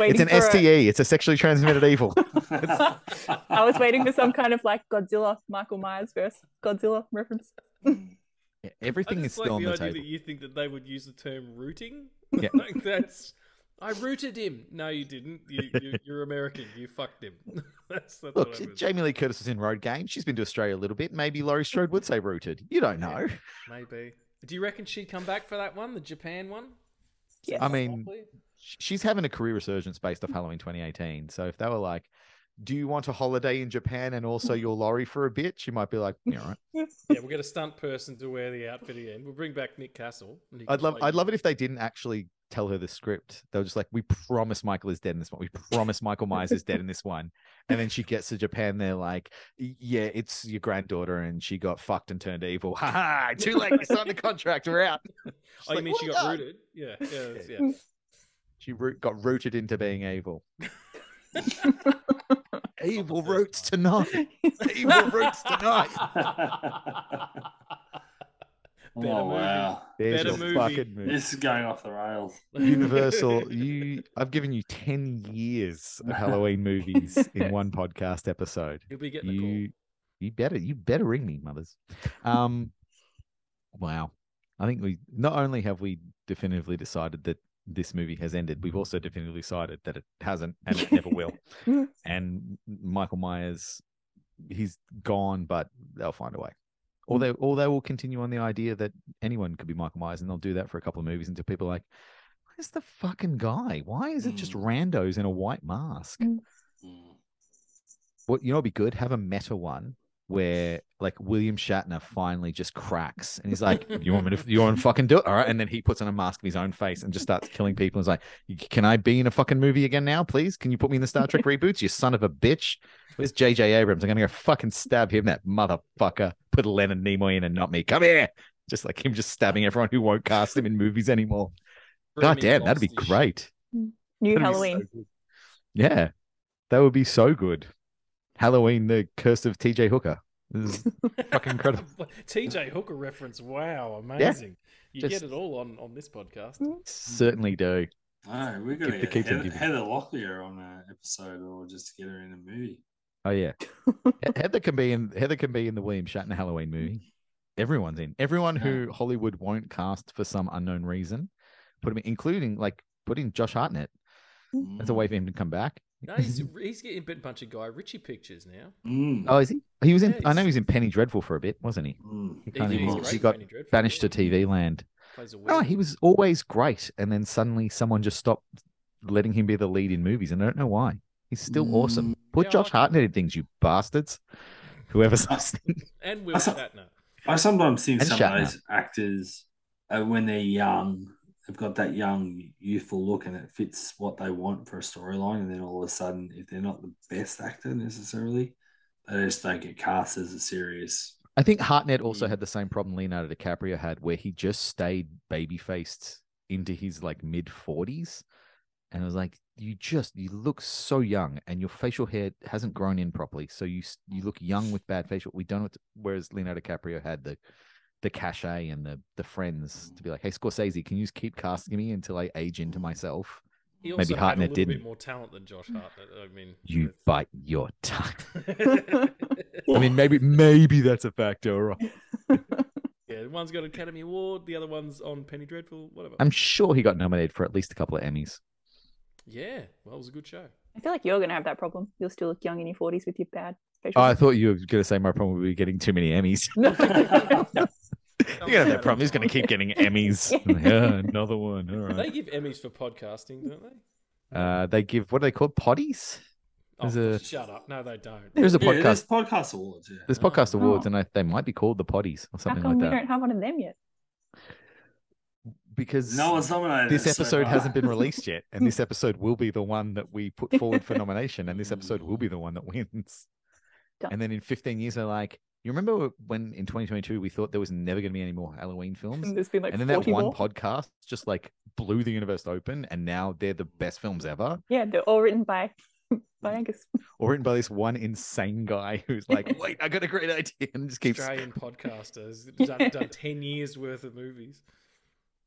it's an for a- STE, it's a sexually transmitted evil. I was waiting for some kind of like Godzilla, Michael Myers versus Godzilla reference. Yeah, Everything I is just like still on the the idea table. that you think that they would use the term rooting. Yeah. like that's. I rooted him. No, you didn't. You, you, you're American. You fucked him. that's that's Look, what I. Jamie Lee Curtis was in Road Game. She's been to Australia a little bit. Maybe Laurie Strode would say rooted. You don't know. Maybe. Do you reckon she'd come back for that one, the Japan one? Yes. I mean, Likely? she's having a career resurgence based off Halloween 2018. So if they were like, "Do you want a holiday in Japan and also your Laurie for a bit?" She might be like, "Yeah, all right." yeah, we'll get a stunt person to wear the outfit again. We'll bring back Nick Castle. and I'd love, I'd love it if they didn't actually tell her the script. They were just like, "We promise Michael is dead in this one. We promise Michael Myers is dead in this one." And then she gets to Japan. They're like, "Yeah, it's your granddaughter, and she got fucked and turned evil. Ha ha! Too late. You signed the contract. We're out." She's Oh, you like, mean "Oh she got God." rooted? Yeah, yeah, yeah. She root, got rooted into being evil. evil roots tonight. evil roots tonight. Better oh movie. wow, There's Better movie. fucking movie. this is going off the rails. Universal, you I've given you 10 years of Halloween movies in one podcast episode. He'll be getting the You you better you better ring me, mothers. Um wow. I think we not only have we definitively decided that this movie has ended, we've also definitively decided that it hasn't and it never will. and Michael Myers, he's gone, but they'll find a way. Or they or they will continue on the idea that anyone could be Michael Myers, and they'll do that for a couple of movies until people are like, "Where's the fucking guy? Why is it just Mm. randos in a white mask?" Mm. Mm. What you know would be good? Have a meta one where like William Shatner finally just cracks and he's like, "You want me to? You want to fucking do it? All right." And then he puts on a mask of his own face and just starts killing people. He's like, "Can I be in a fucking movie again now, please? Can you put me in the Star Trek reboots? You son of a bitch! Where's J.J. Abrams? I'm gonna go fucking stab him, that motherfucker. Put Leonard Nimoy in and not me. Come here." Just like him, just stabbing everyone who won't cast him in movies anymore. God damn, that'd be great. New That'd be so Halloween. Yeah, that would be so good. Halloween, the curse of T.J. Hooker. This is fucking incredible. TJ Hooker reference. Wow, amazing. You just- get it all on on this podcast. Mm, certainly do. Oh, we're gonna Keep the get keep Heather. Heather Locklear on an episode, or just to get her in a movie. Oh yeah, Heather can be in Heather can be in the William Shatner Halloween movie. Everyone's in. Everyone who Hollywood won't cast for some unknown reason, put him, in, including like putting Josh Hartnett. That's a mm. way for him to come back. No, he's he's getting a bit bunch of Guy Ritchie pictures now. Mm. Oh, is he? He was in. Yeah, I know he's- he was in Penny Dreadful for a bit, wasn't he? Mm. He He, kind was. he, great he in got Penny Dreadful, banished to. TV land. Oh, he was always great, and then suddenly someone just stopped letting him be the lead in movies, and I don't know why. He's still awesome. Put Yeah, Josh like Hartnett in things, you bastards. Whoever's listening. and Will I saw- Shatner. I sometimes think And some Shatner. of those actors, uh, when they're young, they've got that young, youthful look, and it fits what they want for a storyline. And then all of a sudden, if they're not the best actor necessarily, they just don't get cast as a serious. I think Hartnett also had the same problem Leonardo DiCaprio had, where he just stayed baby faced into his like mid forties, and it was like you just you look so young, and your facial hair hasn't grown in properly, so you you look young with bad facial. We don't. know what to- whereas Leonardo DiCaprio had the the cachet and the the friends to be like, hey Scorsese, can you just keep casting me until I age into myself? He Maybe also had a Hartnett little didn't. bit more talent than Josh hmm. Hartnett. I mean, You bite your tongue. I mean, maybe maybe that's a factor. Right? one's got an Academy Award, the other one's on Penny Dreadful, whatever. I'm sure he got nominated for at least a couple of Emmys. yeah, well, it was a good show. I feel like you're going to have that problem. You'll still look young in your 40s with your bad facial Oh, I thought you were going to say my problem would be getting too many Emmys. You're going to have that problem. He's going to keep getting Emmys. yeah, another one. All right. They give Emmys for podcasting, don't they? Uh, they give, what are they called? Potties? Oh, there's a- shut up. No, they don't. There's a Yeah, there's podcast. podcast awards. Yeah. There's podcast Oh. awards, and I, they might be called the Potties or something come like we that. don't have one of them yet? Because No one's nominated. this episode far. hasn't been released yet, and this episode will be the one that we put forward for nomination, and this episode will be the one that wins. Done. And then in 15 years, they're like, you remember when in 2022 we thought there was never going to be any more Halloween films? And there's been like and then that one more. podcast just like blew the universe open, and now they're the best films ever. Yeah, they're all written by by Angus. Or written by this one insane guy who's like, "Wait, I got a great idea," and just keeps Australian podcasters done, done 10 years worth of movies.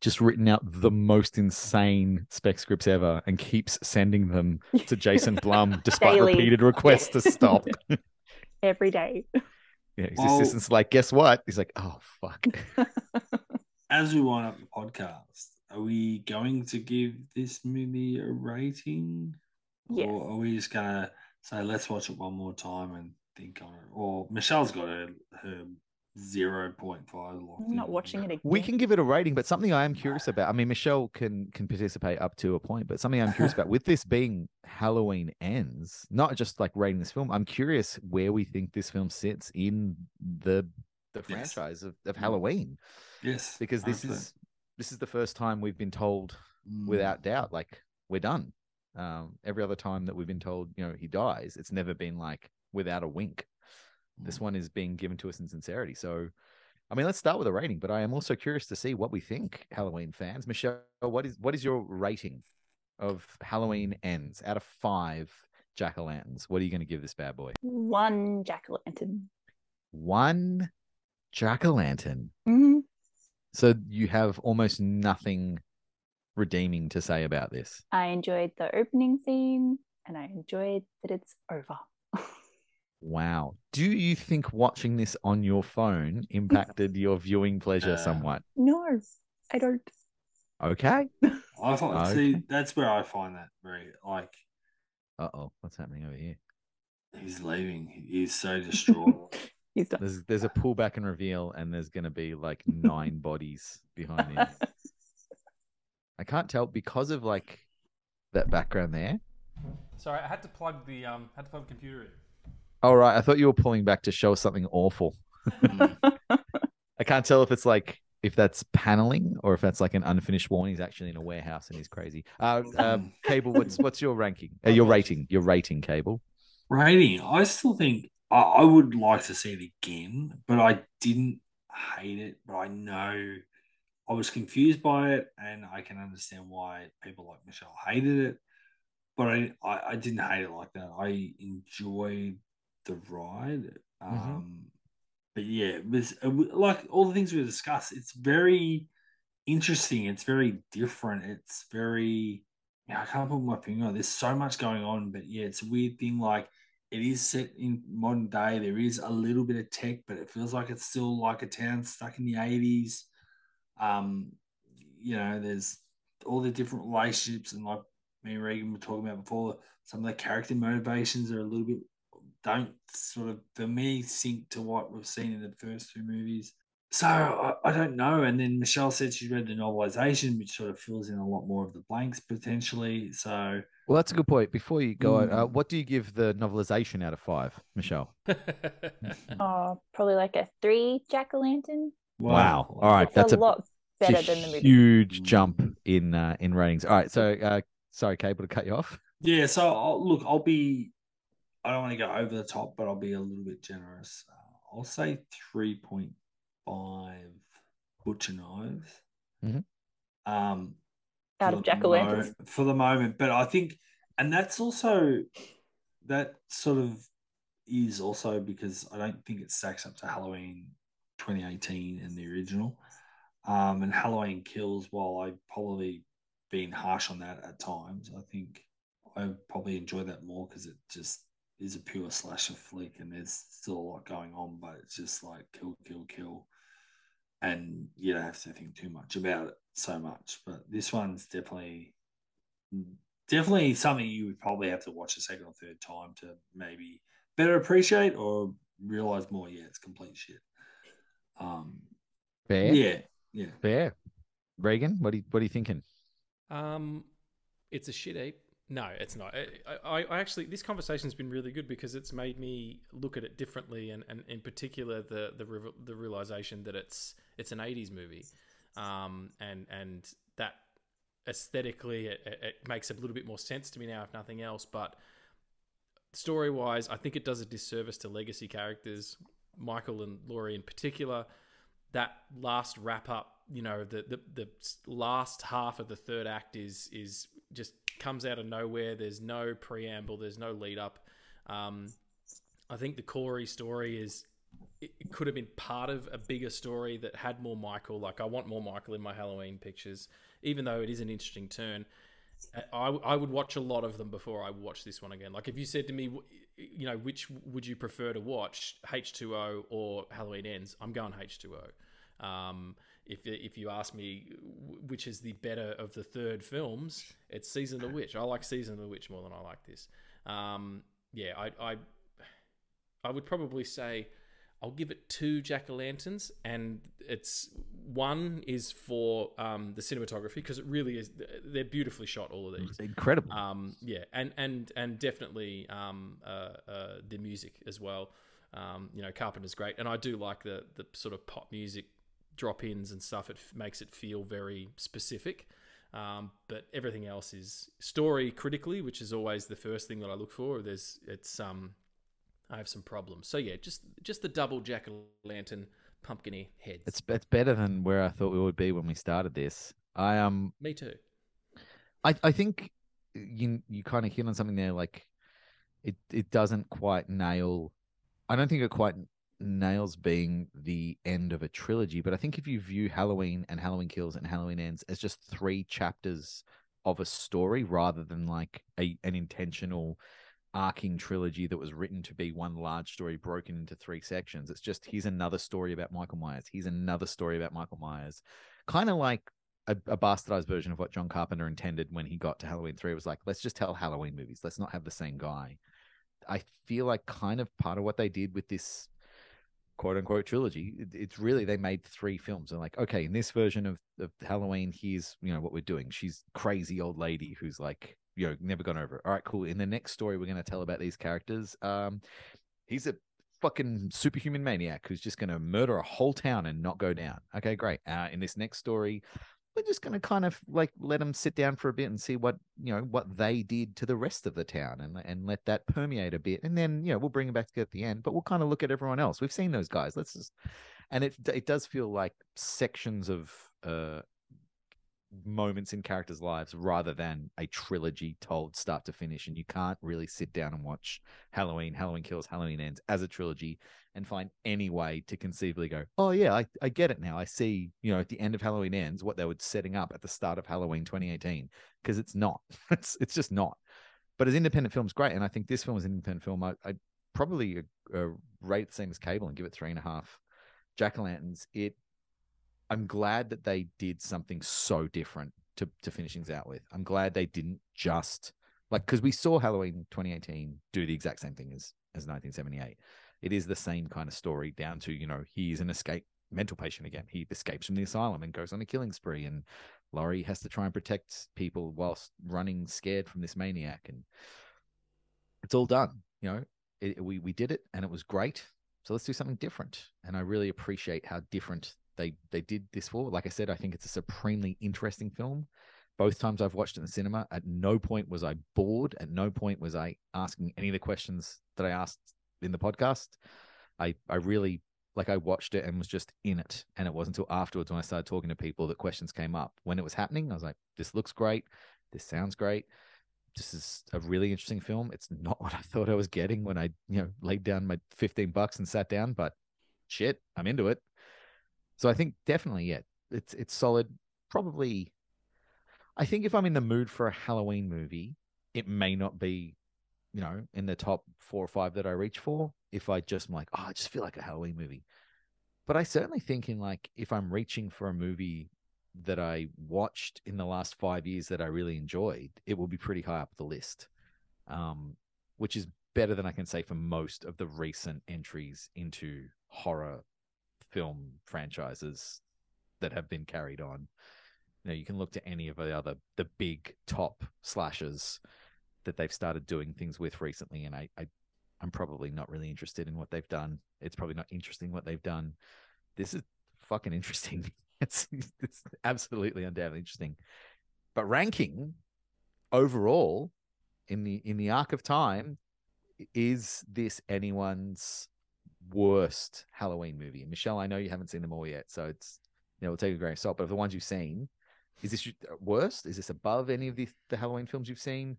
just written out the most insane spec scripts ever, and keeps sending them to Jason Blum despite Daily. repeated requests to stop. Every day. Yeah, his Well- assistant's like, "Guess what?" He's like, "Oh fuck." As we wind up the podcast, are we going to give this movie a rating? Yes. Or are we just gonna say let's watch it one more time and think on it? Or Michelle's got her her zero point five locked I'm not in. watching it again. We can give it a rating, but something I am curious about. I mean, Michelle can can participate up to a point, but something I'm curious about with this being Halloween ends, not just like rating this film. I'm curious where we think this film sits in the the Yes. franchise of, of Halloween, Yes, because this 100%. is this is the first time we've been told Mm. without doubt, like we're done. Um, every other time that we've been told, you know, he dies, it's never been like without a wink. This Mm. one is being given to us in sincerity. So, I mean, let's start with a rating, but I am also curious to see what we think, Halloween fans. Michelle, what is what is your rating of Halloween Ends out of five jack o' lanterns? What are you going to give this bad boy? One jack o' lantern. One jack o' lantern. Mhm. So you have almost nothing redeeming to say about this. I enjoyed the opening scene and I enjoyed that it's over. Wow. Do you think watching this on your phone impacted your viewing pleasure Uh, somewhat? no, I don't. Okay. I find Okay. see that's where I find that very like Uh oh, what's happening over here? he's leaving. He's so distraught. He's done. There's there's a pullback and reveal, and there's gonna be like nine bodies behind him. I can't tell because of like that background there. Sorry, I had to plug the um had to plug the computer in. All right, I thought you were pulling back to show us something awful. I can't tell if it's like if that's paneling or if that's like an unfinished wall. and He's actually in a warehouse and he's crazy. Uh, uh, Cable, what's what's your ranking? Uh, your rating? Your rating, Cable. Rating, I still think I, I would like to see it again, but I didn't hate it. But I know I was confused by it, and I can understand why people like Michelle hated it. But I, I, I didn't hate it like that. I enjoyed the ride. Um, But yeah, it was it wa- like all the things we discussed. It's very interesting. It's very different. It's very yeah, I can't put my finger on. There's so much going on, but yeah, it's a weird thing. Like it is set in modern day. There is a little bit of tech, but it feels like it's still like a town stuck in the 80s. Um, you know, there's all the different relationships, and like me and Regan were talking about before, some of the character motivations are a little bit don't sort of for me sync to what we've seen in the first two movies. So I, I don't know. And then Michelle said she read the novelization, which sort of fills in a lot more of the blanks potentially. So Well, that's a good point. Before you go, uh, Mm. what do you give the novelization out of five, Michelle? Oh, probably like a three jack o' lantern. Wow. All right, It's that's a a, lot better a than the movie. huge jump in uh, in ratings. All right, so uh, sorry, Cable, to cut you off. Yeah, so I'll, look, I'll be. I don't want to go over the top, but I'll be a little bit generous. Uh, I'll say three point five butcher knives. Mhm. Um, Out of the jack o' lanterns. mo- for the moment, but I think, and that's also that sort of is also because I don't think it stacks up to Halloween 2018 and the original. Um, and Halloween Kills, while I've probably been harsh on that at times, I think I probably enjoy that more because it just is a pure slasher flick and there's still a lot going on, but it's just like kill, kill, kill. And you don't have to think too much about it so much. But this one's definitely definitely something you would probably have to watch a second or third time to maybe better appreciate or realize more. Yeah, it's complete shit. Um, Fair, yeah, yeah. fair. Regan, what are you, what are you thinking? Um, it's a shit heap. No, it's not. I, I, I actually this conversation's been really good because it's made me look at it differently, and, and in particular the the rev- the realization that it's it's an '80s movie, um, and and that aesthetically it, it- it makes a little bit more sense to me now, if nothing else. But story wise, I think it does a disservice to legacy characters, Michael and Laurie in particular. That last wrap up, you know, the, the the last half of the third act is is just comes out of nowhere. There's no preamble. There's no lead up. Um, I think the Corey story is it, could have been part of a bigger story that had more Michael. Like I want more Michael in my Halloween pictures, even though it is an interesting turn. I, I would watch a lot of them before I watch this one again. Like if you said to me, you know, which would you prefer to watch, H2O or Halloween Ends? I'm going H2O. Um, if if you ask me which is the better of the third films, it's Season of the Witch. I like Season of the Witch more than I like this. Um, yeah, I, I I would probably say I'll give it two jack o' lanterns, and it's one is for um, the cinematography because it really is. They're beautifully shot, all of these. Incredible. Um, yeah, and and and definitely um, uh, uh, the music as well. Um, you know, Carpenter's great, and I do like the the sort of pop music drop ins and stuff. It f- makes it feel very specific. Um, but everything else is story critically, which is always the first thing that I look for. There's it's um, I have some problems. So yeah, just just the double jack o' lantern pumpkiny heads. It's it's better than where I thought we would be when we started this. I um me too. I I think you you kind of hit on something there. Like it it doesn't quite nail. I don't think it quite Nails being the end of a trilogy, but I think if you view Halloween and Halloween Kills and Halloween Ends as just three chapters of a story rather than like a an intentional arcing trilogy that was written to be one large story broken into three sections. It's just here's another story about Michael Myers. Here's another story about Michael Myers. Kind of like a, a, bastardized version of what John Carpenter intended when he got to Halloween 3. It was like, let's just tell Halloween movies. Let's not have the same guy. I feel like kind of part of what they did with this quote unquote trilogy, it's really they made three films. And like, okay, in this version of, of Halloween, here's you know what we're doing. She's crazy old lady who's like, you know, never gone over it. All right, cool. In the next story, we're gonna tell about these characters. Um, he's a fucking superhuman maniac who's just gonna murder a whole town and not go down. Okay, great. Uh, in this next story, we're just going to kind of like let them sit down for a bit and see what you know what they did to the rest of the town and and let that permeate a bit. And then you know we'll bring them back at the end but we'll kind of look at everyone else. We've seen those guys. Let's just and it it does feel like sections of uh moments in characters' lives rather than a trilogy told start to finish. And you can't really sit down and watch Halloween, Halloween Kills, Halloween Ends as a trilogy and find any way to conceivably go, oh, yeah, I, I get it now. I see, you know, at the end of Halloween Ends, what they were setting up at the start of Halloween 2018, because it's not. it's, it's just not. But as independent films, great. And I think this film is an independent film. I, I probably uh, rate the same as Cable and give it three and a half jack o' lanterns. It I'm glad that they did something so different to to finish things out with. I'm glad they didn't just like because we saw Halloween 2018 do the exact same thing as as 1978. It is the same kind of story down to you know he's an escape mental patient again. He escapes from the asylum and goes on a killing spree, and Laurie has to try and protect people whilst running scared from this maniac, and it's all done. You know, it, we we did it, and it was great. So let's do something different. And I really appreciate how different they they did this for. Like I said, I think it's a supremely interesting film. Both times I've watched it in the cinema, at no point was I bored. At no point was I asking any of the questions that I asked in the podcast. I I really like I watched it and was just in it. And it wasn't until afterwards when I started talking to people that questions came up. When it was happening, I was like, this looks great. This sounds great. This is a really interesting film. It's not what I thought I was getting when I, you know, laid down my 15 bucks and sat down, but shit, I'm into it. So I think definitely, yeah, it's it's solid. Probably, I think if I'm in the mood for a Halloween movie, it may not be, you know, in the top four or five that I reach for. If I just like, oh, I just feel like a Halloween movie. But I certainly think in like if I'm reaching for a movie that I watched in the last five years that I really enjoyed, it will be pretty high up the list. Um, which is better than I can say for most of the recent entries into horror film franchises that have been carried on. You know, you can look to any of the other the big top slashers that they've started doing things with recently, and I, I I'm probably not really interested in what they've done. It's probably not interesting what they've done. This is fucking interesting. It's it's absolutely undoubtedly interesting. But ranking overall in the in the arc of time, is this anyone's worst Halloween movie. And Michelle, I know you haven't seen them all yet, so it's you know we'll take a grain of salt. But of the ones you've seen, is this uh, worst? Is this above any of the the Halloween films you've seen?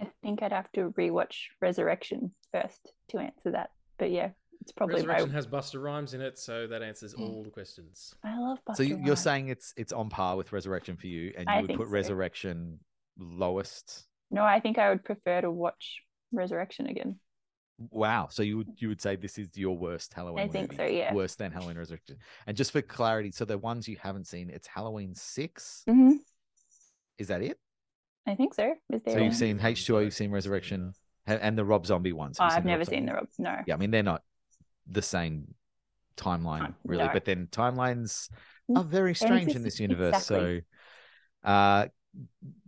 I think I'd have to rewatch Resurrection first to answer that. But yeah, it's probably Resurrection my... has Busta Rhymes in it, so that answers hmm. all the questions. I love Busta. So you, are saying it's it's on par with Resurrection for you, and you I would put so. Resurrection lowest. No, I think I would prefer to watch Resurrection again. Wow. So you would you would say this is your worst Halloween? I think movie, so. Yeah. Worse than Halloween Resurrection. And just for clarity, so the ones you haven't seen, it's Halloween 6 Mm-hmm. Is that it? I think so. Is there? So you've one? seen H two O, you've seen Resurrection, and and the Rob Zombie ones. Oh, I've never Rob seen Zombie? the Rob. No. Yeah, I mean they're not the same timeline Time- really, no. but then timelines are very strange in this universe. exactly. So, uh,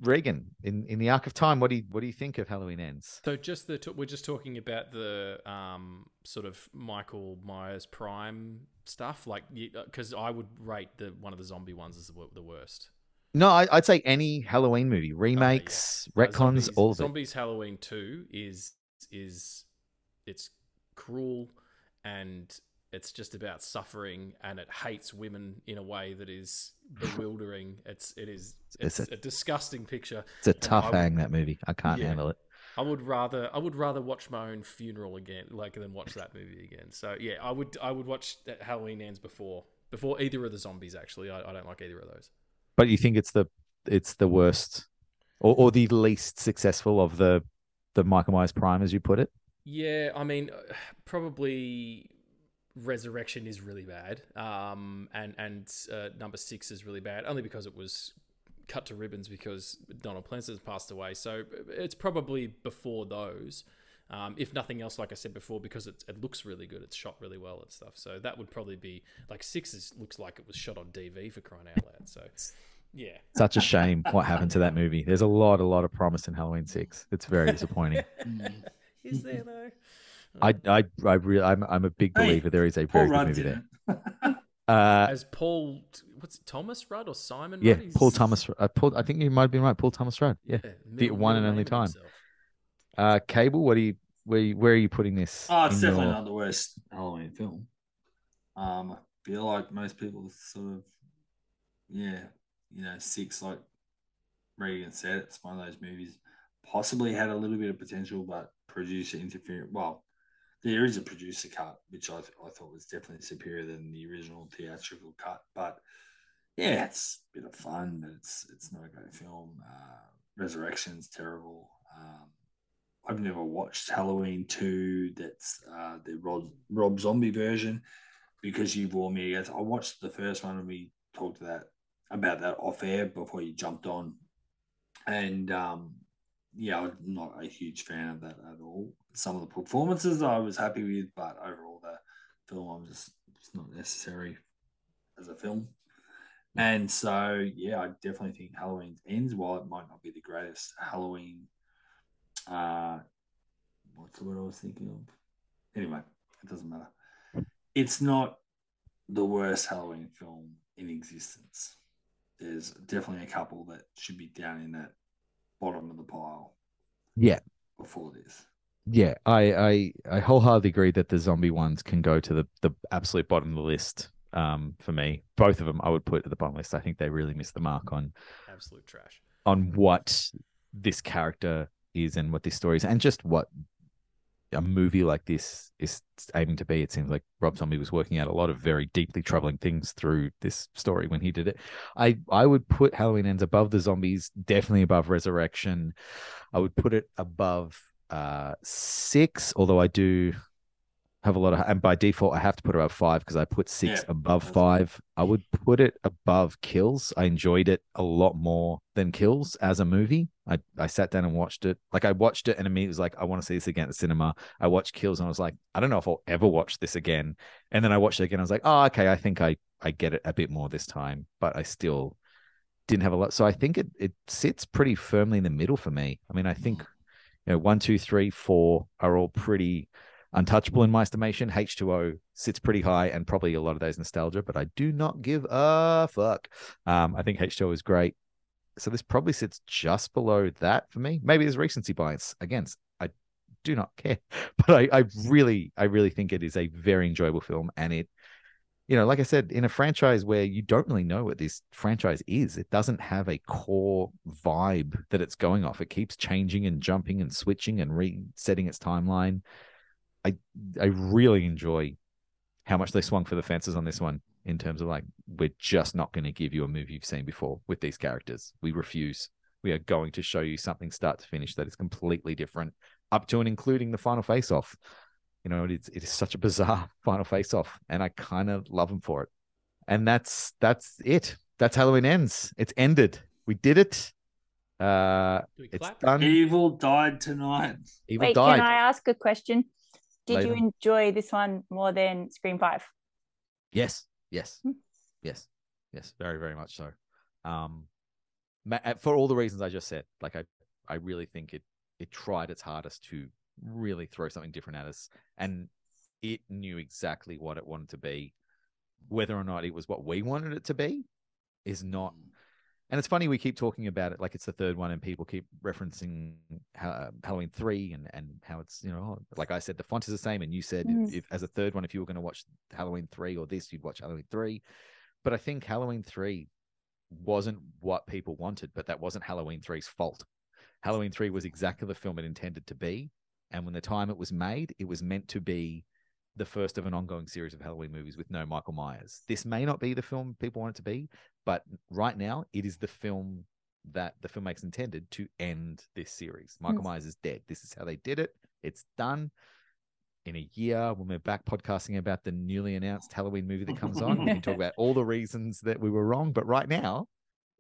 Regan, in in the arc of time, what do you what do you think of Halloween Ends? So just the we're just talking about the um, sort of Michael Myers Prime stuff, like because I would rate the one of the zombie ones as the, the worst. No, I, I'd say any Halloween movie, remakes, Uh, retcons, Zombies, all of it. Zombies Halloween Two is is it's cruel and it's just about suffering and it hates women in a way that is bewildering. It's it is It's it's a- a, disgusting picture. It's a tough I would- hang that movie. I can't Yeah. handle it. I would rather I would rather watch my own funeral again, like than watch that movie again. So yeah, I would I would watch that Halloween ends before before either of the zombies. Actually, I, I don't like either of those. But you think it's the it's the worst or, or the least successful of the the Michael Myers Prime, as you put it? Yeah, I mean, uh, probably Resurrection is really bad, um, and and uh, number six is really bad, only because it was cut to ribbons because Donald Pleasence has passed away. So it's probably before those. Um, if nothing else, like I said before, because it, it looks really good, it's shot really well and stuff. So that would probably be like six is, looks like it was shot on DV for crying out loud. So yeah, Such a shame what happened to that movie. There's a lot, a lot of promise in Halloween Six. It's very disappointing. is there though? I, I, I really, I'm, I'm a big Hey, believer there is a Paul very good Rudd movie there. Uh, As Paul, what's it, Thomas Rudd or Simon? yeah, Rudd? Paul Thomas. Uh, Paul, I think you might have been right. Paul Thomas Rudd. Yeah. yeah, the one and only time. himself. Uh, Cable. What do you, where, you- where are you putting this? Oh, it's definitely your- not the worst Halloween film. Um, I feel like most people sort of, yeah, you know, six like Regan said, it's one of those movies possibly had a little bit of potential, but producer interference. Well, there is a producer cut, which I, I thought was definitely superior than the original theatrical cut. But yeah, it's a bit of fun, but it's it's not a great film. Uh, Resurrection's terrible. Um, I've never watched Halloween 2, that's uh, the Rob, Rob Zombie version, because you warned me against. I watched the first one and we talked that about that off air before you jumped on. And um, yeah, I'm not a huge fan of that at all. Some of the performances I was happy with, but overall, the film, I'm just, it's not necessary as a film. And so, yeah, I definitely think Halloween ends. While it might not be the greatest Halloween uh what's the word I was thinking of? Anyway, it doesn't matter. It's not the worst Halloween film in existence. There's definitely a couple that should be down in that bottom of the pile Yeah. before this. Yeah, I, I I wholeheartedly agree that the zombie ones can go to the the absolute bottom of the list. Um, for me, both of them I would put at the bottom list. I think they really missed the mark on Absolute trash. on what this character is and what this story is, and just what a movie like this is aiming to be. It seems like Rob Zombie was working out a lot of very deeply troubling things through this story when he did it. I I would put Halloween Ends above the zombies, definitely above Resurrection. I would put it above uh six, although I do have a lot of and by default I have to put above five because I put six Yeah, above five. I would put it above Kills. I enjoyed it a lot more than Kills as a movie. I, I sat down and watched it. Like I watched it and immediately was like, I want to see this again at the cinema. I watched Kills and I was like, I don't know if I'll ever watch this again. And then I watched it again. I was like, oh, okay, I think I I get it a bit more this time, but I still didn't have a lot. So I think it it sits pretty firmly in the middle for me. I mean, I think mm. you know one, two, three, four are all pretty untouchable in my estimation. H2O sits pretty high and probably a lot of those nostalgia, but I do not give a fuck. Um, I think H2O is great. So this probably sits just below that for me. Maybe there's recency bias. Again, I do not care, but I, I really, I really think it is a very enjoyable film, and it, you know, like I said, in a franchise where you don't really know what this franchise is, it doesn't have a core vibe that it's going off. It keeps changing and jumping and switching and resetting its timeline. I, I really enjoy how much they swung for the fences on this one in terms of like we're just not going to give you a movie you've seen before with these characters. We refuse. We are going to show you something start to finish that is completely different, up to and including the final face off. You know, it is it is such a bizarre final face off, and I kind of love them for it. And that's that's it. That's Halloween ends. It's ended. We did it. Uh, it's done. Evil died tonight. Evil Wait, died. can I ask a question? Did Later. you enjoy this one more than Scream Five? Yes, yes, Hmm. yes, yes, very, very much so. Um, uh, for all the reasons I just said, like I, I really think it, it tried its hardest to really throw something different at us, and it knew exactly what it wanted to be. Whether or not it was what we wanted it to be, is not. And it's funny we keep talking about it like it's the third one, and people keep referencing ha- Halloween three and and how it's you know like I said the font is the same, and you said Mm. if, as a third one if you were going to watch Halloween three or this you'd watch Halloween three, but I think Halloween three wasn't what people wanted, but that wasn't Halloween 3's fault. Halloween 3 was exactly the film it intended to be. And when the time it was made, it was meant to be the first of an ongoing series of Halloween movies with no Michael Myers. This may not be the film people want it to be, but right now it is the film that the filmmakers intended to end this series. Michael Mm. Myers is dead. This is how they did it. It's done. In a year, when we're back podcasting about the newly announced Halloween movie that comes on, we can talk about all the reasons that we were wrong. But right now,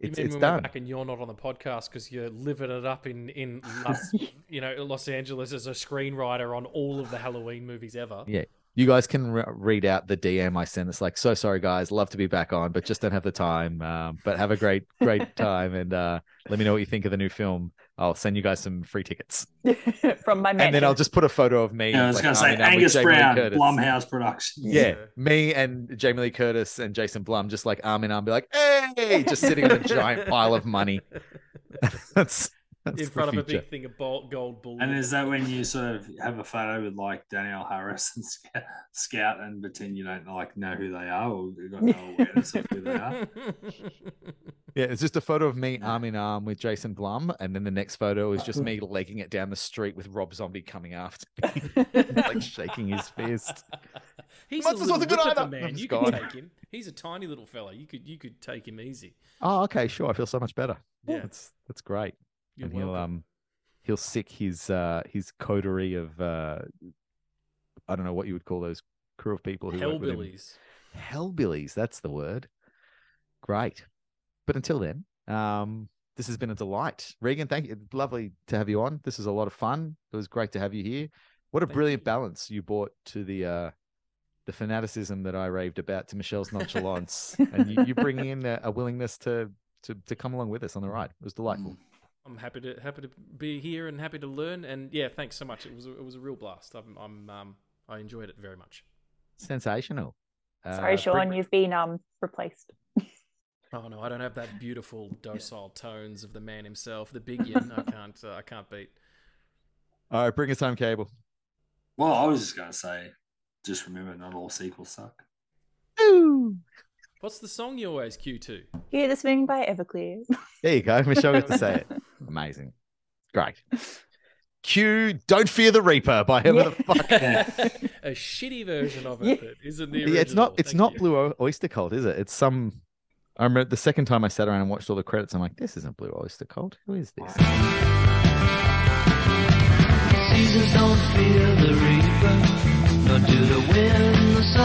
You it's mean it's when we're done. back and you're not on the podcast because you're living it up in in Los, you know Los Angeles as a screenwriter on all of the Halloween movies ever. Yeah. You guys can re- read out the DM I sent. It's like, so sorry, guys. Love to be back on, but just don't have the time. Um, but have a great, great time. And uh, let me know what you think of the new film. I'll send you guys some free tickets. From my And then. I'll just put a photo of me. Yeah, I was like, going to say arm in arm with Angus Brown, Curtis. Blumhouse Productions. Yeah, Yeah. me and Jamie Lee Curtis and Jason Blum just like arm in arm, be like, hey, just sitting on a giant pile of money. that's, that's in the front of a big thing of gold bullion. And is that when you sort of have a photo with like Danielle Harris and Scout and pretend you don't like know who they are or you've got no awareness of who they are? Yeah, it's just a photo of me arm in arm with Jason Blum, and then the next photo is just me legging it down the street with Rob Zombie coming after me, like shaking his fist. He's Monsters a wasn't good whip either. man. You just could take him. He's a tiny little fella. You could you could take him easy. Oh, okay, sure. I feel so much better. Yeah. that's that's great. You're and he'll um he'll sick his uh his coterie of uh I don't know what you would call those crew of people who work with him. Hellbillies. Hellbillies, that's the word. Great. But until then, um, this has been a delight. Regan, thank you. Lovely to have you on. This is a lot of fun. It was great to have you here. What a Thank brilliant you. balance you brought to the uh the fanaticism that I raved about to Michelle's nonchalance. and you, you bring in a, a willingness to, to to come along with us on the ride. It was delightful. I'm happy to happy to be here and happy to learn. And yeah, thanks so much. It was a, it was a real blast. I'm, I'm um I enjoyed it very much. Sensational. Sorry, Uh, Sean, Brig- you've been um replaced. Oh no, I don't have that beautiful docile tones of the man himself, the big yin. I can't uh, I can't beat. All right, bring us home, Cable. Well, I was just going to say, just remember, not all sequels suck. What's the song you always cue to? Hear the swing by Everclear. There you go. Michelle got to say it. Amazing. Great. Cue Don't Fear the Reaper by whoever the fuck. a shitty version of it that isn't the original. Yeah, it's not it's Thank not you. Blue Oyster Cult, is it? It's some I remember the second time I sat around and watched all the credits, I'm like, this isn't Blue Oyster Cult. Who is this? Seasons don't fear the reaper, nor do the winds